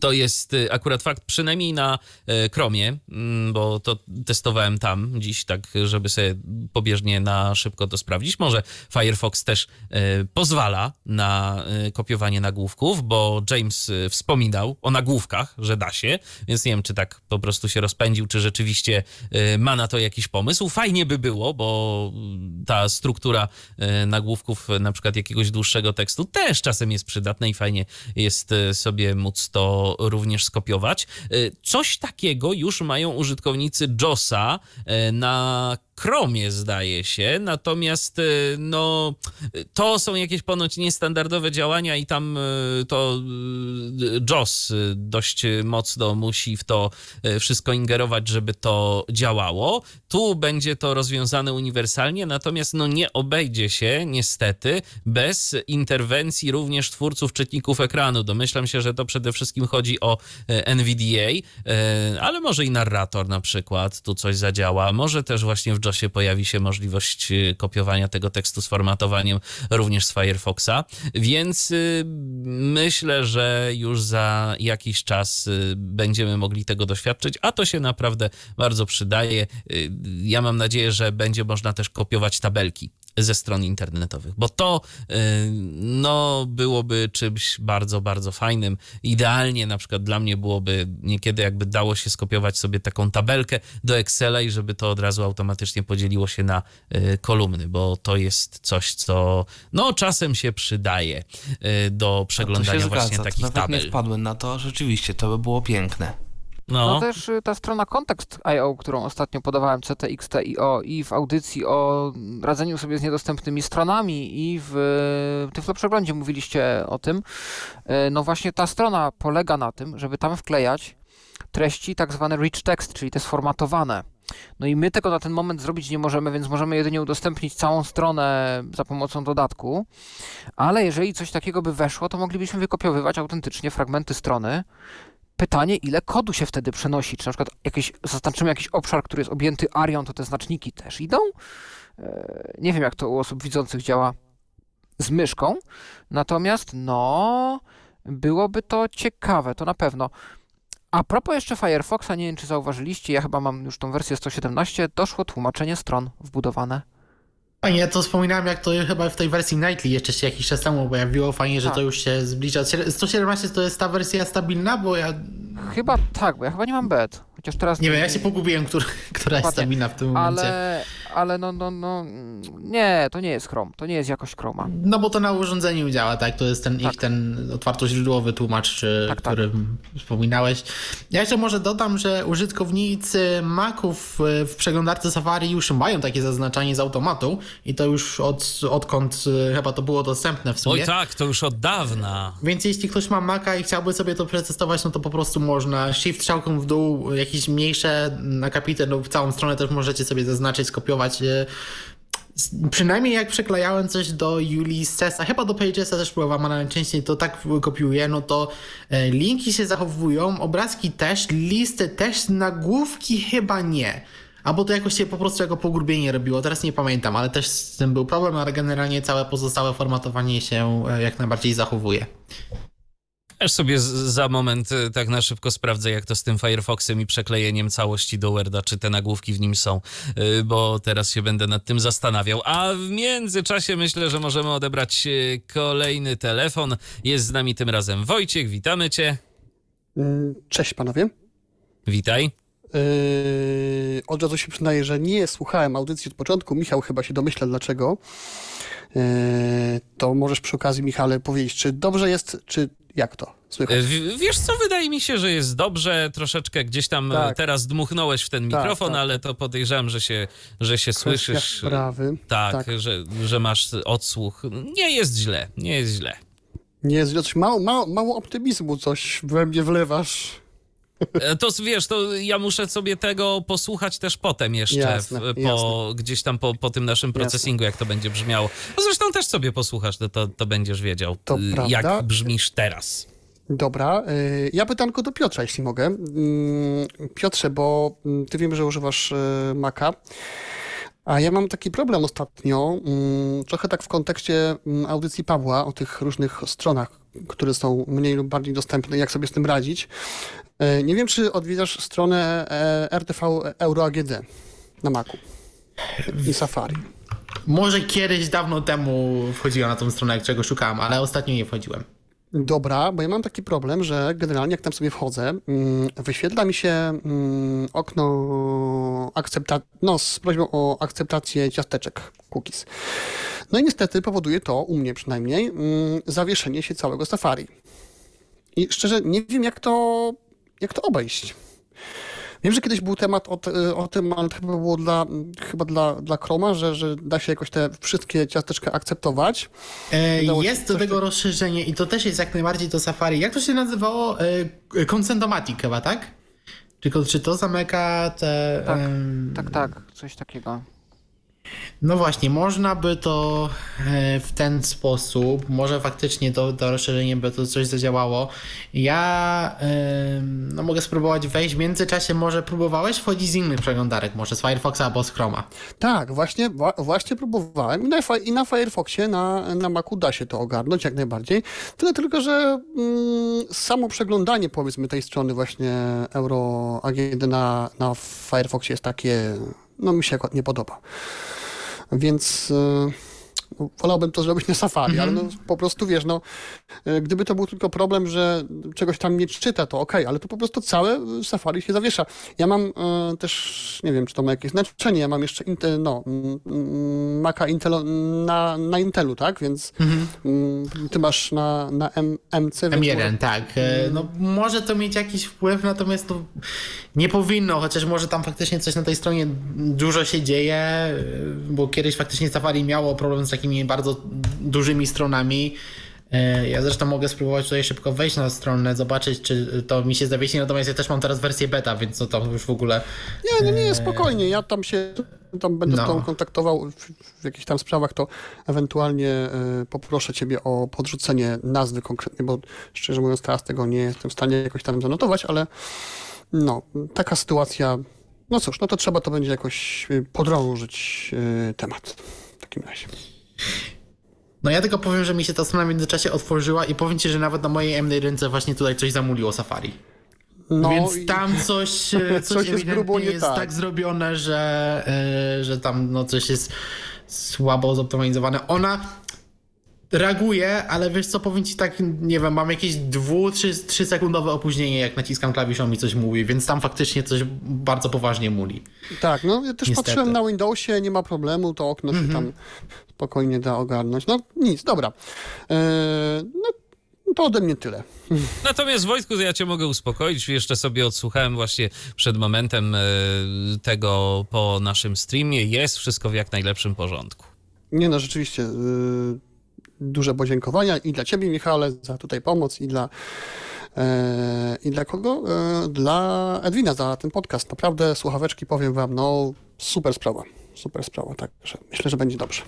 To jest y, akurat fakt, przynajmniej na e, Chromie, mm, bo to testowałem tam dziś, tak żeby sobie pobieżnie na szybko to sprawdzić. Może Firefox też e, pozwala na kopiowanie nagłówków, bo James wspominał o nagłówkach, że da się, więc nie wiem, czy tak po prostu się rozpędził, czy rzeczywiście ma na to jakiś pomysł. Fajnie by było, bo ta struktura nagłówków, na przykład jakiegoś dłuższego tekstu, też czasem jest przydatna i fajnie jest sobie móc to również skopiować. E, Coś takiego już mają użytkownicy JOSa e, na Chromie, zdaje się, natomiast e, no, to są jakieś ponoć niestandardowe działania i tam e, to e, JOS dość mocno musi w to wszystko ingerować, żeby to działało. Tu będzie to rozwiązane uniwersalnie, natomiast no nie obejdzie się niestety bez interwencji również twórców czytników ekranu. Domyślam się, że to przede wszystkim chodzi o NVDA, ale może i narrator na przykład tu coś zadziała, może też właśnie w JOSie pojawi się możliwość y, kopiowania tego tekstu z formatowaniem również z Firefoxa, więc y, myślę, że już za jakiś czas y, będziemy mogli tego doświadczyć, a to się naprawdę bardzo przydaje. Ja mam nadzieję, że będzie można też kopiować tabelki ze stron internetowych, bo to y, no, byłoby czymś bardzo, bardzo fajnym. Idealnie na przykład dla mnie byłoby niekiedy jakby dało się skopiować sobie taką tabelkę do Excela i żeby to od razu automatycznie podzieliło się na y, kolumny, bo to jest coś, co no czasem się przydaje y, do przeglądania właśnie zgadza, to takich nawet nie tabel. wpadłem na to, rzeczywiście, to by było piękne. No No, też y, ta strona Context.io, którą ostatnio podawałem, CTXT.io i w audycji o radzeniu sobie z niedostępnymi stronami i w y, Tyflo Przeglądzie mówiliście o tym. Y, No właśnie ta strona polega na tym, żeby tam wklejać treści tak zwane rich text, czyli te sformatowane. No i my tego na ten moment zrobić nie możemy, więc możemy jedynie udostępnić całą stronę za pomocą dodatku. Ale jeżeli coś takiego by weszło, to moglibyśmy wykopiowywać autentycznie fragmenty strony. Pytanie, ile kodu się wtedy przenosi? Czy na przykład jakieś, zaznaczymy jakiś obszar, który jest objęty arią, to te znaczniki też idą? E, Nie wiem, jak to u osób widzących działa z myszką. Natomiast, no, byłoby to ciekawe, to na pewno. A propos jeszcze Firefoxa, nie wiem, czy zauważyliście, ja chyba mam już tą wersję 117, doszło tłumaczenie stron wbudowane. Fajnie, ja to wspominałem, jak to chyba w tej wersji Nightly jeszcze się jakiś czas temu pojawiło. Fajnie, że Tak. to już się zbliża. 117 to jest ta wersja stabilna, bo ja Chyba tak, bo ja chyba nie mam bet. Chociaż teraz... nie wiem, ja się pogubiłem, która, która jest stabilna w tym momencie. Ale, ale no, no, no, nie, to nie jest Chrome, to nie jest jakość Chroma. No bo to na urządzeniu działa, tak? To jest ten Tak. ich ten otwartoźródłowy tłumacz, Tak, tak. którym wspominałeś. Ja jeszcze może dodam, że użytkownicy Maców e, w przeglądarce Safari już mają takie zaznaczanie z automatu i to już od, odkąd e, chyba to było dostępne w sumie. oj tak, to już od dawna. Więc jeśli ktoś ma Maca i chciałby sobie to przetestować, no to po prostu można shift strzałką w dół, jakieś mniejsze akapity lub całą stronę też możecie sobie zaznaczyć, skopiować. e, Przynajmniej jak przeklejałem coś do Ulyssesa, chyba do Pagesa też próbowałem, ale najczęściej to tak kopiuję, no to e, linki się zachowują, obrazki też, listy też, nagłówki chyba nie. Albo to jakoś się po prostu jako pogrubienie robiło, teraz nie pamiętam, ale też z tym był problem, ale generalnie całe pozostałe formatowanie się e, jak najbardziej zachowuje. Też sobie za moment y, tak na szybko sprawdzę, jak to z tym Firefoxem i przeklejeniem całości do Worda, czy te nagłówki w nim są, y, bo teraz się będę nad tym zastanawiał. A w międzyczasie myślę, że możemy odebrać y, kolejny telefon. Jest z nami tym razem Wojciech, witamy cię. Cześć panowie. Witaj. Yy, od razu się przyznaję, że nie słuchałem audycji od początku. Michał chyba się domyśla dlaczego. Yy, to możesz przy okazji, Michale, powiedzieć, czy dobrze jest, czy jak to słychać? W- Wiesz co, wydaje mi się, że jest dobrze. Troszeczkę gdzieś tam y, Tak. teraz dmuchnąłeś w ten Tak, mikrofon, tak. ale to podejrzewam, że się, że się Kwestia słyszysz. sprawy. Tak, tak. Że, że masz odsłuch. Nie jest źle, nie jest źle. Nie jest coś mało, mało, mało optymizmu, coś we mnie wlewasz. E, To wiesz, to ja muszę sobie tego posłuchać też potem jeszcze, Jasne, w, po, gdzieś tam po, po tym naszym procesingu, jak to będzie brzmiało. No zresztą też sobie posłuchasz, to, to, to będziesz wiedział, To y, prawda. jak brzmisz teraz. Dobra, yy, ja pytanko do Piotra, jeśli mogę. Yy, Piotrze, bo mm, ty wiem, że używasz yy, Maca, a ja mam taki problem ostatnio, mm, trochę tak w kontekście mm, audycji Pawła o tych różnych stronach, które są mniej lub bardziej dostępne, jak sobie z tym radzić. Yy, Nie wiem, czy odwiedzasz stronę e, RTV Euro AGD na Macu i Safari. Może kiedyś dawno temu wchodziłem na tą stronę, jak czego szukałem, ale ostatnio nie wchodziłem. Dobra, bo ja mam taki problem, że generalnie jak tam sobie wchodzę, mm, wyświetla mi się mm, okno akcepta- no, z prośbą o akceptację ciasteczek cookies. No i niestety powoduje to, u mnie przynajmniej, mm, zawieszenie się całego Safari. I szczerze nie wiem, jak to, jak to obejść. Wiem, że kiedyś był temat o, te, o tym, ale to chyba było dla, chyba dla, dla Chroma, że, że da się jakoś te wszystkie ciasteczka akceptować. E, jest do tego rozszerzenie i to też jest jak najbardziej to Safari. Jak to się nazywało? E, Consentomatic chyba, tak? Tylko czy to zamyka te... Tak, em, Tak, tak, coś takiego. No właśnie, można by to e, w ten sposób, może faktycznie to, to rozszerzenie by to coś zadziałało. Ja no mogę spróbować wejść, w międzyczasie może próbowałeś wchodzić z innych przeglądarek, może z Firefoxa albo z Chroma. Tak, właśnie, właśnie próbowałem i na, i na Firefoxie, na, na Macu da się to ogarnąć jak najbardziej. Tyle tylko, że mm, samo przeglądanie powiedzmy tej strony właśnie Euro AGD na, na Firefoxie jest takie, no mi się akurat nie podoba. Więc no, wolałbym to zrobić na Safari, ale no, po prostu wiesz, no, y, gdyby to był tylko problem, że czegoś tam nie czyta, to okej, ale to po prostu całe Safari się zawiesza. Ja mam y, też, nie wiem, czy to ma jakieś znaczenie, ja mam jeszcze Intel, no, mm, mm, Maca Intel na, na Intelu, tak? Więc mm, ty masz na, na M, MC, więc M1, może- tak. E, No, może to mieć jakiś wpływ, natomiast to nie powinno, chociaż może tam faktycznie coś na tej stronie dużo się dzieje, e, bo kiedyś faktycznie Safari miało problem z takimi bardzo dużymi stronami. E, Ja zresztą mogę spróbować tutaj szybko wejść na stronę, zobaczyć, czy to mi się zawiesi, natomiast ja też mam teraz wersję beta, więc no to już w ogóle... Nie, nie, nie, spokojnie. Ja tam się tam będę No. z tobą kontaktował w, w jakichś tam sprawach, to ewentualnie y, poproszę ciebie o podrzucenie nazwy konkretnie, bo szczerze mówiąc teraz tego nie jestem w stanie jakoś tam zanotować, ale no, taka sytuacja, no cóż, no to trzeba to będzie jakoś podrążyć y, temat w takim razie. No ja tylko powiem, że mi się ta strona w międzyczasie otworzyła i powiem ci, że nawet na mojej M1 właśnie tutaj coś zamuliło Safari. No, Więc tam coś, e, coś, Coś jest grubo nie jest tak. tak. zrobione, że, e, że tam no, coś jest słabo zoptymalizowane. Ona reaguje, ale wiesz co, powiem ci tak, nie wiem, mam jakieś 2-3 sekundowe opóźnienie, jak naciskam klawiszą mi coś mówi, więc tam faktycznie coś bardzo poważnie muli. Tak, no ja też Niestety. patrzyłem na Windowsie, nie ma problemu, to okno się tam spokojnie da ogarnąć. No nic, dobra. E, no to ode mnie tyle. Natomiast Wojtku, ja cię mogę uspokoić. Jeszcze sobie odsłuchałem właśnie przed momentem e, tego po naszym streamie. Jest wszystko w jak najlepszym porządku. Nie no, rzeczywiście y, duże podziękowania i dla ciebie, Michale, za tutaj pomoc i dla e, i dla kogo? E, dla Edwina za ten podcast. Naprawdę słuchaweczki, powiem wam, no super sprawa. Super sprawa, także myślę, że będzie dobrze.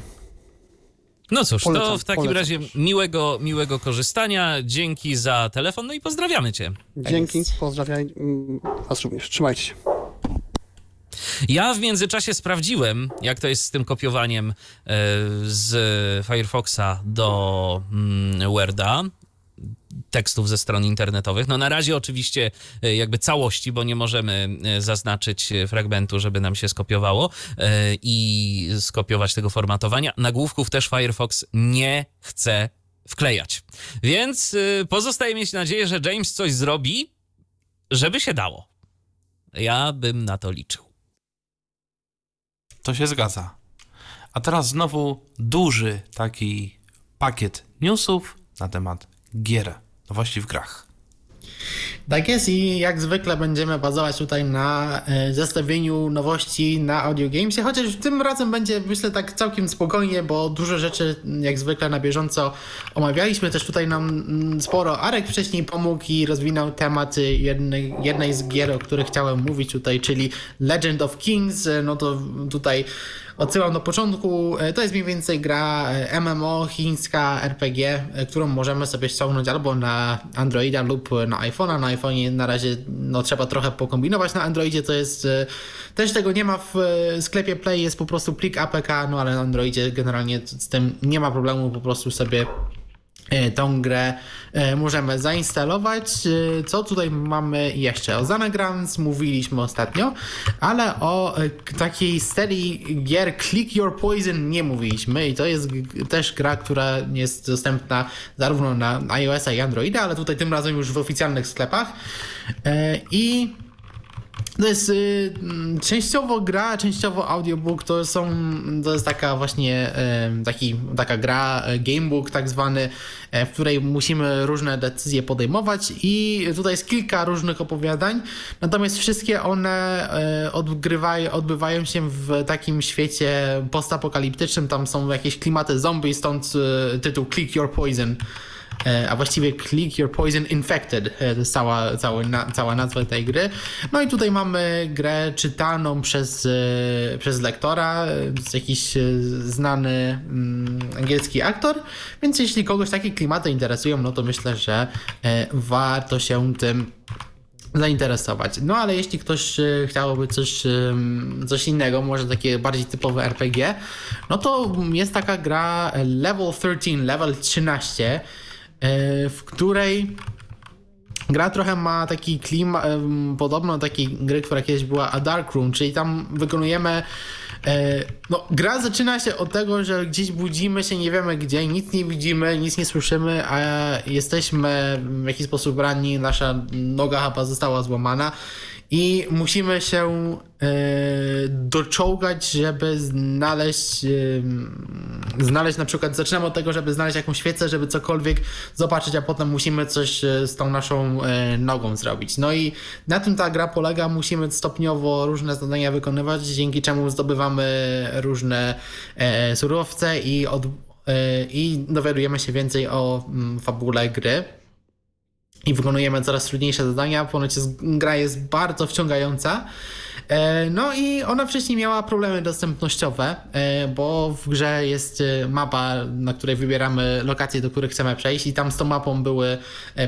No cóż, to Polecam, w takim polecam razie miłego, miłego korzystania. Dzięki za telefon, no i pozdrawiamy cię. Dzięki, pozdrawiam mm, was również. Trzymajcie się. Ja w międzyczasie sprawdziłem, jak to jest z tym kopiowaniem e, z Firefoxa do mm, Worda tekstów ze stron internetowych. No na razie oczywiście e, jakby całości, bo nie możemy e, zaznaczyć fragmentu, żeby nam się skopiowało i skopiować tego formatowania. Nagłówków też Firefox nie chce wklejać. Więc pozostaje mieć nadzieję, że James coś zrobi, żeby się dało. Ja bym na to liczył. To się zgadza. A teraz znowu duży taki pakiet newsów na temat gier, nowości w grach. Tak jest i jak zwykle będziemy bazować tutaj na e, zestawieniu nowości na Audio Gamesie, chociaż tym razem będzie myślę tak całkiem spokojnie, bo dużo rzeczy jak zwykle na bieżąco omawialiśmy. Też tutaj nam mm, sporo Arek wcześniej pomógł i rozwinął temat jednej, jednej z gier, o których chciałem mówić tutaj, czyli Legend of Kings. E, No to tutaj odsyłam do początku. E, To jest mniej więcej gra e, MMO chińska RPG, e, którą możemy sobie ściągnąć albo na Androida lub na iPhone'a. Na iPhone'ie na razie no, trzeba trochę pokombinować. Na Androidzie to jest też tego nie ma w sklepie Play, jest po prostu plik APK, no ale na Androidzie generalnie z tym nie ma problemu, po prostu sobie tą grę e, możemy zainstalować. E, Co tutaj mamy jeszcze? O Zanagrams mówiliśmy ostatnio, ale o e, takiej serii gier Click Your Poison nie mówiliśmy i to jest też gra, która jest dostępna zarówno na iOS-a i Androida, ale tutaj tym razem już w oficjalnych sklepach. E, I to jest y, częściowo gra, częściowo audiobook. To są, to jest taka właśnie y, taki, taka gra, y, gamebook tak zwany, y, w której musimy różne decyzje podejmować i tutaj jest kilka różnych opowiadań, natomiast wszystkie one y, odgrywają, odbywają się w takim świecie postapokaliptycznym. Tam są jakieś klimaty zombie, stąd y, tytuł Click Your Poison. E, a właściwie Click Your Poison Infected, e, to jest cała, cała, cała nazwa tej gry. No i tutaj mamy grę czytaną przez, e, przez lektora, jakiś znany mm, angielski aktor, więc jeśli kogoś takie klimaty interesują, no to myślę, że warto się tym zainteresować. No ale jeśli ktoś chciałby coś, coś innego, może takie bardziej typowe RPG, no to jest taka gra Level 13, Level 13, e, w której gra trochę ma taki klimat, podobno do takiej gry, która kiedyś była A Dark Room, czyli tam wykonujemy e, no, gra zaczyna się od tego, że gdzieś budzimy się, nie wiemy gdzie, nic nie widzimy, nic nie słyszymy, a jesteśmy w jakiś sposób ranni, nasza noga chyba została złamana i musimy się e, doczołgać, żeby znaleźć, znaleźć na przykład, zaczynamy od tego, żeby znaleźć jakąś świecę, żeby cokolwiek zobaczyć, a potem musimy coś e, z tą naszą e, nogą zrobić. No i na tym ta gra polega, musimy stopniowo różne zadania wykonywać, dzięki czemu zdobywamy różne surowce i, od, i dowiadujemy się więcej o mm, fabule gry i wykonujemy coraz trudniejsze zadania. Ponoć jest, gra jest bardzo wciągająca. E, No i ona wcześniej miała problemy dostępnościowe, e, bo w grze jest e, mapa, na której wybieramy lokacje, do których chcemy przejść i tam z tą mapą były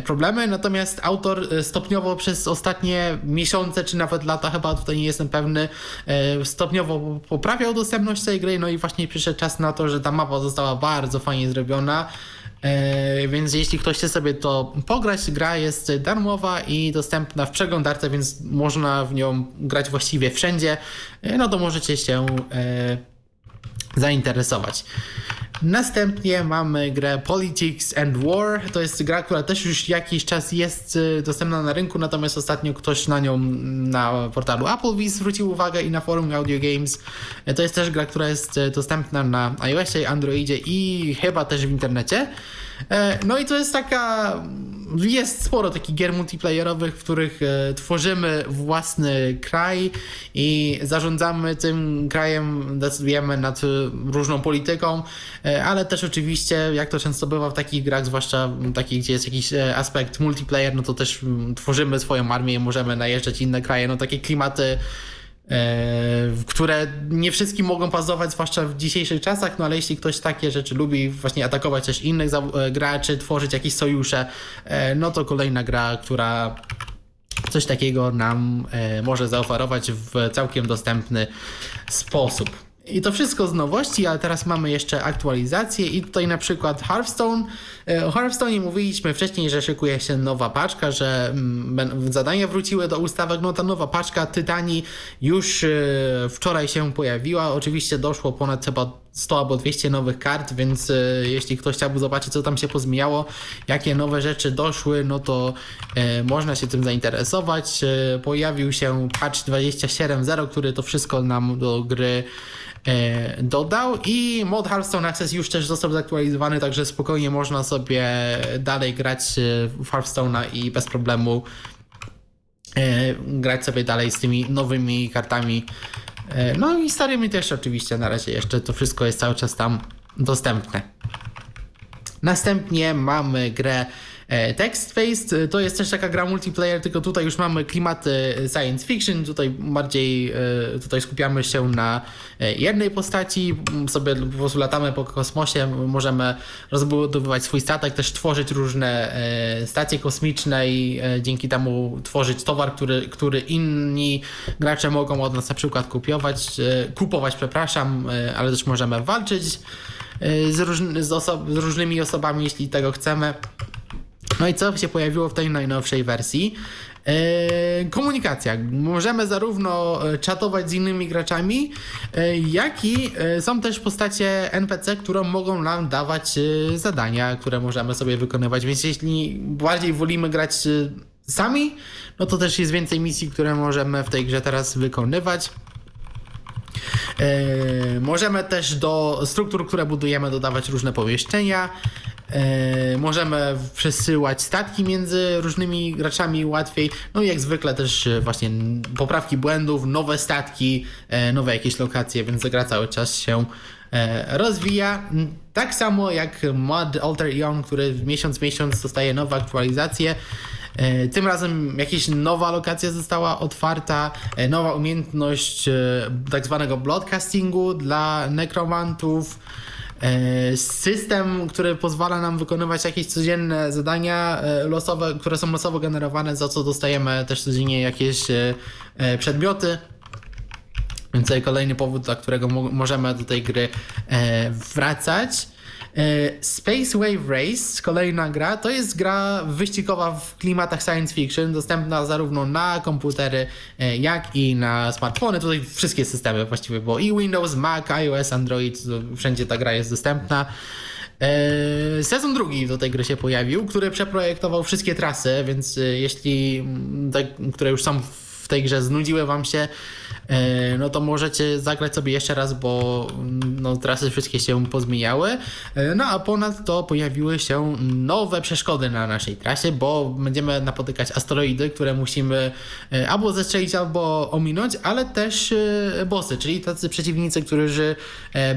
problemy, natomiast autor stopniowo przez ostatnie miesiące, czy nawet lata, chyba tutaj nie jestem pewny, stopniowo poprawiał dostępność tej gry, no i właśnie przyszedł czas na to, że ta mapa została bardzo fajnie zrobiona. E, Więc jeśli ktoś chce sobie to pograć, gra jest darmowa i dostępna w przeglądarce, więc można w nią grać właściwie wszędzie. E, No to możecie się e, zainteresować. Następnie mamy grę Politics and War. To jest gra, która też już jakiś czas jest e, dostępna na rynku, natomiast ostatnio ktoś na nią na portalu Applebee's zwrócił uwagę i na forum Audio Games. E, To jest też gra, która jest e, dostępna na iOSie, Androidzie i chyba też w internecie. E, No i to jest taka. Jest sporo takich gier multiplayerowych, w których e, tworzymy własny kraj i zarządzamy tym krajem, decydujemy nad różną polityką, e, ale też oczywiście, jak to często bywa w takich grach, zwłaszcza takich, gdzie jest jakiś aspekt multiplayer, no to też mm, tworzymy swoją armię i możemy najeżdżać inne kraje. No takie klimaty które nie wszystkim mogą pasować, zwłaszcza w dzisiejszych czasach, no ale jeśli ktoś takie rzeczy lubi, właśnie atakować też innych e, graczy, tworzyć jakieś sojusze, e, no to kolejna gra, która coś takiego nam e, może zaoferować w całkiem dostępny sposób. I to wszystko z nowości, ale teraz mamy jeszcze aktualizację i tutaj na przykład Hearthstone. E, O Hearthstone mówiliśmy wcześniej, że szykuje się nowa paczka, że mm, zadania wróciły do ustawek. No ta nowa paczka Tytanii już e, wczoraj się pojawiła. Oczywiście doszło ponad chyba 100 albo 200 nowych kart, więc e, jeśli ktoś chciałby zobaczyć, co tam się pozmieniało, jakie nowe rzeczy doszły, no to można się tym zainteresować. Pojawił się patch 27.0, który to wszystko nam do gry dodał i mod Hearthstone Access już też został zaktualizowany, także spokojnie można sobie dalej grać e, w Hearthstone'a i bez problemu e, grać sobie dalej z tymi nowymi kartami. E, No i starymi też oczywiście na razie jeszcze to wszystko jest cały czas tam dostępne. Następnie mamy grę e, Text-Based. To jest też taka gra multiplayer, tylko tutaj już mamy klimaty science fiction. Tutaj bardziej e, tutaj skupiamy się na e, jednej postaci. M, Sobie po prostu latamy po kosmosie, możemy rozbudowywać swój statek, też tworzyć różne e, stacje kosmiczne i e, dzięki temu tworzyć towar, który, który inni gracze mogą od nas na przykład kupiować, e, kupować, przepraszam, e, ale też możemy walczyć e, z, różn- z, z różnymi osobami, jeśli tego chcemy. No i co się pojawiło w tej najnowszej wersji? E, komunikacja. Możemy zarówno e, czatować z innymi graczami, e, jak i są też postacie NPC, które mogą nam dawać zadania, które możemy sobie wykonywać. Więc jeśli bardziej wolimy grać sami, no to też jest więcej misji, które możemy w tej grze teraz wykonywać. Możemy też do struktur, które budujemy, dodawać różne pomieszczenia. E, możemy przesyłać statki między różnymi graczami łatwiej. No i jak zwykle też e, właśnie poprawki błędów, nowe statki, e, nowe jakieś lokacje, więc gra cały czas się rozwija. Tak samo jak mod Alter Ion, który miesiąc w miesiąc dostaje nowe aktualizacje. Tym razem jakaś nowa lokacja została otwarta, nowa umiejętność tak zwanego broadcastingu dla nekromantów. System, który pozwala nam wykonywać jakieś codzienne zadania losowe, które są losowo generowane, za co dostajemy też codziennie jakieś przedmioty. Więc tutaj kolejny powód, dla którego możemy do tej gry e, wracać. E, Space Wave Race, kolejna gra, to jest gra wyścigowa w klimatach science fiction, dostępna zarówno na komputery, e, jak i na smartfony. Tutaj wszystkie systemy właściwie, bo i Windows, Mac, iOS, Android, wszędzie ta gra jest dostępna. Sezon drugi do tej gry się pojawił, który przeprojektował wszystkie trasy, więc jeśli te, które już są w tej grze znudziły wam się, E, no to możecie zagrać sobie jeszcze raz, bo mm, no, trasy wszystkie się pozmieniały. E, no a ponadto pojawiły się nowe przeszkody na naszej trasie, bo będziemy napotykać asteroidy, które musimy e, albo zestrzelić, albo ominąć, ale też bossy, czyli tacy przeciwnicy, którzy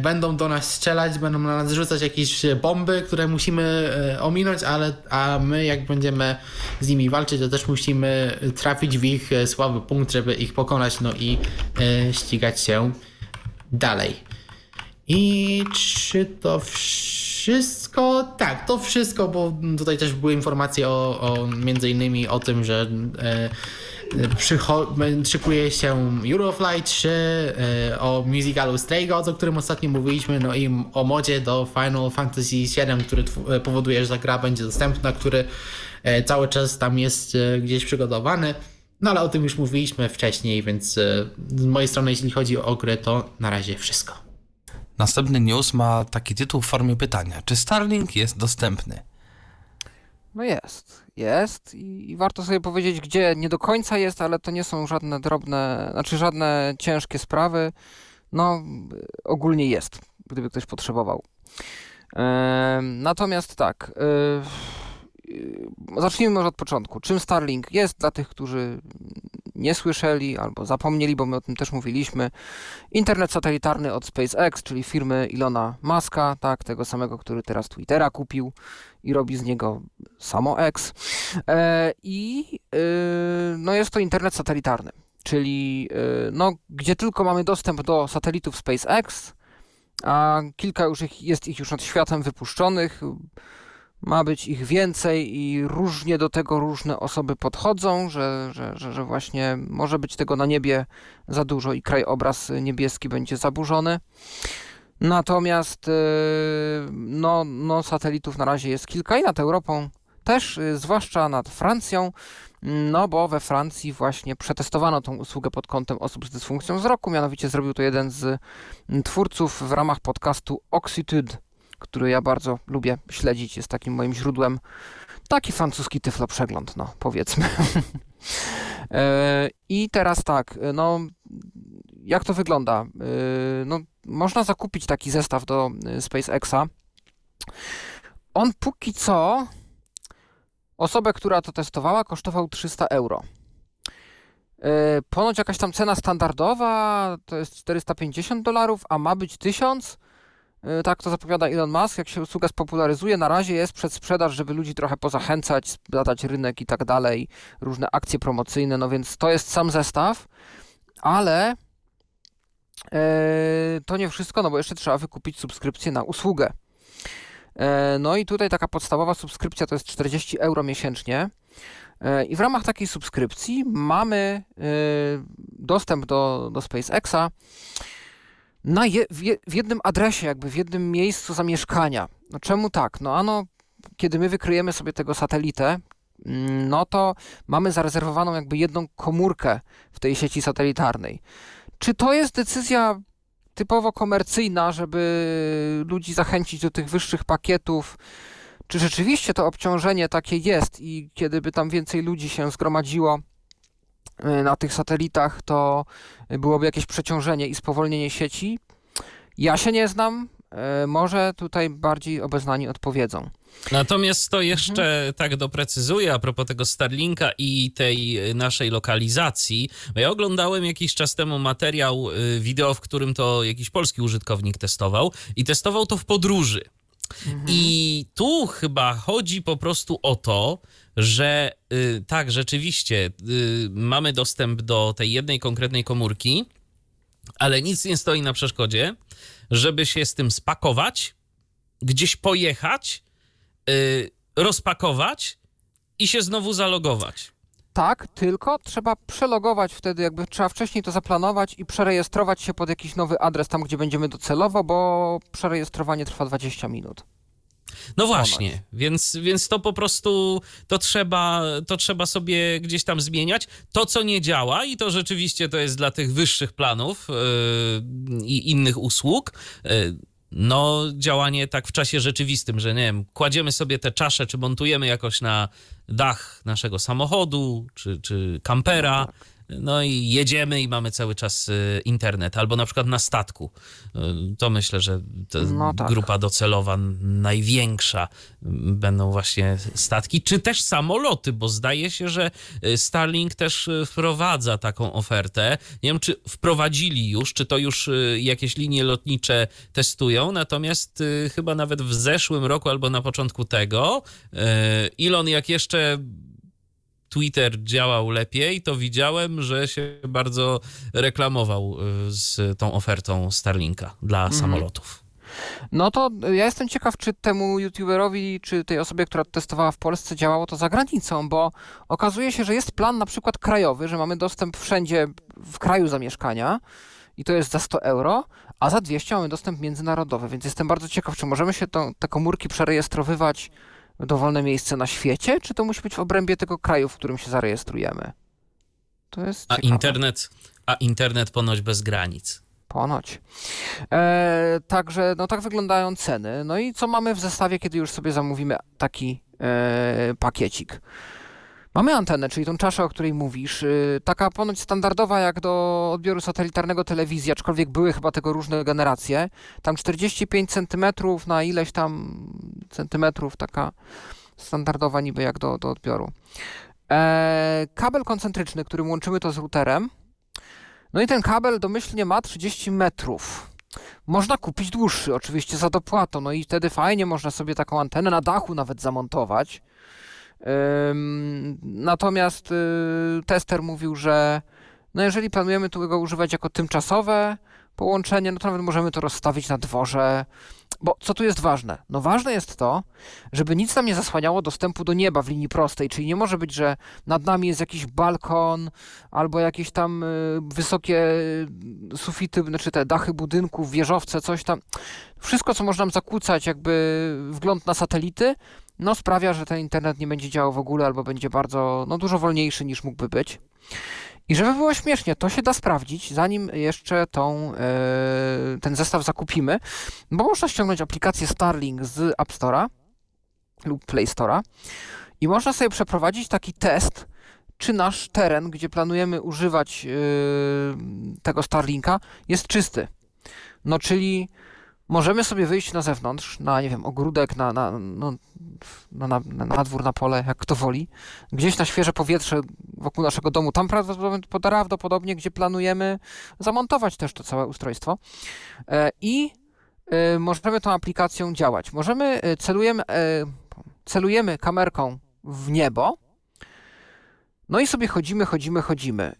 będą do nas strzelać, będą na nas rzucać jakieś bomby, które musimy ominąć, ale a my jak będziemy z nimi walczyć, to też musimy trafić w ich słaby punkt, żeby ich pokonać, no i E, ścigać się dalej. I czy to wszystko? Tak, to wszystko, bo tutaj też były informacje o, o między innymi o tym, że e, szykuje się Euroflight 3, e, o musicalu Stray Gods, o którym ostatnio mówiliśmy, no i o modzie do Final Fantasy VII, który e, powoduje, że ta gra będzie dostępna, który e, cały czas tam jest e, gdzieś przygotowany. No ale o tym już mówiliśmy wcześniej, więc e, z mojej strony, jeśli chodzi o grę, to na razie wszystko. Następny news ma taki tytuł w formie pytania. Czy Starlink jest dostępny? No jest, jest i, i warto sobie powiedzieć, gdzie nie do końca jest, ale to nie są żadne drobne, znaczy żadne ciężkie sprawy. No, ogólnie jest, gdyby ktoś potrzebował. natomiast tak, yy, Yy, zacznijmy może od początku. Czym Starlink jest dla tych, którzy nie słyszeli albo zapomnieli, bo my o tym też mówiliśmy. Internet satelitarny od SpaceX, czyli firmy Ilona Muska, tak, tego samego, który teraz Twittera kupił i robi z niego samo X. E, I e, no jest to internet satelitarny, czyli e, no, gdzie tylko mamy dostęp do satelitów SpaceX, a kilka już ich, jest ich już nad światem wypuszczonych ma być ich więcej i różnie do tego różne osoby podchodzą, że, że, że, właśnie może być tego na niebie za dużo i krajobraz niebieski będzie zaburzony. Natomiast y, no, no, satelitów na razie jest kilka i nad Europą też, y, zwłaszcza nad Francją, no bo we Francji właśnie przetestowano tą usługę pod kątem osób z dysfunkcją wzroku, mianowicie zrobił to jeden z twórców w ramach podcastu Oxitude który ja bardzo lubię śledzić, jest takim moim źródłem. Taki francuski tyflo przegląd, no powiedzmy. E, I teraz tak, no jak to wygląda? E, no, można zakupić taki zestaw do e, SpaceXa. On póki co osobę, która to testowała, kosztował 300 euro. Ponoć jakaś tam cena standardowa to jest 450 dolarów, a ma być 1000. E, tak to zapowiada Elon Musk, jak się usługa spopularyzuje, na razie jest przedsprzedaż, żeby ludzi trochę pozachęcać, badać rynek i tak dalej, różne akcje promocyjne, no więc to jest sam zestaw, ale e, to nie wszystko, no bo jeszcze trzeba wykupić subskrypcję na usługę. E, no i tutaj taka podstawowa subskrypcja to jest 40 euro miesięcznie. I w ramach takiej subskrypcji mamy dostęp do, do SpaceXa na je, w, je, w, jednym adresie, jakby w jednym miejscu zamieszkania. No czemu tak? No ano, kiedy my wykryjemy sobie tego satelitę, mm, no to mamy zarezerwowaną jakby jedną komórkę w tej sieci satelitarnej. Czy to jest decyzja typowo komercyjna, żeby ludzi zachęcić do tych wyższych pakietów? Czy rzeczywiście to obciążenie takie jest i kiedy by tam więcej ludzi się zgromadziło, na tych satelitach, to byłoby jakieś przeciążenie i spowolnienie sieci. Ja się nie znam, e, może tutaj bardziej obeznani odpowiedzą. Natomiast to jeszcze Mhm. tak doprecyzuję a propos tego Starlinka i tej y, naszej lokalizacji. Bo ja oglądałem jakiś czas temu materiał y, wideo, w którym to jakiś polski użytkownik testował i testował to w podróży. I tu chyba chodzi po prostu o to, że y, tak, rzeczywiście y, mamy dostęp do tej jednej konkretnej komórki, ale nic nie stoi na przeszkodzie, żeby się z tym spakować, gdzieś pojechać, y, rozpakować i się znowu zalogować. Tak, tylko trzeba przelogować wtedy, jakby trzeba wcześniej to zaplanować i przerejestrować się pod jakiś nowy adres tam, gdzie będziemy docelowo, bo przerejestrowanie trwa 20 minut. No właśnie, więc, więc to po prostu to trzeba, to trzeba sobie gdzieś tam zmieniać. To, co nie działa, i to rzeczywiście to jest dla tych wyższych planów yy, i innych usług. Yy, no, działanie tak w czasie rzeczywistym, że nie wiem, kładziemy sobie te czasze, czy montujemy jakoś na dach naszego samochodu, czy, czy kampera. No i jedziemy i mamy cały czas y, internet, albo na przykład na statku. Y, To myślę, że No tak. grupa docelowa największa y, będą właśnie statki, czy też samoloty, bo zdaje się, że Starlink też wprowadza taką ofertę. Nie wiem, czy wprowadzili już, czy to już jakieś linie lotnicze testują, natomiast chyba nawet w zeszłym roku albo na początku tego Elon jak jeszcze Twitter działał lepiej, to widziałem, że się bardzo reklamował y, z tą ofertą Starlinka dla samolotów. No to ja jestem ciekaw, czy temu youtuberowi, czy tej osobie, która testowała w Polsce, działało to za granicą, bo okazuje się, że jest plan na przykład krajowy, że mamy dostęp wszędzie w kraju zamieszkania i to jest za 100 euro, a za 200 mamy dostęp międzynarodowy, więc jestem bardzo ciekaw, czy możemy się to, te komórki przerejestrowywać dowolne miejsce na świecie, czy to musi być w obrębie tego kraju, w którym się zarejestrujemy? To jest A ciekawe. internet, a internet ponoć bez granic. Ponoć. E, także, no tak wyglądają ceny. No i co mamy w zestawie, kiedy już sobie zamówimy taki e, pakiecik? Mamy antenę, czyli tą czaszę, o której mówisz. y, taka ponoć standardowa jak do odbioru satelitarnego telewizji, aczkolwiek były chyba tego różne generacje. Tam 45 cm na ileś tam centymetrów, taka standardowa niby jak do, do odbioru. E, kabel koncentryczny, którym łączymy to z routerem. No i ten kabel domyślnie ma 30 metrów. Można kupić dłuższy, oczywiście za dopłatą, no i wtedy fajnie można sobie taką antenę na dachu nawet zamontować. Natomiast y, tester mówił, że no jeżeli planujemy tu go używać jako tymczasowe połączenie, no to nawet możemy to rozstawić na dworze. Bo co tu jest ważne? No ważne jest to, żeby nic nam nie zasłaniało dostępu do nieba w linii prostej, czyli nie może być, że nad nami jest jakiś balkon albo jakieś tam y, wysokie y, sufity, znaczy te dachy budynków, wieżowce, coś tam. Wszystko, co może nam zakłócać jakby wgląd na satelity, no sprawia, że ten internet nie będzie działał w ogóle albo będzie bardzo, no dużo wolniejszy niż mógłby być. I żeby było śmiesznie, to się da sprawdzić, zanim jeszcze tą, e, ten zestaw zakupimy, bo można ściągnąć aplikację Starlink z App Store'a lub Play Store'a i można sobie przeprowadzić taki test, czy nasz teren, gdzie planujemy używać e, tego Starlinka, jest czysty. No czyli możemy sobie wyjść na zewnątrz, na nie wiem, ogródek, na, na, no, na, na, na, dwór, na pole, jak kto woli, gdzieś na świeże powietrze wokół naszego domu, tam prawdopodobnie, gdzie planujemy zamontować też to całe ustrojstwo. E, i e, możemy tą aplikacją działać. Możemy, e, celujemy, celujemy kamerką w niebo, no i sobie chodzimy, chodzimy, chodzimy.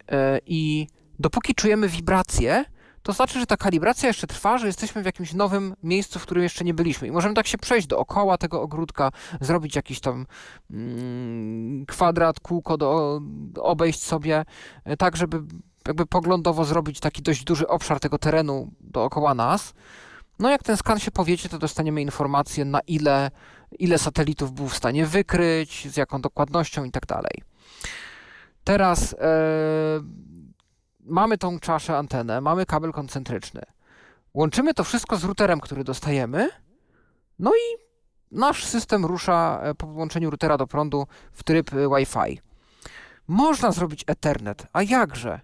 I dopóki czujemy wibrację, to znaczy, że ta kalibracja jeszcze trwa, że jesteśmy w jakimś nowym miejscu, w którym jeszcze nie byliśmy. I możemy tak się przejść dookoła tego ogródka, zrobić jakiś tam mm, kwadrat, kółko, do, obejść sobie, e, tak, żeby jakby poglądowo zrobić taki dość duży obszar tego terenu dookoła nas. No jak ten skan się powiedzie, to dostaniemy informację na ile, ile satelitów był w stanie wykryć, z jaką dokładnością i tak dalej. Teraz e, mamy tą czaszę antenę, mamy kabel koncentryczny. Łączymy to wszystko z routerem, który dostajemy, no i nasz system rusza e, po podłączeniu routera do prądu w tryb e, Wi-Fi. Można zrobić Ethernet, a jakże?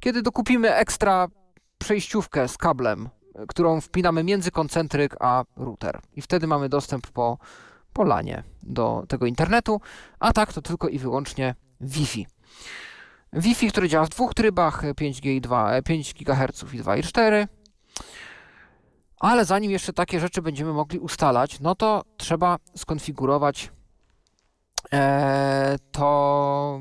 Kiedy dokupimy ekstra przejściówkę z kablem którą wpinamy między koncentryk a router. I wtedy mamy dostęp po, po LANie do tego internetu, a tak to tylko i wyłącznie Wi-Fi. Wi-Fi, który działa w dwóch trybach 5G i 2, 5 GHz i 2 i 4. Ale zanim jeszcze takie rzeczy będziemy mogli ustalać, no to trzeba skonfigurować e, to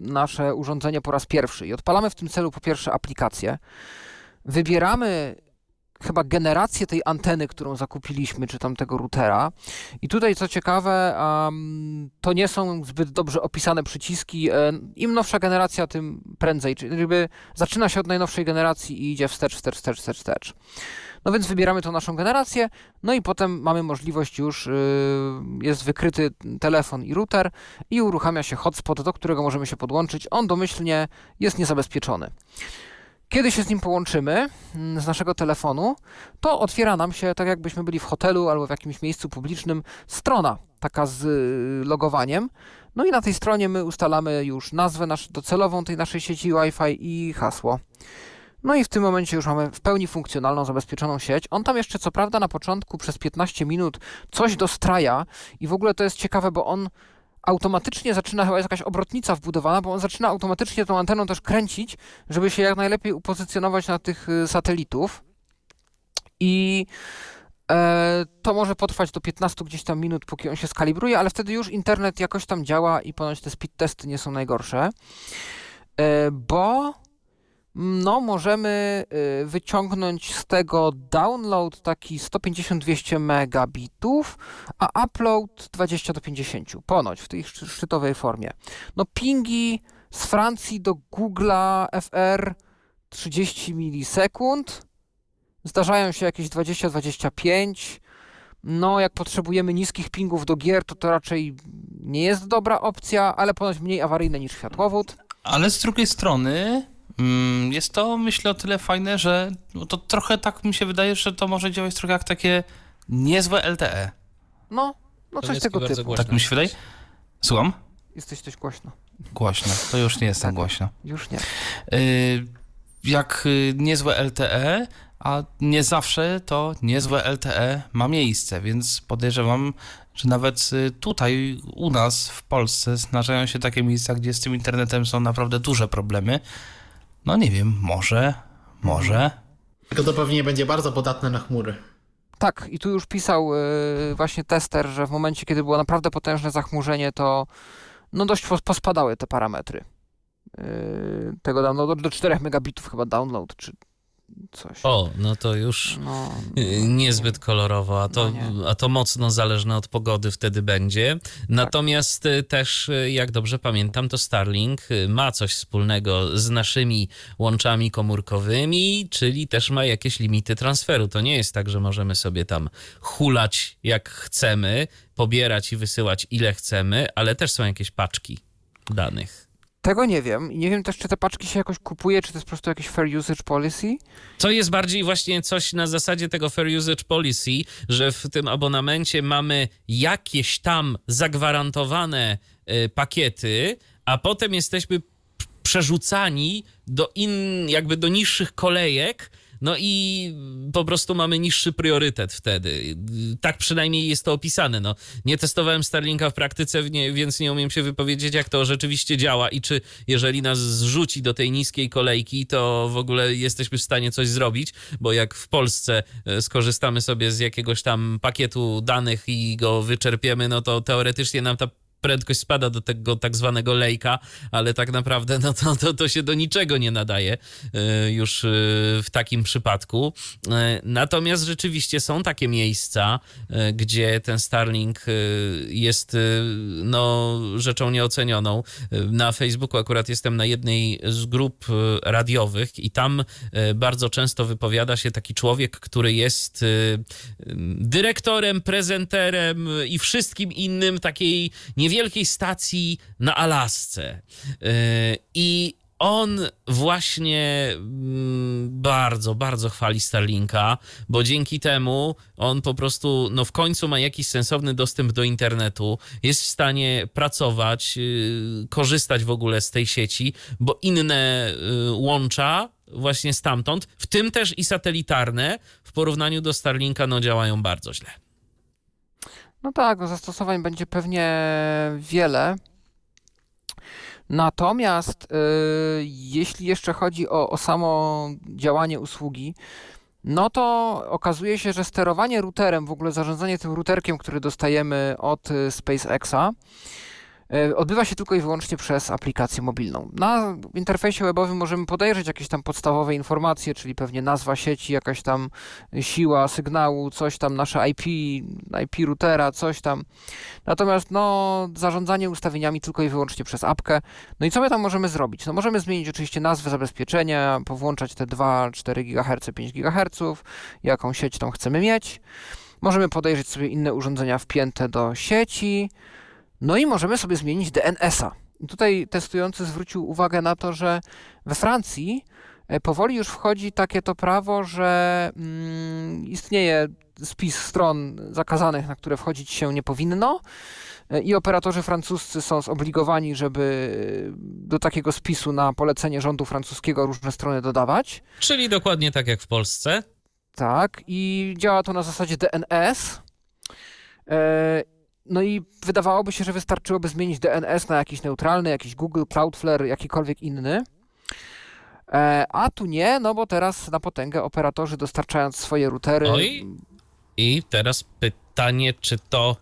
nasze urządzenie po raz pierwszy. I odpalamy w tym celu po pierwsze aplikację. Wybieramy chyba generację tej anteny, którą zakupiliśmy, czy tam tego routera. I tutaj co ciekawe, um, to nie są zbyt dobrze opisane przyciski. E, Im nowsza generacja, tym prędzej. Czyli jakby zaczyna się od najnowszej generacji i idzie wstecz, wstecz, wstecz, wstecz, wstecz. No więc wybieramy tą naszą generację, no i potem mamy możliwość już, yy, jest wykryty telefon i router i uruchamia się hotspot, do którego możemy się podłączyć. On domyślnie jest niezabezpieczony. Kiedy się z nim połączymy mm, z naszego telefonu, to otwiera nam się, tak jakbyśmy byli w hotelu albo w jakimś miejscu publicznym, strona taka z y, logowaniem. No i na tej stronie my ustalamy już nazwę nasz, docelową tej naszej sieci Wi-Fi i hasło. No i w tym momencie już mamy w pełni funkcjonalną, zabezpieczoną sieć. On tam jeszcze co prawda na początku przez 15 minut coś dostraja i w ogóle to jest ciekawe, bo on automatycznie zaczyna, chyba jest jakaś obrotnica wbudowana, bo on zaczyna automatycznie tą anteną też kręcić, żeby się jak najlepiej upozycjonować na tych y, satelitów. I e, to może potrwać do 15 gdzieś tam minut, póki on się skalibruje, ale wtedy już internet jakoś tam działa i ponoć te speed testy nie są najgorsze. E, bo no, możemy y, wyciągnąć z tego download taki 150-200 megabitów, a upload 20 do 50, ponoć w tej szczytowej formie. No, pingi z Francji do Google'a FR 30 milisekund, zdarzają się jakieś 20-25. No, jak potrzebujemy niskich pingów do gier, to to raczej nie jest dobra opcja, ale ponoć mniej awaryjne niż światłowód. Ale z drugiej strony jest to, myślę, o tyle fajne, że no to trochę tak mi się wydaje, że to może działać trochę jak takie niezłe LTE. No, no coś tego typu. Głośno. Tak mi się wydaje. Słucham? Jesteś dość głośno. Głośno, to już nie jestem tak, głośno. Już nie. Y, jak y, niezłe LTE, a nie zawsze to niezłe LTE ma miejsce, więc podejrzewam, że nawet y, tutaj u nas w Polsce zdarzają się takie miejsca, gdzie z tym internetem są naprawdę duże problemy. No nie wiem, może, może. Tylko to pewnie będzie bardzo podatne na chmury. Tak, i tu już pisał yy, właśnie tester, że w momencie, kiedy było naprawdę potężne zachmurzenie, to no dość pospadały te parametry. Yy, tego downloadu do 4 megabitów chyba download, czy coś. O, no to już no, niezbyt kolorowo, a to, no a to mocno zależne od pogody wtedy będzie. Natomiast tak. też, y, jak dobrze pamiętam, to Starlink y, ma coś wspólnego z naszymi łączami komórkowymi, czyli też ma jakieś limity transferu. To nie jest tak, że możemy sobie tam hulać jak chcemy, pobierać i wysyłać ile chcemy, ale też są jakieś paczki danych. Tego nie wiem. I nie wiem też, czy te paczki się jakoś kupuje, czy to jest po prostu jakieś fair usage policy. To jest bardziej właśnie coś na zasadzie tego fair usage policy, że w tym abonamencie mamy jakieś tam zagwarantowane y, pakiety, a potem jesteśmy przerzucani do in, jakby do niższych kolejek, no i po prostu mamy niższy priorytet wtedy. Tak przynajmniej jest to opisane. No, nie testowałem Starlinka w praktyce, więc nie umiem się wypowiedzieć, jak to rzeczywiście działa i czy jeżeli nas zrzuci do tej niskiej kolejki, to w ogóle jesteśmy w stanie coś zrobić, bo jak w Polsce e, skorzystamy sobie z jakiegoś tam pakietu danych i go wyczerpiemy, no to teoretycznie nam ta prędkość spada do tego tak zwanego lejka, ale tak naprawdę no to, to, to się do niczego nie nadaje e, już e, w takim przypadku. E, natomiast rzeczywiście są takie miejsca, gdzie ten Starlink jest no, rzeczą nieocenioną. Na Facebooku akurat jestem na jednej z grup radiowych i tam bardzo często wypowiada się taki człowiek, który jest dyrektorem, prezenterem i wszystkim innym takiej niewielkiej niewielkiej stacji na Alasce. E, I on właśnie mm, bardzo, bardzo chwali Starlinka, bo dzięki temu on po prostu, no w końcu ma jakiś sensowny dostęp do internetu, jest w stanie pracować, y, korzystać w ogóle z tej sieci, bo inne y, łącza właśnie stamtąd, w tym też i satelitarne, w porównaniu do Starlinka, no działają bardzo źle. No tak, no zastosowań będzie pewnie wiele. Natomiast y, jeśli jeszcze chodzi o, o samo działanie usługi, no to okazuje się, że sterowanie routerem, w ogóle zarządzanie tym routerkiem, który dostajemy od y, SpaceXa, odbywa się tylko i wyłącznie przez aplikację mobilną. Na interfejsie webowym możemy podejrzeć jakieś tam podstawowe informacje, czyli pewnie nazwa sieci, jakaś tam siła sygnału, coś tam, nasze IP, IP routera, coś tam. Natomiast no, zarządzanie ustawieniami tylko i wyłącznie przez apkę. No i co my tam możemy zrobić? No możemy zmienić oczywiście nazwę zabezpieczenia, powłączać te 2, 4 GHz, 5 GHz, jaką sieć tam chcemy mieć. Możemy podejrzeć sobie inne urządzenia wpięte do sieci. No i możemy sobie zmienić DNS-a. Tutaj testujący zwrócił uwagę na to, że we Francji e, powoli już wchodzi takie to prawo, że mm, istnieje spis stron zakazanych, na które wchodzić się nie powinno. E, I operatorzy francuscy są zobligowani, żeby do takiego spisu na polecenie rządu francuskiego różne strony dodawać. Czyli dokładnie tak jak w Polsce. Tak, i działa to na zasadzie DNS. No i wydawałoby się, że wystarczyłoby zmienić DNS na jakiś neutralny, jakiś Google, Cloudflare, jakikolwiek inny. E, A tu nie, no bo teraz na potęgę operatorzy dostarczając swoje routery. Oj. I teraz pytanie, czy to.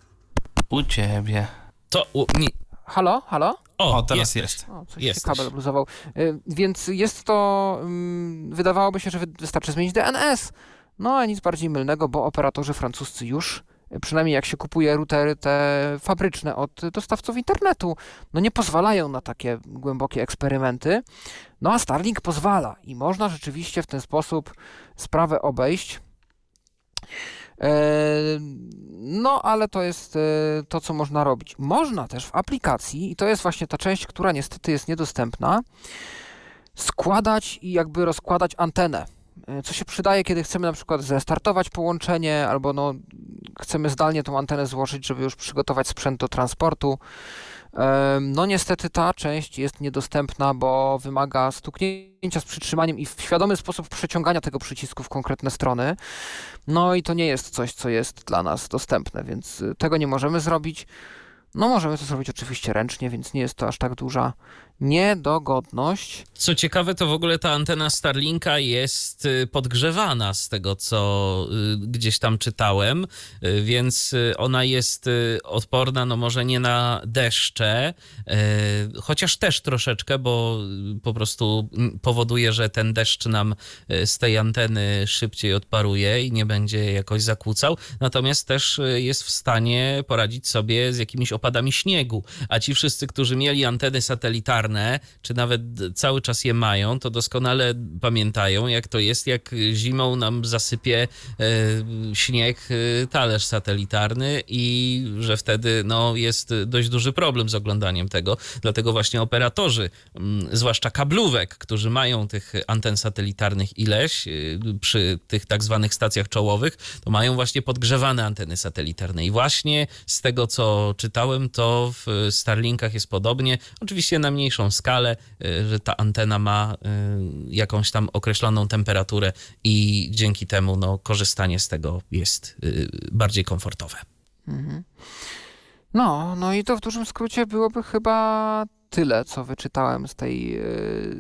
U ciebie. to u, nie. Halo, halo? O, O, teraz jesteś. jest. O, coś Jesteś. się kabel bluzował. Y, Więc jest to, mm, wydawałoby się, że wy- wystarczy zmienić DNS. No a nic bardziej mylnego, bo operatorzy francuscy już, przynajmniej jak się kupuje routery te fabryczne od dostawców internetu, no nie pozwalają na takie głębokie eksperymenty. No a Starlink pozwala i można rzeczywiście w ten sposób sprawę obejść. E, No, ale to jest e, to, co można robić. Można też w aplikacji, i to jest właśnie ta część, która niestety jest niedostępna, składać i jakby rozkładać antenę. E, Co się przydaje, kiedy chcemy na przykład zrestartować połączenie, albo no, chcemy zdalnie tą antenę złożyć, żeby już przygotować sprzęt do transportu. Em, No niestety ta część jest niedostępna, bo wymaga stuknięcia z przytrzymaniem i w świadomy sposób przeciągania tego przycisku w konkretne strony. No i to nie jest coś, co jest dla nas dostępne, więc y, tego nie możemy zrobić. No możemy to zrobić oczywiście ręcznie, więc nie jest to aż tak duża niedogodność. Co ciekawe, to w ogóle ta antena Starlinka jest y, podgrzewana z tego, co y, gdzieś tam czytałem, y, więc ona jest odporna, no może nie na deszcze, chociaż też troszeczkę, bo po prostu mm, powoduje, że ten deszcz nam z tej anteny szybciej odparuje i nie będzie jakoś zakłócał, natomiast też jest w stanie poradzić sobie z jakimiś opadami śniegu, a ci wszyscy, którzy mieli anteny satelitarne, czy nawet cały czas je mają, to doskonale pamiętają, jak to jest, jak zimą nam zasypie e, śnieg e, talerz satelitarny i że wtedy no, jest dość duży problem z oglądaniem tego. Dlatego właśnie operatorzy, mm, zwłaszcza kablówek, którzy mają tych anten satelitarnych ileś, e, przy tych tak zwanych stacjach czołowych, to mają właśnie podgrzewane anteny satelitarne. I właśnie z tego, co czytałem, to w Starlinkach jest podobnie. Oczywiście na mniejszą skalę, y, że ta antena ma y, jakąś tam określoną temperaturę i dzięki temu no, korzystanie z tego jest y, bardziej komfortowe. No, no i to w dużym skrócie byłoby chyba tyle, co wyczytałem z tej,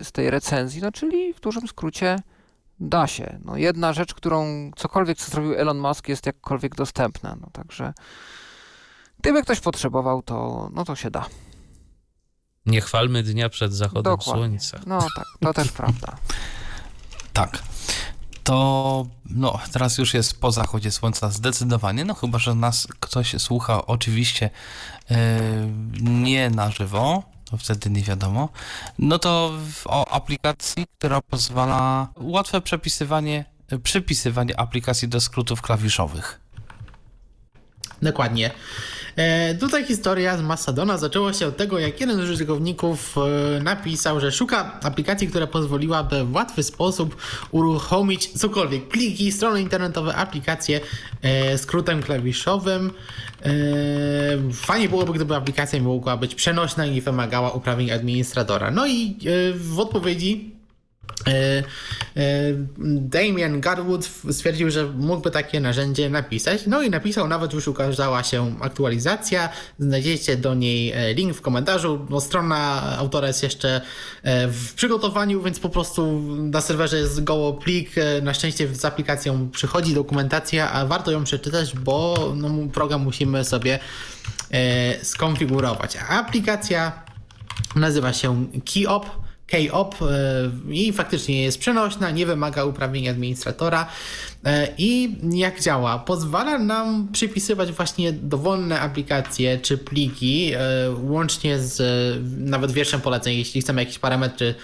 z tej recenzji, no czyli w dużym skrócie da się. No jedna rzecz, którą cokolwiek, co zrobił Elon Musk jest jakkolwiek dostępna, no także gdyby ktoś potrzebował, to, no to się da. Nie chwalmy dnia przed zachodem Dokładnie. słońca. No tak, to też prawda. Tak. To no, teraz już jest po zachodzie słońca zdecydowanie, no chyba, że nas ktoś słucha oczywiście e, nie na żywo, to wtedy nie wiadomo. No to w, o aplikacji, która pozwala łatwe przepisywanie, e, przypisywanie aplikacji do skrótów klawiszowych. Dokładnie. E, tutaj historia z Mastodona zaczęła się od tego, jak jeden z użytkowników e, napisał, że szuka aplikacji, która pozwoliłaby w łatwy sposób uruchomić cokolwiek, pliki, strony internetowe, aplikacje e, skrótem klawiszowym. E, fajnie byłoby, gdyby aplikacja mogła być przenośna i nie wymagała uprawnień administratora. No i e, w odpowiedzi E, e, Damien Garwood stwierdził, że mógłby takie narzędzie napisać. No i napisał, nawet już ukazała się aktualizacja. Znajdziecie do niej e, link w komentarzu. No, strona autora jest jeszcze w przygotowaniu, więc po prostu na serwerze jest goło plik. Na szczęście z aplikacją przychodzi dokumentacja, a warto ją przeczytać, bo no, program musimy sobie skonfigurować. Aplikacja nazywa się KeyOp K-OP e, i faktycznie jest przenośna, nie wymaga uprawnienia administratora e, i jak działa? Pozwala nam przypisywać właśnie dowolne aplikacje czy pliki, e, łącznie z nawet wierszem poleceń, jeśli chcemy jakieś parametry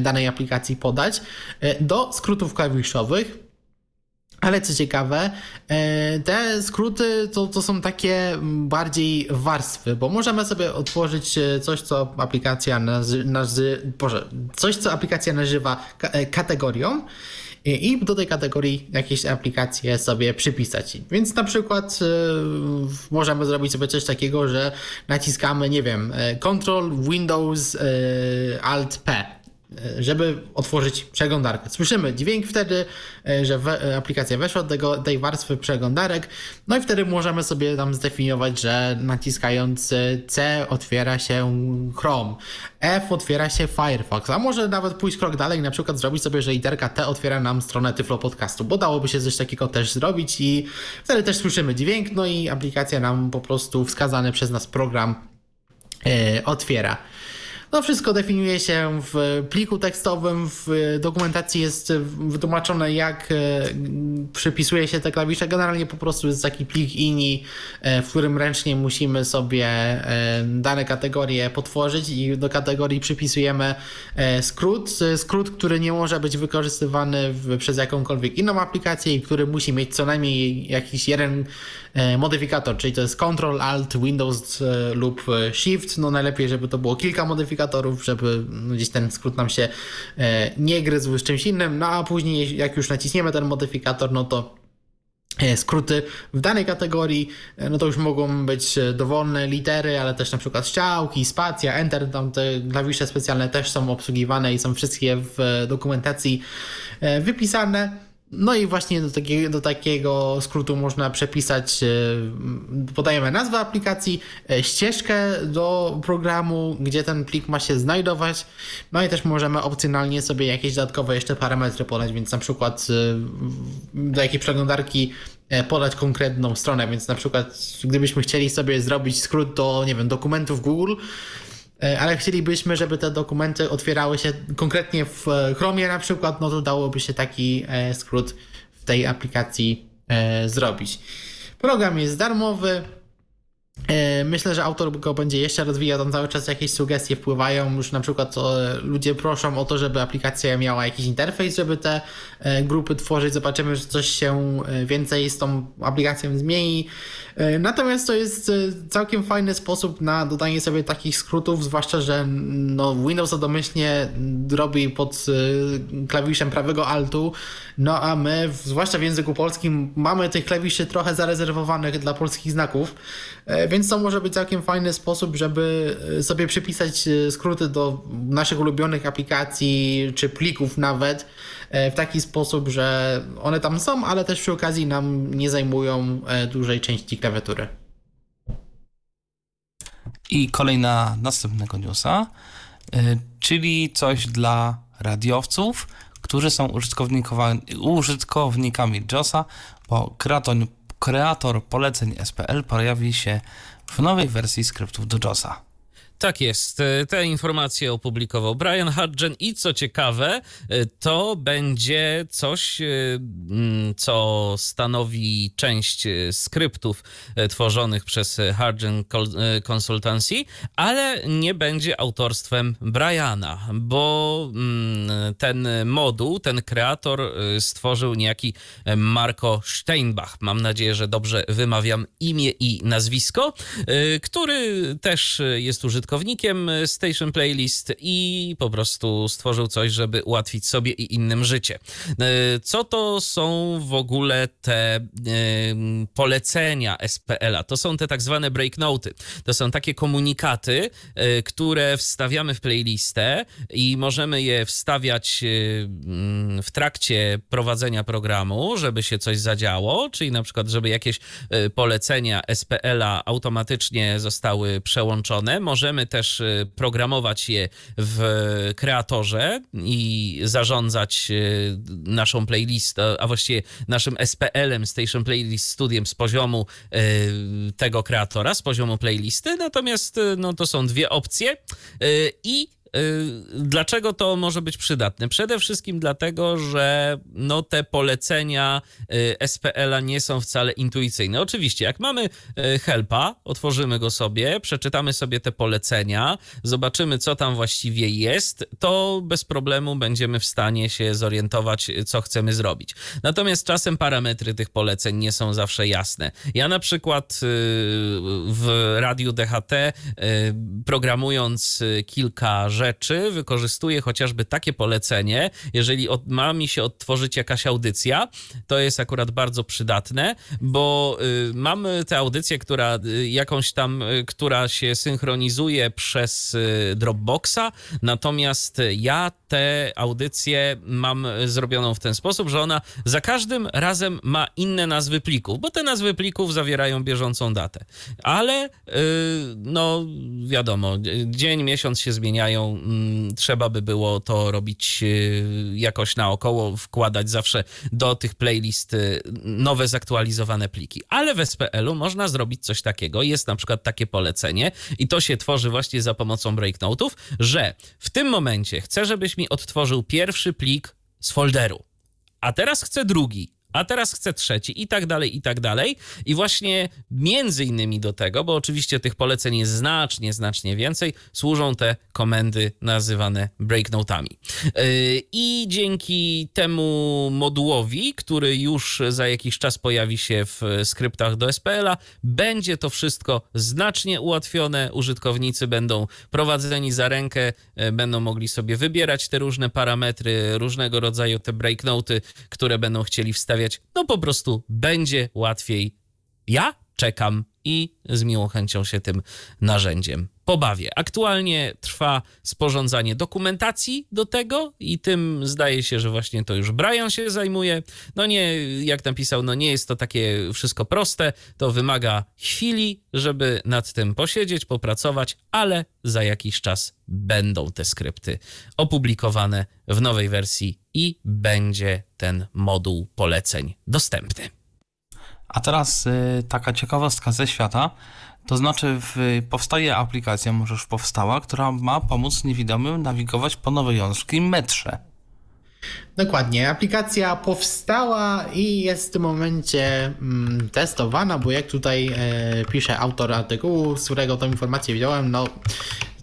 danej aplikacji podać, do skrótów klawiszowych ale co ciekawe, e, te skróty to, to są takie bardziej warstwy, bo możemy sobie otworzyć e, coś, co aplikacja nazy, Boże, coś, co aplikacja nazywa e, kategorią i do tej kategorii jakieś aplikacje sobie przypisać. Więc na przykład możemy zrobić sobie coś takiego, że naciskamy, nie wiem, Ctrl Windows Alt P żeby otworzyć przeglądarkę. Słyszymy dźwięk wtedy, e, że e, aplikacja weszła do tego, tej warstwy przeglądarek, no i wtedy możemy sobie tam zdefiniować, że naciskając C otwiera się Chrome, F otwiera się Firefox, a może nawet pójść krok dalej na przykład zrobić sobie, że literka T otwiera nam stronę Tyflo Podcastu, bo dałoby się coś takiego też zrobić i wtedy też słyszymy dźwięk, no i aplikacja nam po prostu wskazany przez nas program e, otwiera. No wszystko definiuje się w pliku tekstowym, w dokumentacji jest wytłumaczone jak e, przypisuje się te klawisze. Generalnie po prostu jest taki plik INI, e, w którym ręcznie musimy sobie e, dane kategorie potworzyć i do kategorii przypisujemy skrót. Skrót, który nie może być wykorzystywany przez jakąkolwiek inną aplikację i który musi mieć co najmniej jakiś jeden modyfikator, czyli to jest Ctrl, Alt, Windows lub Shift. No najlepiej, żeby to było kilka modyfikatorów żeby no, gdzieś ten skrót nam się e, nie gryzł z czymś innym, no a później jak już naciśniemy ten modyfikator, no to e, skróty w danej kategorii, e, no to już mogą być dowolne litery, ale też na przykład strzałki, spacja, enter, tam te klawisze specjalne też są obsługiwane i są wszystkie w dokumentacji wypisane. No i właśnie do takiego, do takiego skrótu można przepisać, e, podajemy nazwę aplikacji, e, ścieżkę do programu, gdzie ten plik ma się znajdować. No i też możemy opcjonalnie sobie jakieś dodatkowe jeszcze parametry podać, więc na przykład e, do jakiej przeglądarki podać konkretną stronę, więc na przykład gdybyśmy chcieli sobie zrobić skrót do, nie wiem, dokumentów Google, ale chcielibyśmy, żeby te dokumenty otwierały się konkretnie w e, Chromie na przykład, no to dałoby się taki e, skrót w tej aplikacji zrobić. Program jest darmowy, E, myślę, że autor go będzie jeszcze rozwijał, tam cały czas jakieś sugestie wpływają, już na przykład ludzie proszą o to, żeby aplikacja miała jakiś interfejs, żeby te e, grupy tworzyć, zobaczymy, że coś się e, więcej z tą aplikacją zmieni. Natomiast to jest całkiem fajny sposób na dodanie sobie takich skrótów, zwłaszcza, że no Windows domyślnie robi pod klawiszem prawego altu, no a my, zwłaszcza w języku polskim, mamy tych klawiszy trochę zarezerwowanych dla polskich znaków, więc to może być całkiem fajny sposób, żeby e, sobie przypisać e, skróty do naszych ulubionych aplikacji czy plików nawet e, w taki sposób, że one tam są, ale też przy okazji nam nie zajmują dużej części klawiatury. I kolejna następnego newsa, czyli coś dla radiowców, którzy są użytkownikami JOSa, bo kreator, kreator poleceń SPL pojawi się w nowej wersji skryptów do JOSa. Tak jest. E, te informacje opublikował Brian Hudgen i co ciekawe, e, to będzie coś, e, mm, co stanowi część skryptów tworzonych przez Hudgen Consultancy, ale nie będzie autorstwem Briana, bo mm, ten moduł, ten kreator stworzył niejaki Marco Steinbach. Mam nadzieję, że dobrze wymawiam imię i nazwisko, który też jest użytkownikiem użytkownikiem Station Playlist i po prostu stworzył coś, żeby ułatwić sobie i innym życie. Co to są w ogóle te polecenia SPL-a? To są te tak zwane breaknoty. To są takie komunikaty, które wstawiamy w playlistę i możemy je wstawiać w trakcie prowadzenia programu, żeby się coś zadziało, czyli na przykład, żeby jakieś polecenia SPL-a automatycznie zostały przełączone. Możemy też y, programować je w kreatorze i zarządzać y, naszą playlistę, a właściwie naszym SPL-em, Station Playlist Studiem z poziomu y, tego kreatora, z poziomu playlisty. Natomiast no, to są dwie opcje i dlaczego to może być przydatne? Przede wszystkim dlatego, że no, te polecenia y, SPL-a nie są wcale intuicyjne. Oczywiście, jak mamy y, helpa, otworzymy go sobie, przeczytamy sobie te polecenia, zobaczymy, co tam właściwie jest, to bez problemu będziemy w stanie się zorientować, co chcemy zrobić. Natomiast czasem parametry tych poleceń nie są zawsze jasne. Ja na przykład w radiu DHT, programując kilka rzeczy, rzeczy wykorzystuję chociażby takie polecenie, jeżeli od, ma mi się odtworzyć jakaś audycja, to jest akurat bardzo przydatne, bo y, mamy tę audycję, która y, jakąś tam, y, która się synchronizuje przez y, Dropboxa, natomiast ja tę audycję mam zrobioną w ten sposób, że ona za każdym razem ma inne nazwy plików, bo te nazwy plików zawierają bieżącą datę. Ale y, no wiadomo, dzień, miesiąc się zmieniają, trzeba by było to robić y, jakoś naokoło, wkładać zawsze do tych playlist y, nowe zaktualizowane pliki. Ale w SPL-u można zrobić coś takiego. Jest na przykład takie polecenie i to się tworzy właśnie za pomocą breaknotów, że w tym momencie chcę, żebyś mi odtworzył pierwszy plik z folderu, a teraz chcę drugi a teraz chcę trzeci i tak dalej, i tak dalej. I właśnie między innymi do tego, bo oczywiście tych poleceń jest znacznie, znacznie więcej, służą te komendy nazywane breaknotami. Yy, I dzięki temu modułowi, który już za jakiś czas pojawi się w skryptach do SPL-a, będzie to wszystko znacznie ułatwione. Użytkownicy będą prowadzeni za rękę, yy, będą mogli sobie wybierać te różne parametry, różnego rodzaju te breaknoty, które będą chcieli wstawiać no po prostu będzie łatwiej. Ja czekam i z miłą chęcią się tym narzędziem pobawię. Aktualnie trwa sporządzanie dokumentacji do tego i tym zdaje się, że właśnie to już Brian się zajmuje. No nie, jak napisał, no nie jest to takie wszystko proste, to wymaga chwili, żeby nad tym posiedzieć, popracować, ale za jakiś czas będą te skrypty opublikowane w nowej wersji i będzie ten moduł poleceń dostępny. A teraz y, taka ciekawostka ze świata. To znaczy, w, powstaje aplikacja, może już powstała, która ma pomóc niewidomym nawigować po nowojorskim metrze. Dokładnie. Aplikacja powstała i jest w tym momencie mm, testowana, bo jak tutaj e, pisze autor artykułu, z którego tą informację wziąłem, no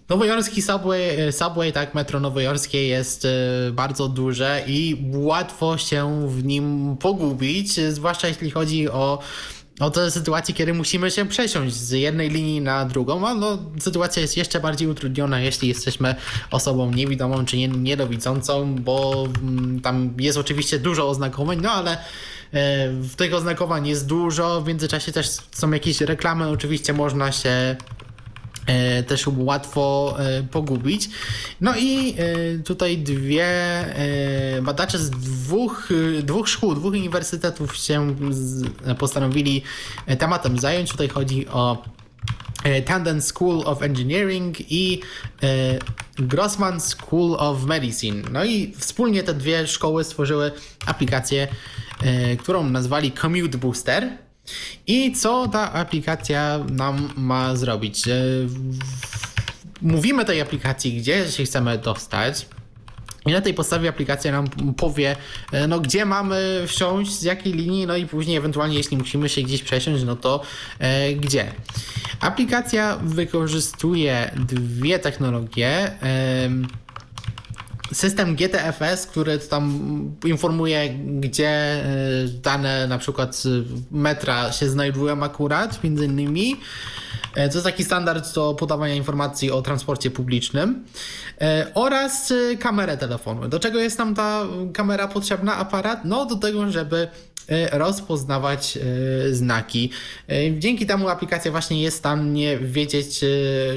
Nowojorski subway, e, subway, tak, metro nowojorskie jest e, bardzo duże i łatwo się w nim pogubić, zwłaszcza jeśli chodzi o o te sytuacje, kiedy musimy się przesiąść z jednej linii na drugą, a no, sytuacja jest jeszcze bardziej utrudniona, jeśli jesteśmy osobą niewidomą czy niedowidzącą, bo mm, tam jest oczywiście dużo oznakowań, no ale e, w tych oznakowań jest dużo, w międzyczasie też są jakieś reklamy, oczywiście można się też łatwo e, pogubić. No i e, tutaj dwie badacze z dwóch, dwóch szkół, dwóch uniwersytetów się postanowili tematem zająć. Tutaj chodzi o Tandem School of Engineering i Grossman School of Medicine. No i wspólnie te dwie szkoły stworzyły aplikację, którą nazwali Commute Booster. I co ta aplikacja nam ma zrobić? Mówimy tej aplikacji, gdzie się chcemy dostać. I na tej podstawie aplikacja nam powie, e, no gdzie mamy wsiąść, z jakiej linii, no i później ewentualnie jeśli musimy się gdzieś przesiąść, no to e, gdzie. Aplikacja wykorzystuje dwie technologie. E, system GTFS, który tam informuje, gdzie dane na przykład metra się znajdują akurat, między innymi. To jest taki standard do podawania informacji o transporcie publicznym. Oraz kamerę telefonu. Do czego jest nam ta kamera potrzebna, aparat? No do tego, żeby E, rozpoznawać e, znaki. E, dzięki temu aplikacja właśnie jest w stanie wiedzieć,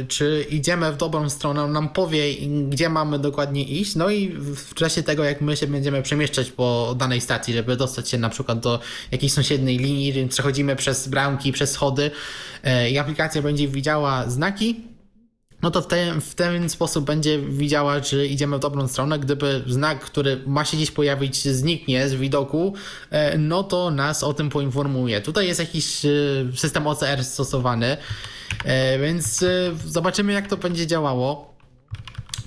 czy idziemy w dobrą stronę, on nam powie, gdzie mamy dokładnie iść, no i w czasie tego, jak my się będziemy przemieszczać po danej stacji, żeby dostać się na przykład do jakiejś sąsiedniej linii, przechodzimy przez bramki, przez schody i aplikacja będzie widziała znaki, no to w ten, w ten sposób będzie widziała, czy idziemy w dobrą stronę. Gdyby znak, który ma się gdzieś pojawić, zniknie z widoku, e, no to nas o tym poinformuje. Tutaj jest jakiś e, system OCR stosowany, e, więc zobaczymy, jak to będzie działało.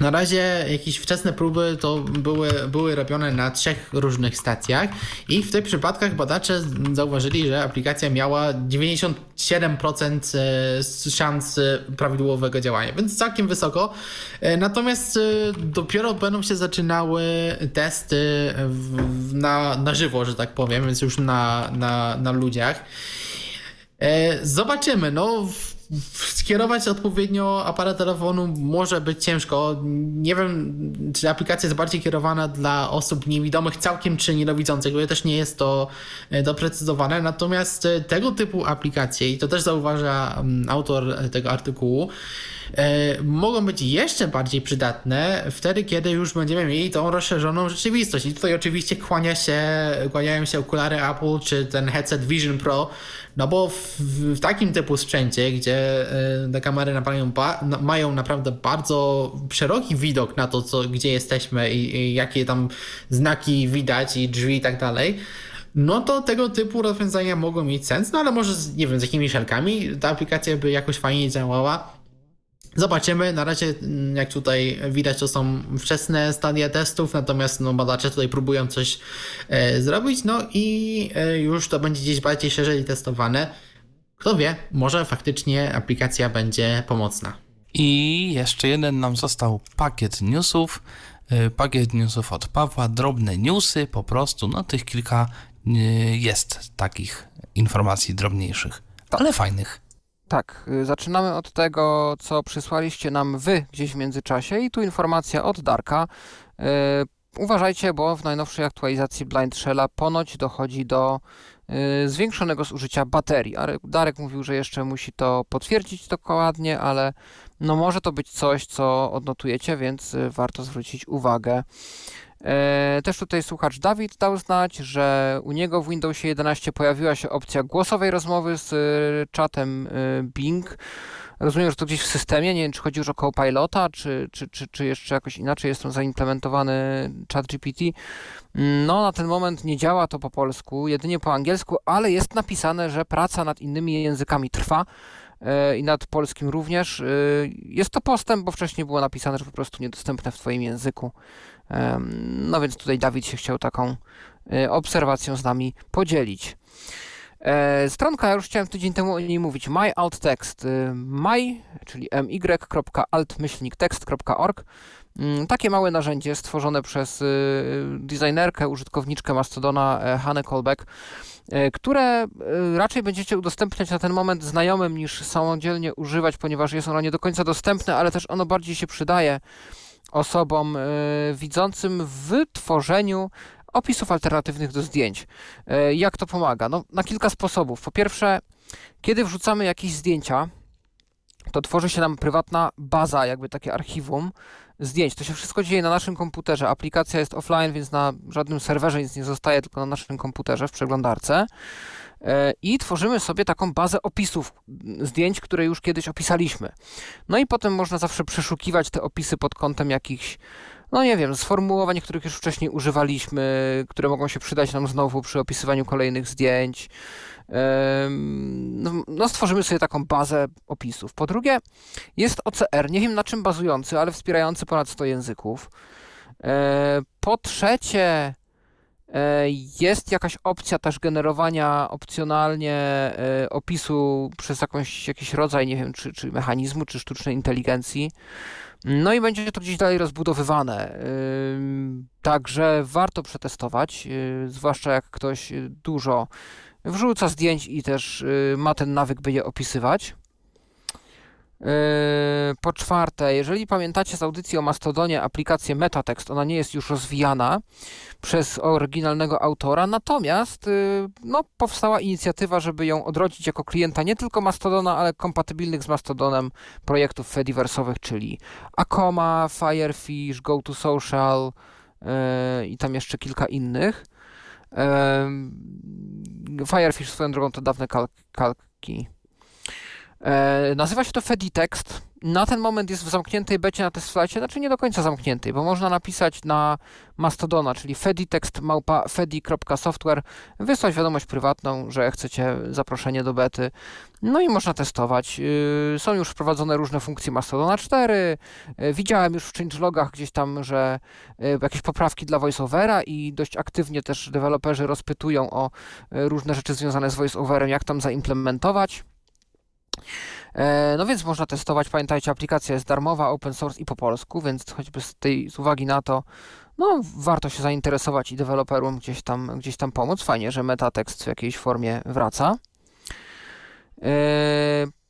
Na razie jakieś wczesne próby to były, były robione na trzech różnych stacjach i w tych przypadkach badacze zauważyli, że aplikacja miała 97% e, szans prawidłowego działania, więc całkiem wysoko. E, natomiast e, dopiero będą się zaczynały testy na, na żywo, że tak powiem, więc już na, na, na ludziach. Zobaczymy. No, skierować odpowiednio aparat telefonu może być ciężko. Nie wiem, czy aplikacja jest bardziej kierowana dla osób niewidomych całkiem, czy niedowidzących, bo też nie jest to e, doprecyzowane. Natomiast e, tego typu aplikacje, i to też zauważa mm, autor tego artykułu, mogą być jeszcze bardziej przydatne wtedy, kiedy już będziemy mieli tą rozszerzoną rzeczywistość. I tutaj oczywiście kłania się, kłaniają się okulary Apple czy ten headset Vision Pro, no bo w, w takim typu sprzęcie, gdzie e, te kamery mają, mają naprawdę bardzo szeroki widok na to, co, gdzie jesteśmy i, i jakie tam znaki widać i drzwi i tak dalej, no to tego typu rozwiązania mogą mieć sens, no ale może, z, nie wiem, z jakimi szelkami ta aplikacja by jakoś fajnie działała. Zobaczymy. Na razie, mm, jak tutaj widać, to są wczesne stadia testów, natomiast no, badacze tutaj próbują coś e, zrobić, no i e, już to będzie gdzieś bardziej szerzej testowane. Kto wie, może faktycznie aplikacja będzie pomocna. I jeszcze jeden nam został pakiet newsów. E, pakiet newsów od Pawła, drobne newsy, po prostu, no tych kilka e, jest takich informacji drobniejszych, ale fajnych. Tak, y, zaczynamy od tego, co przysłaliście nam wy gdzieś w międzyczasie i tu informacja od Darka. Yy, uważajcie, bo w najnowszej aktualizacji Blind Shella ponoć dochodzi do yy, zwiększonego zużycia baterii. Darek mówił, że jeszcze musi to potwierdzić dokładnie, ale no może to być coś, co odnotujecie, więc y, warto zwrócić uwagę. E, też tutaj słuchacz Dawid dał znać, że u niego w Windowsie 11 pojawiła się opcja głosowej rozmowy z e, czatem e, Bing. Rozumiem, że to gdzieś w systemie, nie wiem, czy chodzi już o Copilota, czy, czy, czy, czy jeszcze jakoś inaczej jest tam zaimplementowany chat GPT. No, na ten moment nie działa to po polsku, jedynie po angielsku, ale jest napisane, że praca nad innymi językami trwa i nad polskim również. Jest to postęp, bo wcześniej było napisane, że po prostu niedostępne w Twoim języku. No więc tutaj Dawid się chciał taką e, obserwacją z nami podzielić. E, stronka, ja już chciałem tydzień temu o niej mówić, myalttext, e, my, czyli my.alt-text.org. Mm, takie małe narzędzie stworzone przez designerkę, użytkowniczkę Mastodona Hannę Kolbeck, które raczej będziecie udostępniać na ten moment znajomym niż samodzielnie używać, ponieważ jest ono nie do końca dostępne, ale też ono bardziej się przydaje osobom y, widzącym w tworzeniu opisów alternatywnych do zdjęć. Y, jak to pomaga? No, na kilka sposobów. Po pierwsze, kiedy wrzucamy jakieś zdjęcia, to tworzy się nam prywatna baza, jakby takie archiwum zdjęć. To się wszystko dzieje na naszym komputerze. Aplikacja jest offline, więc na żadnym serwerze nic nie zostaje, tylko na naszym komputerze w przeglądarce. E, i tworzymy sobie taką bazę opisów zdjęć, które już kiedyś opisaliśmy. No i potem można zawsze przeszukiwać te opisy pod kątem jakichś, no nie wiem, sformułowań, których już wcześniej używaliśmy, które mogą się przydać nam znowu przy opisywaniu kolejnych zdjęć. No, no, stworzymy sobie taką bazę opisów. Po drugie, jest OCR, nie wiem na czym bazujący, ale wspierający ponad 100 języków. E, po trzecie, Jest jakaś opcja też generowania opcjonalnie opisu przez jakąś, jakiś rodzaj, nie wiem, czy, czy mechanizmu, czy sztucznej inteligencji. No i będzie to gdzieś dalej rozbudowywane. Także warto przetestować, zwłaszcza jak ktoś dużo wrzuca zdjęć i też ma ten nawyk, by je opisywać. Po czwarte, jeżeli pamiętacie z audycji o Mastodonie aplikację Metatext, ona nie jest już rozwijana przez oryginalnego autora, natomiast no, powstała inicjatywa, żeby ją odrodzić jako klienta nie tylko Mastodona, ale kompatybilnych z Mastodonem projektów Fediverse'owych, czyli Akoma, Firefish, GoToSocial yy, i tam jeszcze kilka innych. Yy, Firefish swoją drogą to dawne kalki E, nazywa się to Feditext. Na ten moment jest w zamkniętej becie na TestFlightie, znaczy nie do końca zamkniętej, bo można napisać na Mastodona, czyli feditext małpa wysłać wiadomość prywatną, że chcecie zaproszenie do bety, no i można testować. Yy, są już wprowadzone różne funkcje Mastodona 4, yy, widziałem już w changelogach gdzieś tam, że yy, jakieś poprawki dla voiceovera i dość aktywnie też deweloperzy rozpytują o różne rzeczy związane z voiceoverem, jak tam zaimplementować. E, no więc można testować. Pamiętajcie, aplikacja jest darmowa, open source i po polsku, więc choćby z tej z uwagi na to, no warto się zainteresować i deweloperom gdzieś tam, gdzieś tam pomóc. Fajnie, że metatekst w jakiejś formie wraca.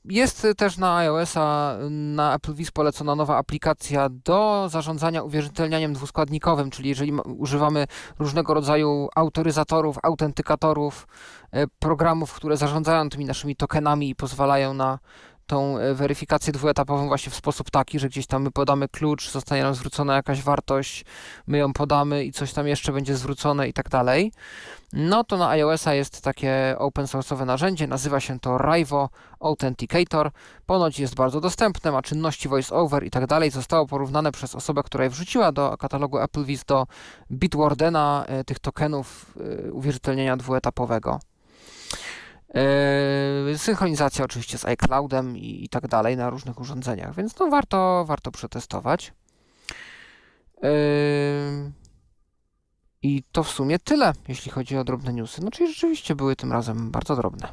Jest też na iOS-a, na AppleWis polecona nowa aplikacja do zarządzania uwierzytelnianiem dwuskładnikowym, czyli jeżeli używamy różnego rodzaju autoryzatorów, autentykatorów, e, programów, które zarządzają tymi naszymi tokenami i pozwalają na tą e, weryfikację dwuetapową właśnie w sposób taki, że gdzieś tam my podamy klucz, zostanie nam zwrócona jakaś wartość, my ją podamy i coś tam jeszcze będzie zwrócone i tak dalej. No to na iOS-a jest takie open source'owe narzędzie, nazywa się to Rivo Authenticator. Ponoć jest bardzo dostępne, ma czynności voice-over i tak dalej. Zostało porównane przez osobę, która je wrzuciła do katalogu AppleWis do Bitwardena e, tych tokenów e, uwierzytelnienia dwuetapowego. Yy, synchronizacja oczywiście z iCloudem i, i, tak dalej na różnych urządzeniach, więc to warto, warto przetestować. Yy, I to w sumie tyle, jeśli chodzi o drobne newsy. No czyli rzeczywiście były tym razem bardzo drobne.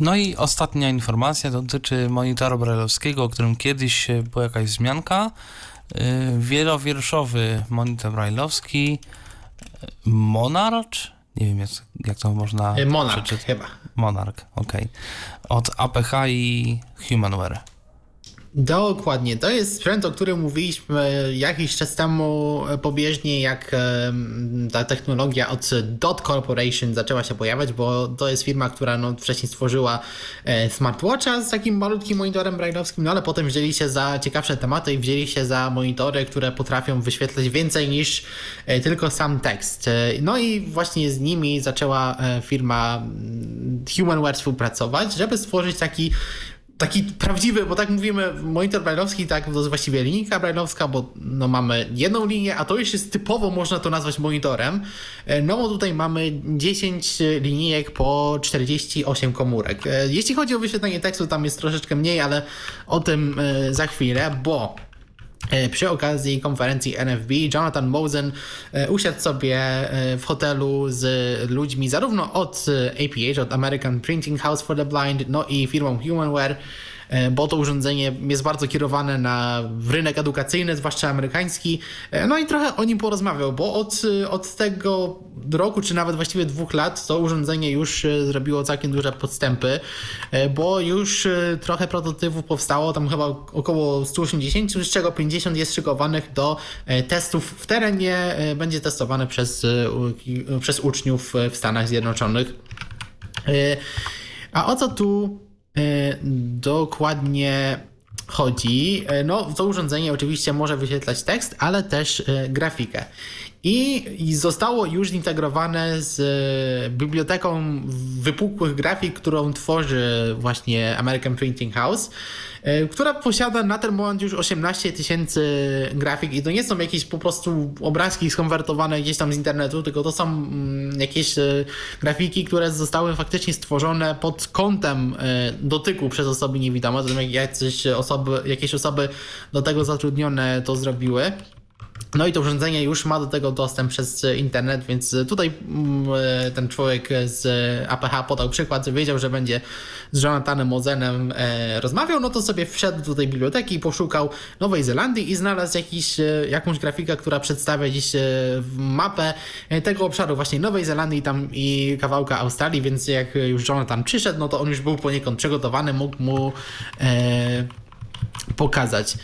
No i ostatnia informacja dotyczy monitoru brajlowskiego, o którym kiedyś była jakaś wzmianka. Yy, wielowierszowy monitor brajlowski Monarch nie wiem, jak, jak to można e, Monarch przeczytać. chyba. Monarch, okej. Okay. Od APH i Humanware. Dokładnie. To jest sprzęt, o którym mówiliśmy jakiś czas temu pobieżnie, jak ta technologia od Dot Corporation zaczęła się pojawiać, bo to jest firma, która no, wcześniej stworzyła e, smartwatcha z takim malutkim monitorem brailleowskim, no ale potem wzięli się za ciekawsze tematy i wzięli się za monitory, które potrafią wyświetlać więcej niż e, tylko sam tekst. E, no i właśnie z nimi zaczęła firma mm, Humanware współpracować, żeby stworzyć taki taki prawdziwy, bo tak mówimy, monitor brajlowski, tak, to jest właściwie linijka brajlowska, bo no, mamy jedną linię, a to już jest typowo, można to nazwać monitorem. E, no bo tutaj mamy 10 linijek po 48 komórek. E, jeśli chodzi o wyświetlenie tekstu, tam jest troszeczkę mniej, ale o tym e, za chwilę, bo przy okazji konferencji NFB Jonathan Mosen e, usiadł sobie e, w hotelu z ludźmi zarówno od APH, od American Printing House for the Blind, no i firmą Humanware, E, bo to urządzenie jest bardzo kierowane na rynek edukacyjny, zwłaszcza amerykański. E, no i trochę o nim porozmawiał, bo od, od tego roku, czy nawet właściwie dwóch lat, to urządzenie już e, zrobiło całkiem duże podstępy, bo już trochę prototypów powstało, tam chyba około 180, z czego 50 jest szykowanych do testów w terenie, będzie testowane przez, przez uczniów w Stanach Zjednoczonych. A o co tu E, dokładnie chodzi. E, no, to urządzenie oczywiście może wyświetlać tekst, ale też e, grafikę. I, I zostało już zintegrowane z biblioteką wypukłych grafik, którą tworzy właśnie American Printing House. E, która posiada na ten moment już 18 tysięcy grafik i to nie są jakieś po prostu obrazki skonwertowane gdzieś tam z internetu, tylko to są mm, jakieś e, grafiki, które zostały faktycznie stworzone pod kątem e, dotyku przez osoby niewidome, to jakieś osoby, jakieś osoby do tego zatrudnione to zrobiły. No i to urządzenie już ma do tego dostęp przez internet, więc tutaj mm, ten człowiek z APH podał przykład, wiedział, że będzie z Jonathanem Ozenem e, rozmawiał, no to sobie wszedł do tej biblioteki, poszukał Nowej Zelandii i znalazł jakiś, e, jakąś grafikę, która przedstawia dziś e, mapę tego obszaru właśnie Nowej Zelandii tam i kawałka Australii, więc jak już Jonathan przyszedł, no to on już był poniekąd przygotowany, mógł mu e, pokazać.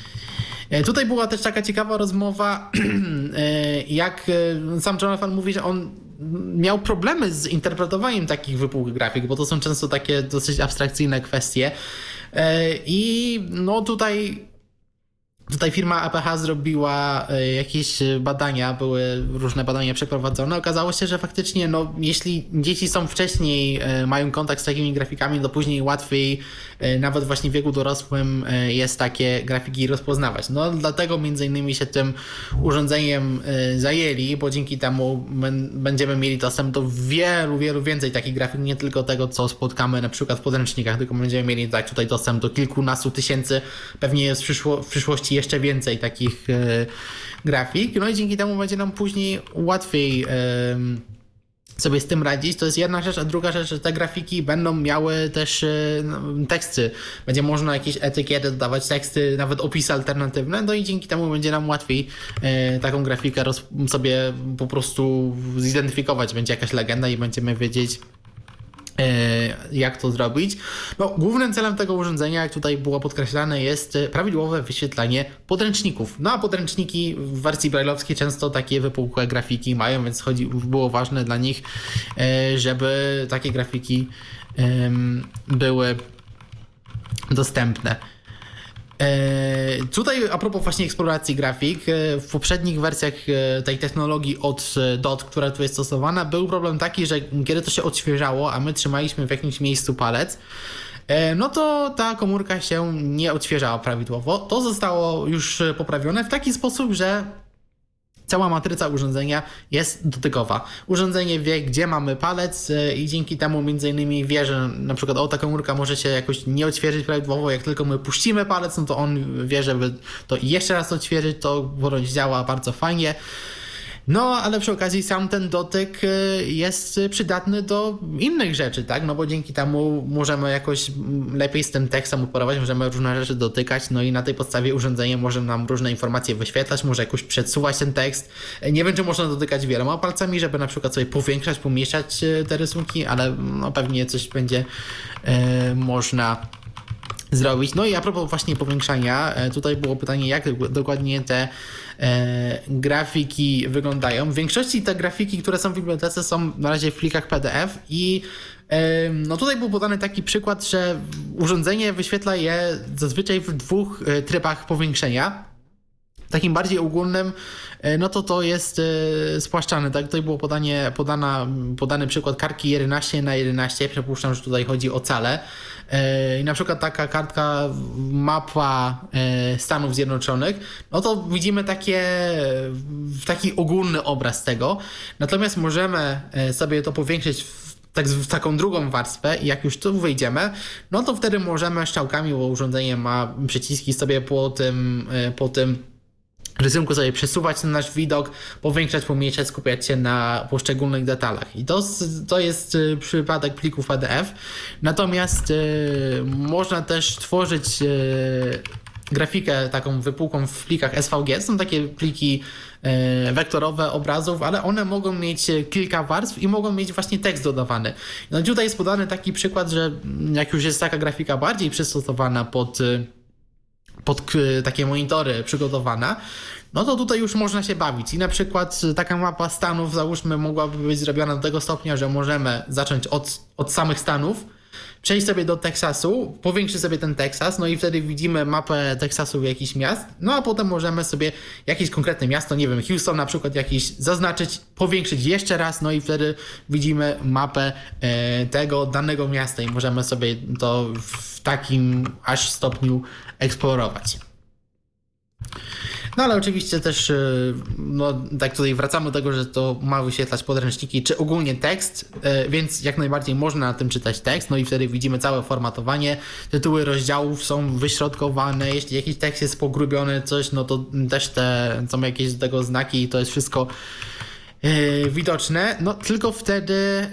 E, tutaj była też taka ciekawa rozmowa, e, jak e, sam Jonathan mówi, że on miał problemy z interpretowaniem takich wypukłych grafik, bo to są często takie dosyć abstrakcyjne kwestie. I no tutaj Tutaj firma APH zrobiła jakieś badania, były różne badania przeprowadzone. Okazało się, że faktycznie, no, jeśli dzieci są wcześniej, mają kontakt z takimi grafikami, to później łatwiej, nawet właśnie w wieku dorosłym, jest takie grafiki rozpoznawać. No, dlatego między innymi się tym urządzeniem zajęli, bo dzięki temu będziemy mieli dostęp do wielu, wielu więcej takich grafik, nie tylko tego, co spotkamy na przykład w podręcznikach, tylko będziemy mieli tak tutaj dostęp do kilkunastu tysięcy, pewnie w, przyszło, w przyszłości jeszcze więcej takich e, grafik. No i dzięki temu będzie nam później łatwiej sobie z tym radzić. To jest jedna rzecz, a druga rzecz, że te grafiki będą miały też e, no, teksty. Będzie można jakieś etykiety dodawać, teksty, nawet opisy alternatywne, no i dzięki temu będzie nam łatwiej e, taką grafikę sobie po prostu zidentyfikować. Będzie jakaś legenda i będziemy wiedzieć, jak to zrobić. No, głównym celem tego urządzenia, jak tutaj było podkreślane, jest e, prawidłowe wyświetlanie podręczników. No a podręczniki w wersji brajlowskiej często takie wypukłe grafiki mają, więc chodzi, było ważne dla nich, e, żeby takie grafiki były dostępne. E, tutaj a propos właśnie eksploracji grafik, e, w poprzednich wersjach e, tej technologii od DOT, która tu jest stosowana, był problem taki, że kiedy to się odświeżało, a my trzymaliśmy w jakimś miejscu palec, no to ta komórka się nie odświeżała prawidłowo. To zostało już poprawione w taki sposób, że Cała matryca urządzenia jest dotykowa. Urządzenie wie, gdzie mamy palec e, i dzięki temu między innymi wie, że na przykład o, ta komórka może się jakoś nie odświeżyć prawidłowo, jak tylko my puścimy palec, no to on wie, żeby to jeszcze raz odświeżyć, to działa bardzo fajnie. No, ale przy okazji sam ten dotyk y, jest przydatny do innych rzeczy, tak? No bo dzięki temu możemy jakoś lepiej z tym tekstem operować, możemy różne rzeczy dotykać, no i na tej podstawie urządzenie może nam różne informacje wyświetlać, może jakoś przesuwać ten tekst. Nie wiem, czy można dotykać wieloma palcami, żeby na przykład sobie powiększać, pomniejszać y, te rysunki, ale no pewnie coś będzie e, można zrobić. No i a propos właśnie powiększania, e, tutaj było pytanie, jak dokładnie te grafiki wyglądają. W większości te grafiki, które są w bibliotece są na razie w plikach PDF i e, no tutaj był podany taki przykład, że urządzenie wyświetla je zazwyczaj w dwóch e, trybach powiększenia takim bardziej ogólnym, e, no to to jest e, spłaszczane. Tak, tutaj było podanie, podana, podany przykład kartki 11 na 11 Przypuszczam, że tutaj chodzi o cale. E, I na przykład taka kartka mapa Stanów Zjednoczonych, no to widzimy takie, taki ogólny obraz tego. Natomiast możemy sobie to powiększyć tak, w taką drugą warstwę i jak już tu wyjdziemy, no to wtedy możemy strzałkami, bo urządzenie ma przyciski sobie po tym, po tym rysunku sobie przesuwać ten nasz widok, powiększać, pomniejszać, skupiać się na poszczególnych detalach. I to, to jest y, przypadek plików PDF. Natomiast y, można też tworzyć y, grafikę taką wypukłą w plikach SVG. Są takie pliki wektorowe obrazów, ale one mogą mieć kilka warstw i mogą mieć właśnie tekst dodawany. No tutaj jest podany taki przykład, że jak już jest taka grafika bardziej przystosowana pod pod takie monitory przygotowana, no to tutaj już można się bawić. I na przykład taka mapa Stanów, załóżmy, mogłaby być zrobiona do tego stopnia, że możemy zacząć od, od samych Stanów, przejść sobie do Teksasu, powiększyć sobie ten Teksas, no i wtedy widzimy mapę Teksasu jakichś miast, no a potem możemy sobie jakieś konkretne miasto, nie wiem, Houston na przykład jakiś zaznaczyć, powiększyć jeszcze raz, no i wtedy widzimy mapę e, tego danego miasta i możemy sobie to w takim aż stopniu eksplorować. No ale oczywiście też, y, no tak tutaj wracamy do tego, że to ma wyświetlać podręczniki, czy ogólnie tekst, y, więc jak najbardziej można na tym czytać tekst, no i wtedy widzimy całe formatowanie, tytuły rozdziałów są wyśrodkowane, jeśli jakiś tekst jest pogrubiony, coś, no to też te, są jakieś do tego znaki i to jest wszystko Yy, widoczne, no tylko wtedy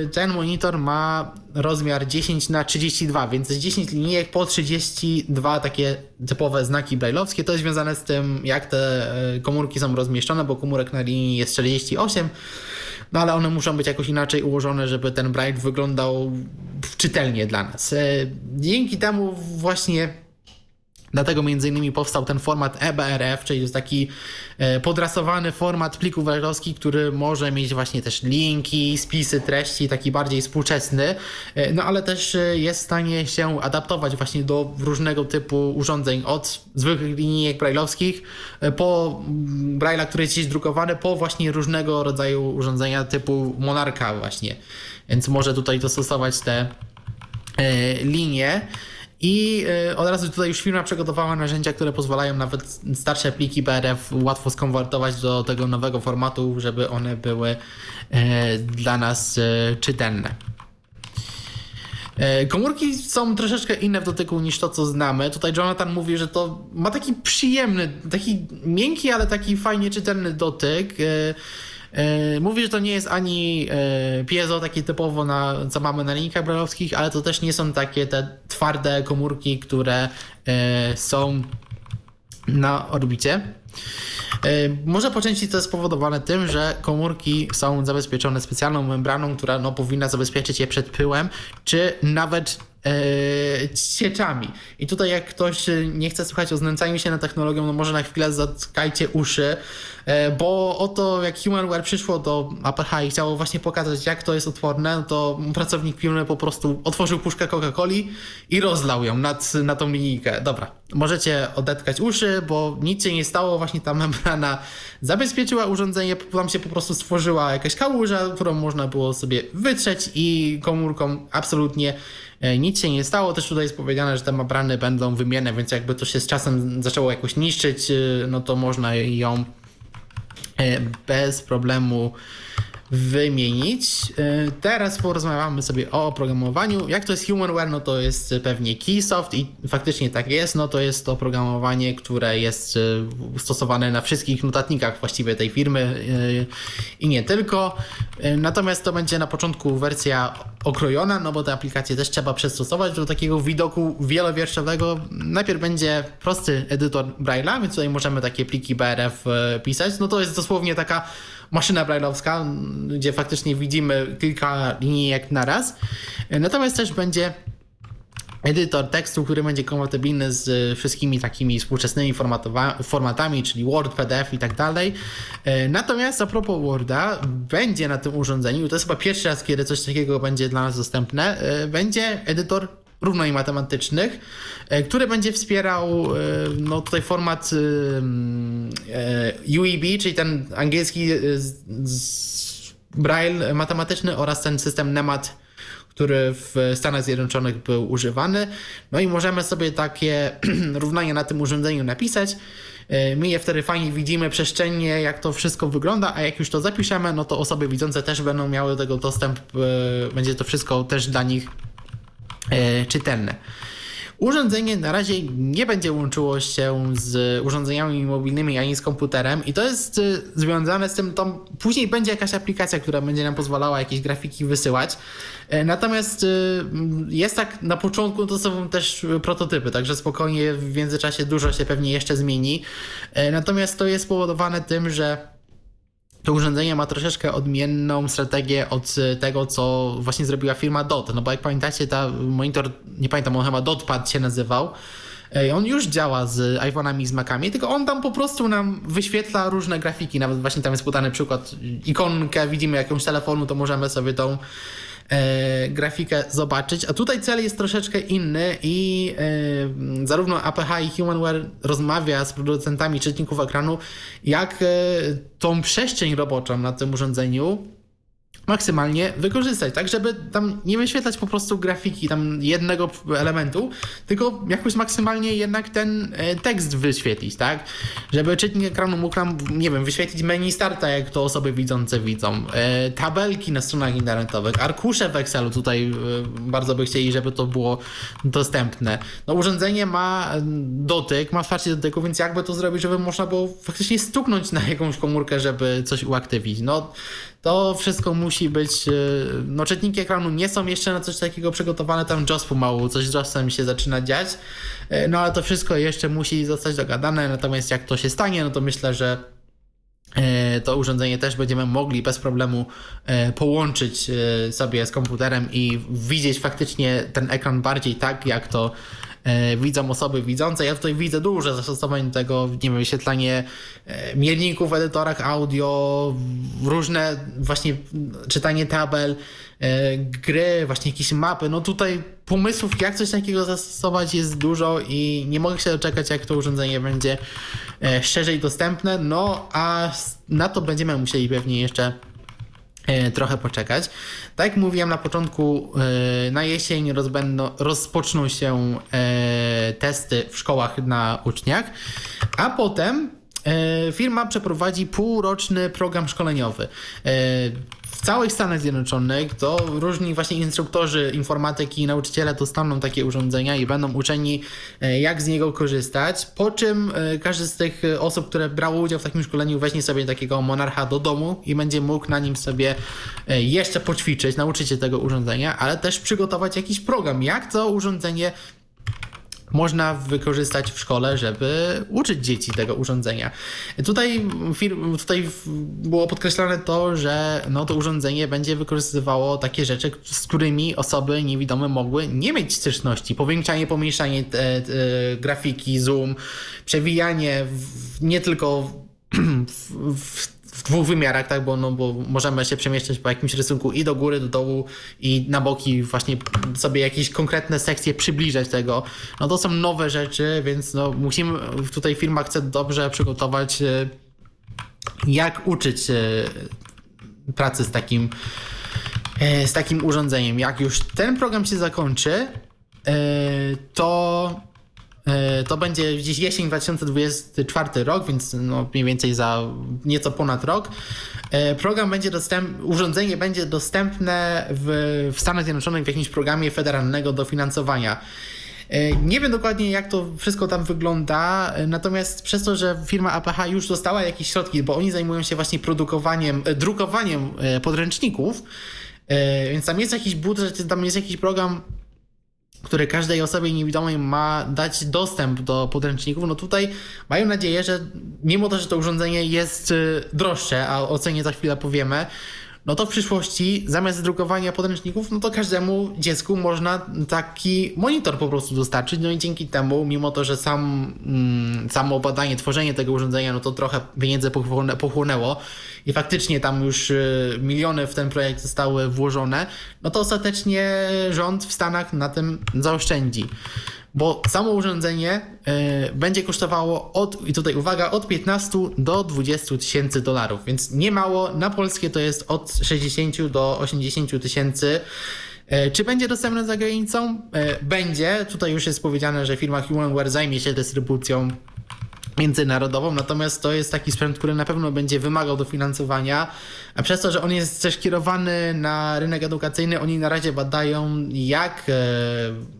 yy, ten monitor ma rozmiar 10 na 32, więc 10 linijek po 32 takie typowe znaki brailleowskie. To jest związane z tym, jak te yy, komórki są rozmieszczone, bo komórek na linii jest 48, no ale one muszą być jakoś inaczej ułożone, żeby ten braille wyglądał czytelnie dla nas. Dzięki temu właśnie Dlatego między innymi powstał ten format EBRF, czyli jest taki e, podrasowany format pliku brailleowski, który może mieć właśnie też linki, spisy treści, taki bardziej współczesny, e, no ale też e, jest w stanie się adaptować właśnie do różnego typu urządzeń, od zwykłych linijek brailleowskich po mm, braille'a, który jest dziś drukowany, po właśnie różnego rodzaju urządzenia typu Monarka właśnie. Więc może tutaj dostosować te linie. I y, od razu tutaj już firma przygotowała narzędzia, które pozwalają nawet starsze pliki BRF łatwo skonwertować do tego nowego formatu, żeby one były y, dla nas y, czytelne. Komórki są troszeczkę inne w dotyku niż to, co znamy. Tutaj Jonathan mówi, że to ma taki przyjemny, taki miękki, ale taki fajnie czytelny dotyk. E, mówi, że to nie jest ani e, piezo takie typowo, na, co mamy na linijkach brajlowskich, ale to też nie są takie te twarde komórki, które e, są na orbicie. Może po części to jest spowodowane tym, że komórki są zabezpieczone specjalną membraną, która no, powinna zabezpieczyć je przed pyłem, czy nawet e, cieczami. I tutaj jak ktoś nie chce słuchać o znęcaniu się na technologią, no może na chwilę zatkajcie uszy, e, bo oto jak Humanware przyszło do APH i chciało właśnie pokazać jak to jest odporne, no to pracownik firmy po prostu otworzył puszkę Coca-Coli i rozlał ją nad, na tą linijkę. Dobra, możecie odetkać uszy, bo nic się nie stało, właśnie ta membrana zabezpieczyła urządzenie, tam się po prostu stworzyła jakaś kałuża, którą można było sobie wytrzeć i komórką absolutnie E, nic się nie stało. Też tutaj jest powiedziane, że te membrany będą wymienne, więc jakby to się z czasem zaczęło jakoś niszczyć, e, no to można ją e, bez problemu wymienić. E, teraz porozmawiamy sobie o oprogramowaniu. Jak to jest Humanware? No to jest pewnie Keysoft i faktycznie tak jest. No to jest to oprogramowanie, które jest e, stosowane na wszystkich notatnikach właściwie tej firmy e, i nie tylko. Natomiast to będzie na początku wersja okrojona, no bo te aplikacje też trzeba przystosować do takiego widoku wielowierszowego. Najpierw będzie prosty edytor Braille'a, więc tutaj możemy takie pliki BRF pisać. No to jest dosłownie taka maszyna brajlowska, gdzie faktycznie widzimy kilka linijek na raz. Natomiast też będzie edytor tekstu, który będzie kompatybilny z wszystkimi takimi współczesnymi formatami, czyli Word, PDF i tak dalej. Natomiast a propos Worda, będzie na tym urządzeniu, to jest chyba pierwszy raz, kiedy coś takiego będzie dla nas dostępne, będzie edytor równań matematycznych, e, który będzie wspierał e, no, tutaj format e, UEB, czyli ten angielski braille matematyczny oraz ten system NEMAT, który w Stanach Zjednoczonych był używany. No i możemy sobie takie równania na tym urządzeniu napisać. My je wtedy fajnie widzimy przestrzennie, jak to wszystko wygląda, a jak już to zapiszemy, no to osoby widzące też będą miały tego dostęp, będzie to wszystko też dla nich czytelne. Urządzenie na razie nie będzie łączyło się z urządzeniami mobilnymi ani z komputerem i to jest e, związane z tym, to później będzie jakaś aplikacja, która będzie nam pozwalała jakieś grafiki wysyłać. E, natomiast jest tak na początku, to są też prototypy, także spokojnie w międzyczasie dużo się pewnie jeszcze zmieni. Natomiast to jest spowodowane tym, że to urządzenie ma troszeczkę odmienną strategię od e, tego, co właśnie zrobiła firma DOT. No bo jak pamiętacie, ta monitor, nie pamiętam, on chyba DOTPAD się nazywał. On już działa z iPhone'ami i z Macami, tylko on tam po prostu nam wyświetla różne grafiki. Nawet właśnie tam jest podany przykład ikonkę, widzimy jakąś telefonu, to możemy sobie tą grafikę zobaczyć. A tutaj cel jest troszeczkę inny i e, zarówno APH i Humanware rozmawia z producentami czytników ekranu, jak e, tą przestrzeń roboczą na tym urządzeniu maksymalnie wykorzystać, tak żeby tam nie wyświetlać po prostu grafiki tam jednego elementu, tylko jakoś maksymalnie jednak ten e, tekst wyświetlić, tak? Żeby czytnik ekranu mógł nam, nie wiem, wyświetlić menu starta, jak to osoby widzące widzą, e, tabelki na stronach internetowych, arkusze w Excelu, tutaj e, bardzo by chcieli, żeby to było dostępne. No urządzenie ma dotyk, ma wsparcie dotyku, więc jakby to zrobić, żeby można było faktycznie stuknąć na jakąś komórkę, żeby coś uaktywnić. No to wszystko musi być. E, no, czytniki ekranu nie są jeszcze na coś takiego przygotowane. Tam JOS pomału, coś z JOSem się zaczyna dziać. E, no ale to wszystko jeszcze musi zostać dogadane. Natomiast jak to się stanie, no to myślę, że e, to urządzenie też będziemy mogli bez problemu połączyć sobie z komputerem i widzieć faktycznie ten ekran bardziej tak, jak to widzą osoby widzące. Ja tutaj widzę duże zastosowań do tego, nie wiem, wyświetlanie e, mierników w edytorach audio, różne właśnie czytanie tabel, e, gry, właśnie jakieś mapy. No tutaj pomysłów, jak coś takiego zastosować jest dużo i nie mogę się doczekać, jak to urządzenie będzie szerzej dostępne. No a na to będziemy musieli pewnie jeszcze E, trochę poczekać. Tak jak mówiłem na początku, e, na jesień rozbędą, rozpoczną się e, testy w szkołach na uczniach, a potem firma przeprowadzi półroczny program szkoleniowy całych Stanach Zjednoczonych to różni właśnie instruktorzy informatyki i nauczyciele dostaną takie urządzenia i będą uczeni e, jak z niego korzystać, po czym e, każdy z tych osób, które brało udział w takim szkoleniu weźmie sobie takiego monarcha do domu i będzie mógł na nim sobie e, jeszcze poćwiczyć, nauczyć się tego urządzenia, ale też przygotować jakiś program, jak to urządzenie można wykorzystać w szkole, żeby uczyć dzieci tego urządzenia. Tutaj, tutaj było podkreślone to, że no, to urządzenie będzie wykorzystywało takie rzeczy, z którymi osoby niewidome mogły nie mieć styczności. Powiększanie, pomniejszanie te, te, grafiki, zoom, przewijanie w, nie tylko w, w w dwóch wymiarach, tak, bo, no, bo możemy się przemieszczać po jakimś rysunku i do góry, do dołu i na boki właśnie sobie jakieś konkretne sekcje przybliżać tego. No to są nowe rzeczy, więc no, musimy, tutaj firma chce dobrze przygotować e, jak uczyć pracy z takim e, z takim urządzeniem. Jak już ten program się zakończy, to E, to będzie gdzieś jesień 2024 rok, więc no mniej więcej za nieco ponad rok. E, program będzie dostępny, urządzenie będzie dostępne w, w Stanach Zjednoczonych w jakimś programie federalnego dofinansowania. E, nie wiem dokładnie, jak to wszystko tam wygląda, natomiast przez to, że firma APH już dostała jakieś środki, bo oni zajmują się właśnie produkowaniem, drukowaniem podręczników, więc tam jest jakiś budżet, tam jest jakiś program który każdej osobie niewidomej ma dać dostęp do podręczników, no tutaj mają nadzieję, że mimo to, że to urządzenie jest y, droższe, a o cenie za chwilę powiemy, no to w przyszłości zamiast drukowania podręczników, no to każdemu dziecku można taki monitor po prostu dostarczyć, no i dzięki temu, mimo to, że sam, mm, samo badanie, tworzenie tego urządzenia, no to trochę pieniędzy pochłonęło i faktycznie tam już y, miliony w ten projekt zostały włożone, no to ostatecznie rząd w Stanach na tym zaoszczędzi bo samo urządzenie y, będzie kosztowało od, i tutaj uwaga, od 15 do 20 tysięcy dolarów, więc nie mało, na polskie to jest od 60 do 80 tysięcy. Y, czy będzie dostępne za granicą? Y, będzie. Tutaj już jest powiedziane, że firma Humanware zajmie się dystrybucją międzynarodową, natomiast to jest taki sprzęt, który na pewno będzie wymagał dofinansowania, a przez to, że on jest też kierowany na rynek edukacyjny, oni na razie badają, jak, e,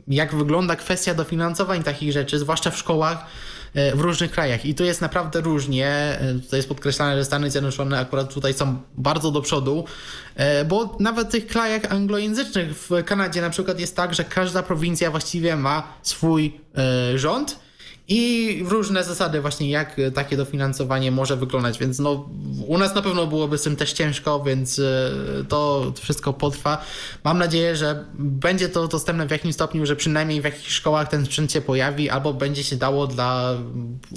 jak wygląda kwestia dofinansowań takich rzeczy, zwłaszcza w szkołach e, w różnych krajach. I tu jest naprawdę różnie. E, tutaj jest podkreślane, że Stany Zjednoczone akurat tutaj są bardzo do przodu, bo nawet w tych krajach anglojęzycznych, w Kanadzie na przykład jest tak, że każda prowincja właściwie ma swój rząd i różne zasady właśnie jak takie dofinansowanie może wyglądać, więc no u nas na pewno byłoby z tym też ciężko, więc e, to wszystko potrwa. Mam nadzieję, że będzie to dostępne w jakimś stopniu, że przynajmniej w jakichś szkołach ten sprzęt się pojawi, albo będzie się dało dla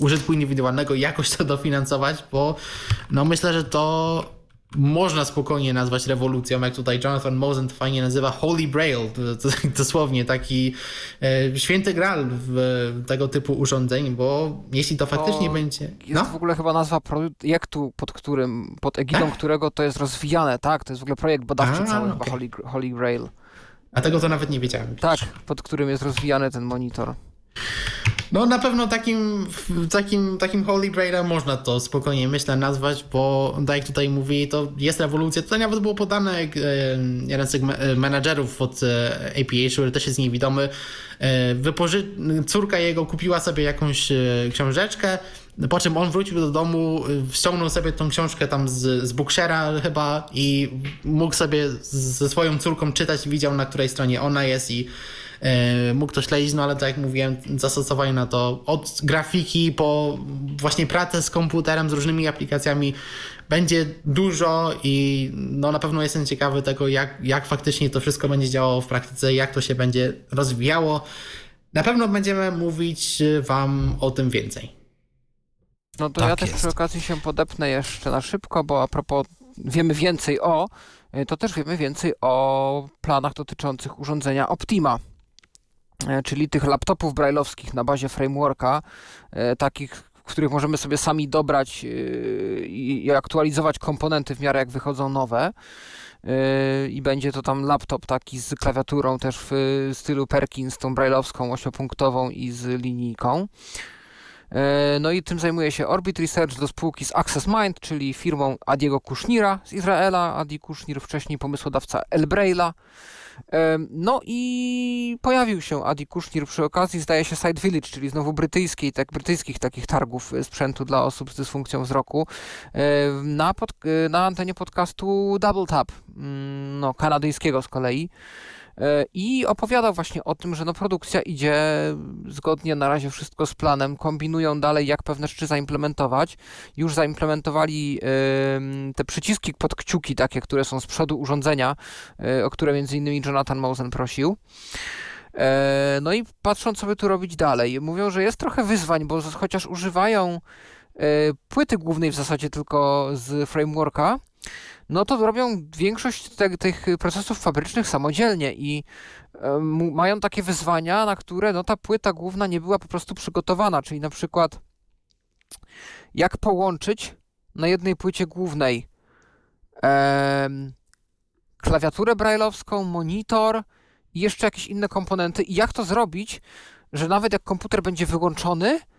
użytku indywidualnego jakoś to dofinansować, bo no myślę, że to można spokojnie nazwać rewolucją, jak tutaj Jonathan Mosen fajnie nazywa Holy Braille, dosłownie taki e, święty gral w, tego typu urządzeń, bo jeśli to faktycznie To będzie... Jest No, w ogóle chyba nazwa projektu, pod którym, pod egidą którego to jest rozwijane, tak? To jest w ogóle projekt badawczy A, cały, chyba okej. Holy, Holy Grail. a tego to nawet nie wiedziałem. Tak, pod którym jest rozwijany ten monitor. No na pewno takim, takim, takim Holy Grailem można to spokojnie myślę nazwać, bo tak jak tutaj mówi, to jest rewolucja. Tutaj nawet było podane, e, jeden z tych me- menadżerów od e, APA, który też jest niewidomy, e, wypoży... córka jego kupiła sobie jakąś e, książeczkę, po czym on wrócił do domu, e, ściągnął sobie tą książkę tam z, z Bookshera chyba i mógł sobie ze swoją córką czytać, widział na której stronie ona jest i e, mógł to śledzić, no ale tak jak mówiłem, zastosowanie na to od grafiki po właśnie pracę z komputerem, z różnymi aplikacjami będzie dużo i no na pewno jestem ciekawy tego, jak, jak faktycznie to wszystko będzie działało w praktyce, jak to się będzie rozwijało. Na pewno będziemy mówić wam o tym więcej. No to Tak ja też jest. przy okazji się podepnę jeszcze na szybko, bo a propos wiemy więcej o, y, to też wiemy więcej o planach dotyczących urządzenia Optima, e, czyli tych laptopów brailleowskich na bazie frameworka, e, takich, w których możemy sobie sami dobrać y, i aktualizować komponenty w miarę jak wychodzą nowe. I będzie to tam laptop taki z klawiaturą też w stylu Perkins, tą brailleowską osiopunktową i z linijką. E, No i tym zajmuje się Orbit Research do spółki z Access Mind, czyli firmą Adiego Kushnira z Izraela. Adi Kushnir wcześniej pomysłodawca Elbraila. No i pojawił się Adi Kushnir przy okazji, zdaje się, Side Village, czyli znowu brytyjskiej, tak, brytyjskich takich targów e, sprzętu dla osób z dysfunkcją wzroku na, pod, e, na antenie podcastu Double Tap, mm, no, kanadyjskiego z kolei. E, I opowiadał właśnie o tym, że no produkcja idzie zgodnie na razie wszystko z planem, kombinują dalej jak pewne rzeczy zaimplementować. Już zaimplementowali em, te przyciski pod kciuki takie, które są z przodu urządzenia, e, o które między innymi Jonathan Mosen prosił. E, No i patrząc, co by tu robić dalej, mówią, że jest trochę wyzwań, bo chociaż używają płyty głównej w zasadzie tylko z frameworka, no to robią większość te, tych procesów fabrycznych samodzielnie i e, mu- mają takie wyzwania, na które no, ta płyta główna nie była po prostu przygotowana, czyli na przykład jak połączyć na jednej płycie głównej em, klawiaturę brailleowską, monitor i jeszcze jakieś inne komponenty i jak to zrobić, że nawet jak komputer będzie wyłączony, e,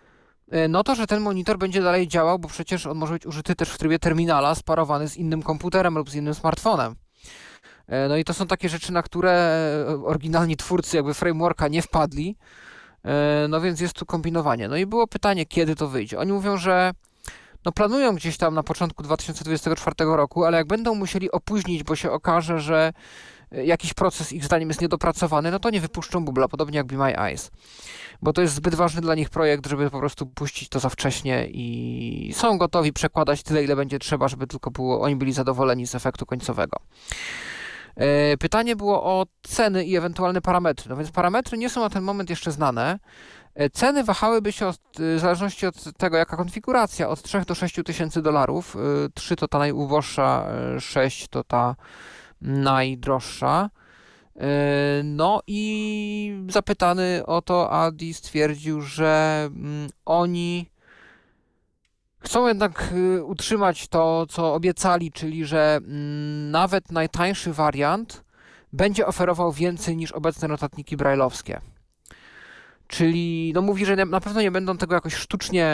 no to, że ten monitor będzie dalej działał, bo przecież on może być użyty też w trybie terminala, sparowany z innym komputerem lub z innym smartfonem. E, No i to są takie rzeczy, na które e, oryginalni twórcy jakby frameworka nie wpadli. E, No więc jest tu kombinowanie. No i było pytanie, kiedy to wyjdzie. Oni mówią, że no planują gdzieś tam na początku 2024 roku, ale jak będą musieli opóźnić, bo się okaże, że e, jakiś proces ich zdaniem jest niedopracowany, no to nie wypuszczą bubla, podobnie jak Be My Eyes. Bo to jest zbyt ważny dla nich projekt, żeby po prostu puścić to za wcześnie i są gotowi przekładać tyle, ile będzie trzeba, żeby tylko było, oni byli zadowoleni z efektu końcowego. E, Pytanie było o ceny i ewentualne parametry. No więc parametry nie są na ten moment jeszcze znane. E, Ceny wahałyby się od, e, w zależności od tego, jaka konfiguracja, od 3 do 6 tysięcy dolarów. 3 to ta najuboższa, 6 to ta najdroższa. E, No i zapytany o to Adi stwierdził, że mm, oni chcą jednak y, utrzymać to, co obiecali, czyli że mm, nawet najtańszy wariant będzie oferował więcej niż obecne notatniki brailleowskie. Czyli no mówi, że na pewno nie będą tego jakoś sztucznie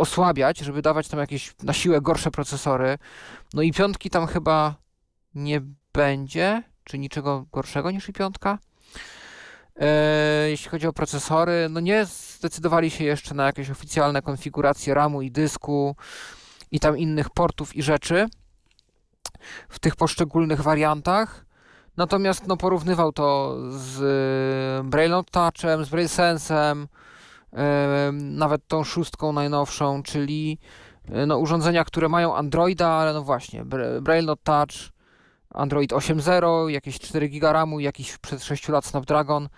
osłabiać, żeby dawać tam jakieś na siłę gorsze procesory. No i piątki tam chyba nie będzie, czy niczego gorszego niż i piątka. E, jeśli chodzi o procesory, no nie zdecydowali się jeszcze na jakieś oficjalne konfiguracje RAMu i dysku i tam innych portów i rzeczy w tych poszczególnych wariantach. Natomiast no, porównywał to z e, Braille Touchem, z Braille Sensem, nawet tą szóstką najnowszą, czyli e, no, urządzenia, które mają Androida, ale no właśnie, Bra- Braille Note Touch, Android 8.0, jakieś 4 GB RAMu, jakiś przed 6 lat Snapdragon,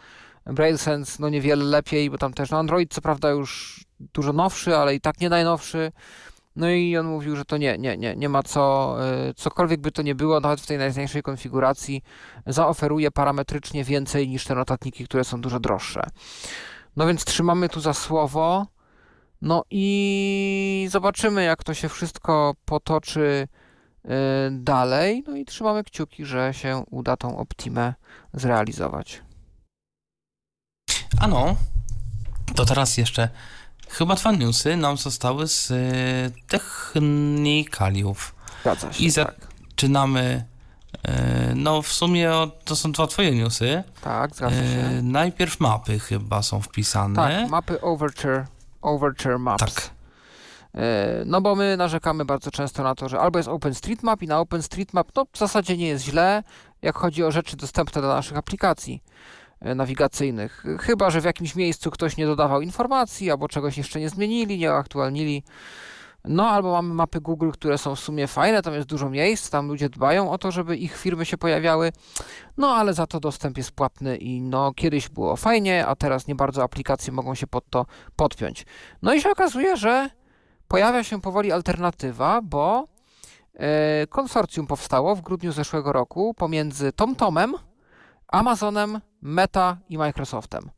Braille Sense no niewiele lepiej, bo tam też no Android co prawda już dużo nowszy, ale i tak nie najnowszy. No i on mówił, że to nie, nie, nie, nie ma co, y, cokolwiek by to nie było, nawet w tej najtańszej konfiguracji zaoferuje parametrycznie więcej niż te notatniki, które są dużo droższe. No więc trzymamy tu za słowo. No i zobaczymy, jak to się wszystko potoczy y, dalej. No i trzymamy kciuki, że się uda tą optimę zrealizować. Ano, to teraz jeszcze chyba dwa newsy nam zostały z y, technikaliów. Zgadza się. I tak. zaczynamy, no w sumie to są dwa twoje newsy. Tak, zgadza się. Y, najpierw mapy chyba są wpisane. Tak, mapy Overture, Overture Maps. Tak. E, No bo my narzekamy bardzo często na to, że albo jest OpenStreetMap i na OpenStreetMap no w zasadzie nie jest źle, jak chodzi o rzeczy dostępne do naszych aplikacji e, nawigacyjnych. Chyba, że w jakimś miejscu ktoś nie dodawał informacji, albo czegoś jeszcze nie zmienili, nie aktualnili. No albo mamy mapy Google, które są w sumie fajne, tam jest dużo miejsc, tam ludzie dbają o to, żeby ich firmy się pojawiały. No ale za to dostęp jest płatny i no kiedyś było fajnie, a teraz nie bardzo aplikacje mogą się pod to podpiąć. No i się okazuje, że pojawia się powoli alternatywa, bo e, konsorcjum powstało w grudniu zeszłego roku pomiędzy TomTomem, Amazonem, Meta i Microsoftem.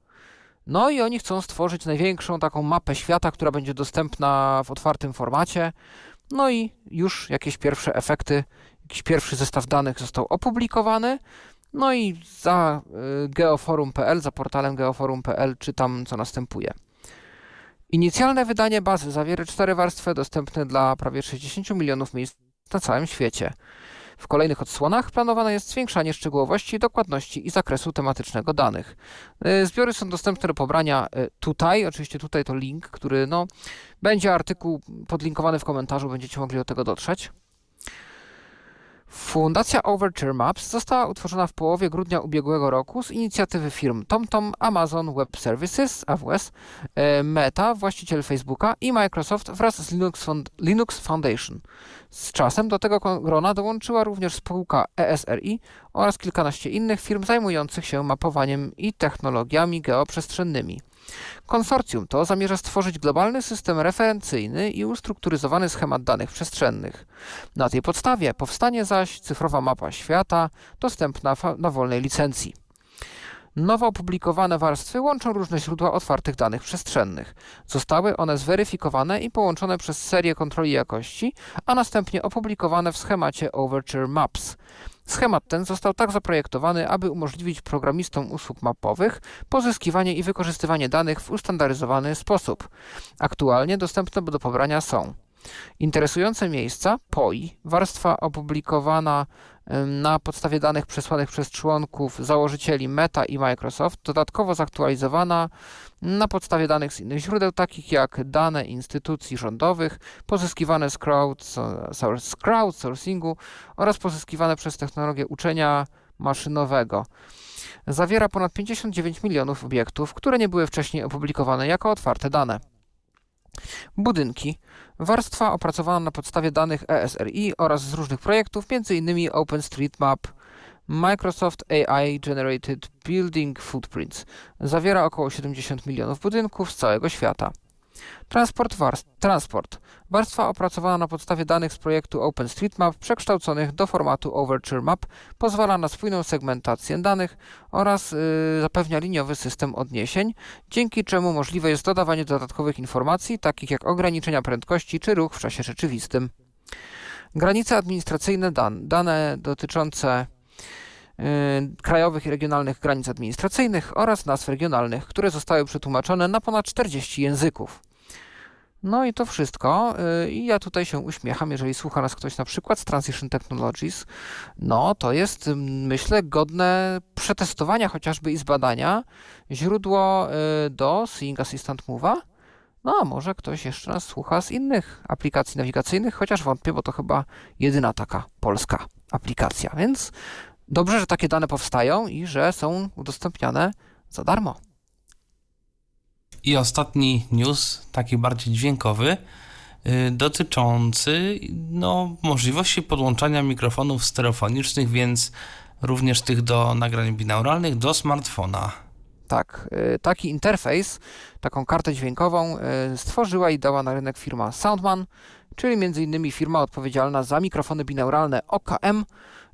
No i oni chcą stworzyć największą taką mapę świata, która będzie dostępna w otwartym formacie. No i już jakieś pierwsze efekty, jakiś pierwszy zestaw danych został opublikowany. No i za y, geoforum.pl, za portalem geoforum.pl czytam, co następuje. Inicjalne wydanie bazy zawiera cztery warstwy dostępne dla prawie 60 milionów miejsc na całym świecie. W kolejnych odsłonach planowane jest zwiększanie szczegółowości, dokładności i zakresu tematycznego danych. Y, Zbiory są dostępne do pobrania y, tutaj, oczywiście tutaj to link, który no, będzie artykuł podlinkowany w komentarzu, będziecie mogli do tego dotrzeć. Fundacja Overture Maps została utworzona w połowie grudnia ubiegłego roku z inicjatywy firm TomTom, Amazon Web Services, AWS, e, Meta, właściciel Facebooka i Microsoft wraz z Linux, Linux Foundation. Z czasem do tego grona dołączyła również spółka ESRI oraz kilkanaście innych firm zajmujących się mapowaniem i technologiami geoprzestrzennymi. Konsorcjum to zamierza stworzyć globalny system referencyjny i ustrukturyzowany schemat danych przestrzennych. Na tej podstawie powstanie zaś cyfrowa mapa świata dostępna na wolnej licencji. Nowo opublikowane warstwy łączą różne źródła otwartych danych przestrzennych. Zostały one zweryfikowane i połączone przez serię kontroli jakości, a następnie opublikowane w schemacie Overture Maps. Schemat ten został tak zaprojektowany, aby umożliwić programistom usług mapowych pozyskiwanie i wykorzystywanie danych w ustandaryzowany sposób. Aktualnie dostępne do pobrania są interesujące miejsca, POI, warstwa opublikowana na podstawie danych przesłanych przez członków założycieli Meta i Microsoft, dodatkowo zaktualizowana na podstawie danych z innych źródeł, takich jak dane instytucji rządowych, pozyskiwane z, crowdso- z crowdsourcingu oraz pozyskiwane przez technologię uczenia maszynowego. Zawiera ponad 59 milionów obiektów, które nie były wcześniej opublikowane jako otwarte dane. Budynki. Warstwa opracowana na podstawie danych ESRI oraz z różnych projektów, m.in. OpenStreetMap, Microsoft AI Generated Building Footprints. Zawiera około 70 milionów budynków z całego świata. Transport, warst- transport. Warstwa opracowana na podstawie danych z projektu OpenStreetMap przekształconych do formatu Overture Map pozwala na spójną segmentację danych oraz y, zapewnia liniowy system odniesień, dzięki czemu możliwe jest dodawanie dodatkowych informacji, takich jak ograniczenia prędkości czy ruch w czasie rzeczywistym. Granice administracyjne dan dane dotyczące krajowych i regionalnych granic administracyjnych oraz nazw regionalnych, które zostały przetłumaczone na ponad 40 języków. No i to wszystko. y, I ja tutaj się uśmiecham, jeżeli słucha nas ktoś na przykład z Transition Technologies. No to jest, myślę, godne przetestowania chociażby i zbadania źródło y, do Seeing Assistant Move'a. No a może ktoś jeszcze nas słucha z innych aplikacji nawigacyjnych, chociaż wątpię, bo to chyba jedyna taka polska aplikacja. Więc dobrze, że takie dane powstają i że są udostępniane za darmo. I ostatni news, taki bardziej dźwiękowy, y, dotyczący no, możliwości podłączania mikrofonów stereofonicznych, więc również tych do nagrań binauralnych do smartfona. Tak, y, taki interfejs, taką kartę dźwiękową y, stworzyła i dała na rynek firma Soundman. czyli m.in. firma odpowiedzialna za mikrofony binauralne OKM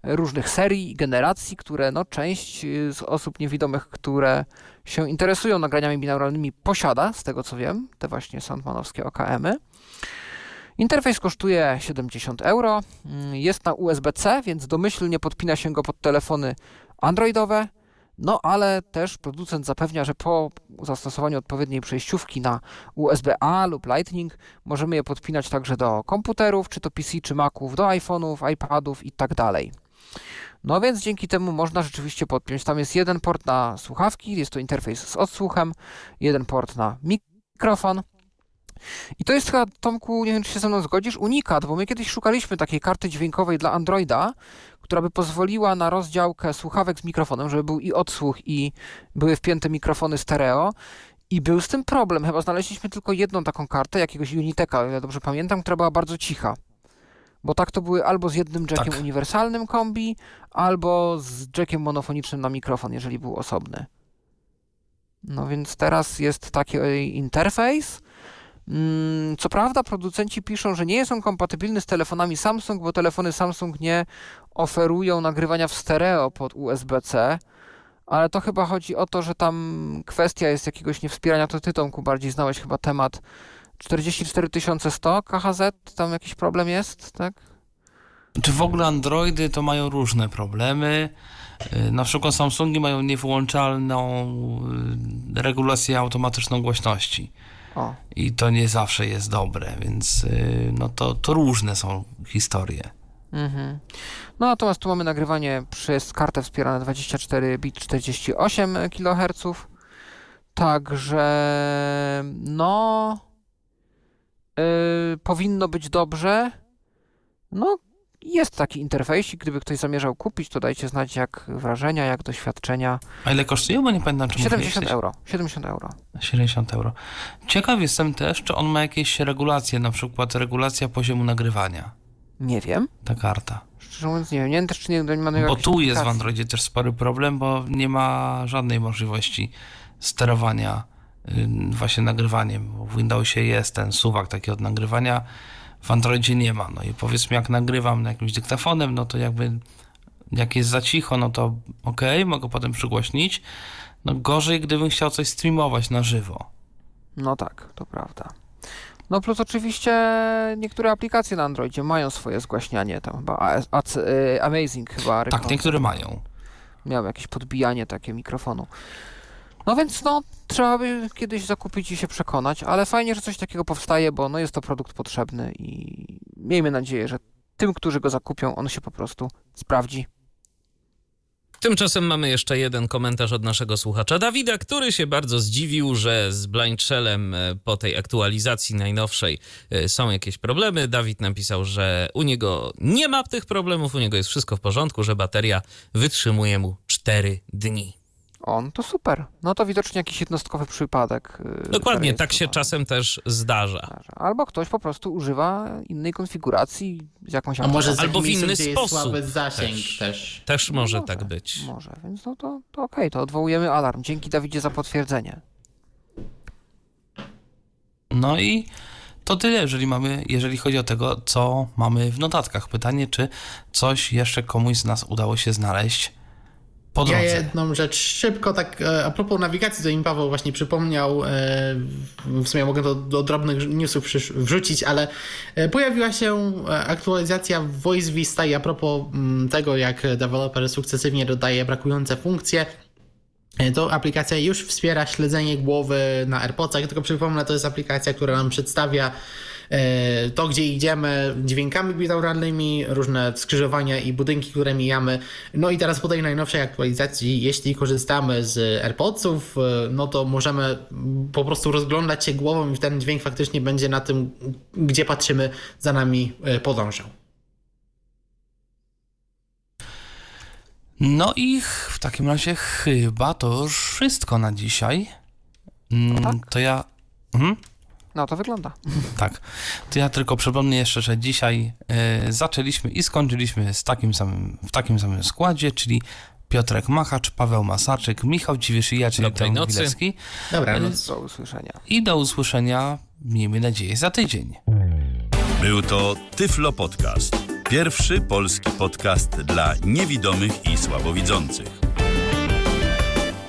różnych serii i generacji, które no, część y, z osób niewidomych, które się interesują nagraniami binauralnymi posiada, z tego co wiem, te właśnie Sandmanowskie OKM-y. Interfejs kosztuje 70 euro, mm, jest na USB-C, więc domyślnie podpina się go pod telefony androidowe, no ale też producent zapewnia, że po zastosowaniu odpowiedniej przejściówki na USB-A lub Lightning możemy je podpinać także do komputerów, czy to PC, czy Maców, do iPhone'ów, iPadów i tak. No więc dzięki temu można rzeczywiście podpiąć. Tam jest jeden port na słuchawki, jest to interfejs z odsłuchem, jeden port na mikrofon. I to jest chyba, Tomku, nie wiem czy się ze mną zgodzisz, unikat, bo my kiedyś szukaliśmy takiej karty dźwiękowej dla Androida, która by pozwoliła na rozdziałkę słuchawek z mikrofonem, żeby był i odsłuch, i były wpięte mikrofony stereo. I był z tym problem. Chyba znaleźliśmy tylko jedną taką kartę, jakiegoś Uniteka, ja dobrze pamiętam, która była bardzo cicha. Bo tak to były albo z jednym jackiem Tak. uniwersalnym kombi, albo z jackiem monofonicznym na mikrofon, jeżeli był osobny. No więc teraz jest taki interfejs. Mm, Co prawda producenci piszą, że nie jest on kompatybilny z telefonami Samsung, bo telefony Samsung nie oferują nagrywania w stereo pod USB-C, ale to chyba chodzi o to, że tam kwestia jest jakiegoś niewspierania, to ty Tomku bardziej znałeś chyba temat 44100 KHZ, tam jakiś problem jest, tak? Czy w ogóle Androidy to mają różne problemy? Y, Na przykład Samsungi mają niewyłączalną y, regulację automatyczną głośności. O, I to nie zawsze jest dobre, więc y, no to, to różne są historie. Mhm. No natomiast tu mamy nagrywanie przez kartę wspierane 24 bit 48 kHz. Także no powinno być dobrze. No jest taki interfejsik, gdyby ktoś zamierzał kupić, to dajcie znać jak wrażenia, jak doświadczenia. A ile kosztuje? Bo nie pamiętam, czy 70 mówiłeś. euro. 70 euro. 70 euro. Ciekaw jestem też, czy on ma jakieś regulacje, na przykład regulacja poziomu nagrywania, Nie wiem. ta karta. Szczerze mówiąc nie wiem. Nie wiem też czy nie, nie ma Bo tu jest w aplikacji. Androidzie też spory problem, bo nie ma żadnej możliwości sterowania y, właśnie nagrywaniem. Bo W Windowsie jest ten suwak taki od nagrywania, w Androidzie nie ma. No i powiedzmy, jak nagrywam na jakimś dyktafonem, no to jakby jak jest za cicho, no to ok, mogę potem przygłośnić. No gorzej, gdybym chciał coś streamować na żywo. No tak, to prawda. No plus oczywiście niektóre aplikacje na Androidzie mają swoje zgłaśnianie, tam chyba y, Amazing chyba Tak, niektóre mają. miał jakieś podbijanie takie mikrofonu. No więc no, trzeba by kiedyś zakupić i się przekonać, ale fajnie, że coś takiego powstaje, bo no jest to produkt potrzebny i miejmy nadzieję, że tym, którzy go zakupią, on się po prostu sprawdzi. Tymczasem mamy jeszcze jeden komentarz od naszego słuchacza Dawida, który się bardzo zdziwił, że z Blind Shellem e, po tej aktualizacji najnowszej e, są jakieś problemy. Dawid napisał, że u niego nie ma tych problemów, u niego jest wszystko w porządku, że bateria wytrzymuje mu 4 dni. On to super. No to widocznie jakiś jednostkowy przypadek. y, Dokładnie, tak się zarejestrowany. czasem też zdarza. Albo ktoś po prostu używa innej konfiguracji z jakąś A może z Albo w inny gdzie sposób jest słaby zasięg też. też. Też może Może, tak być. Może, więc no to, to okej, to odwołujemy alarm. Dzięki Dawidzie za potwierdzenie. No i to tyle, jeżeli mamy, jeżeli chodzi o tego, co mamy w notatkach. Pytanie, czy coś jeszcze komuś z nas udało się znaleźć po Ja drodze. jedną rzecz szybko, tak e, a propos nawigacji, to im Paweł właśnie przypomniał, e, w sumie mogę to do drobnych newsów wrzucić, ale e, pojawiła się aktualizacja Voice Vista i a propos mm, tego, jak deweloper sukcesywnie dodaje brakujące funkcje, to aplikacja już wspiera śledzenie głowy na AirPodsach. Tylko przypomnę, to jest aplikacja, która nam przedstawia to, gdzie idziemy, dźwiękami binauralnymi, różne skrzyżowania i budynki, które mijamy. No i teraz po tej najnowszej aktualizacji, jeśli korzystamy z AirPodsów, e, no to możemy po prostu rozglądać się głową i ten dźwięk faktycznie będzie na tym, gdzie patrzymy, za nami e, podążał. No i w takim razie chyba to już wszystko na dzisiaj. Mm, tak? To ja. Mhm. No to wygląda. Tak. To ja tylko przypomnę jeszcze, że dzisiaj e, zaczęliśmy i skończyliśmy z takim samym, w takim samym składzie, czyli Piotrek Machacz, Paweł Masarczyk, Michał Dziwisz i ja, czyli Dobrej nocy. Wilecki. Dobra, no Do usłyszenia. I do usłyszenia, miejmy nadzieję, za tydzień. Był to Tyflo Podcast. Pierwszy polski podcast dla niewidomych i słabowidzących.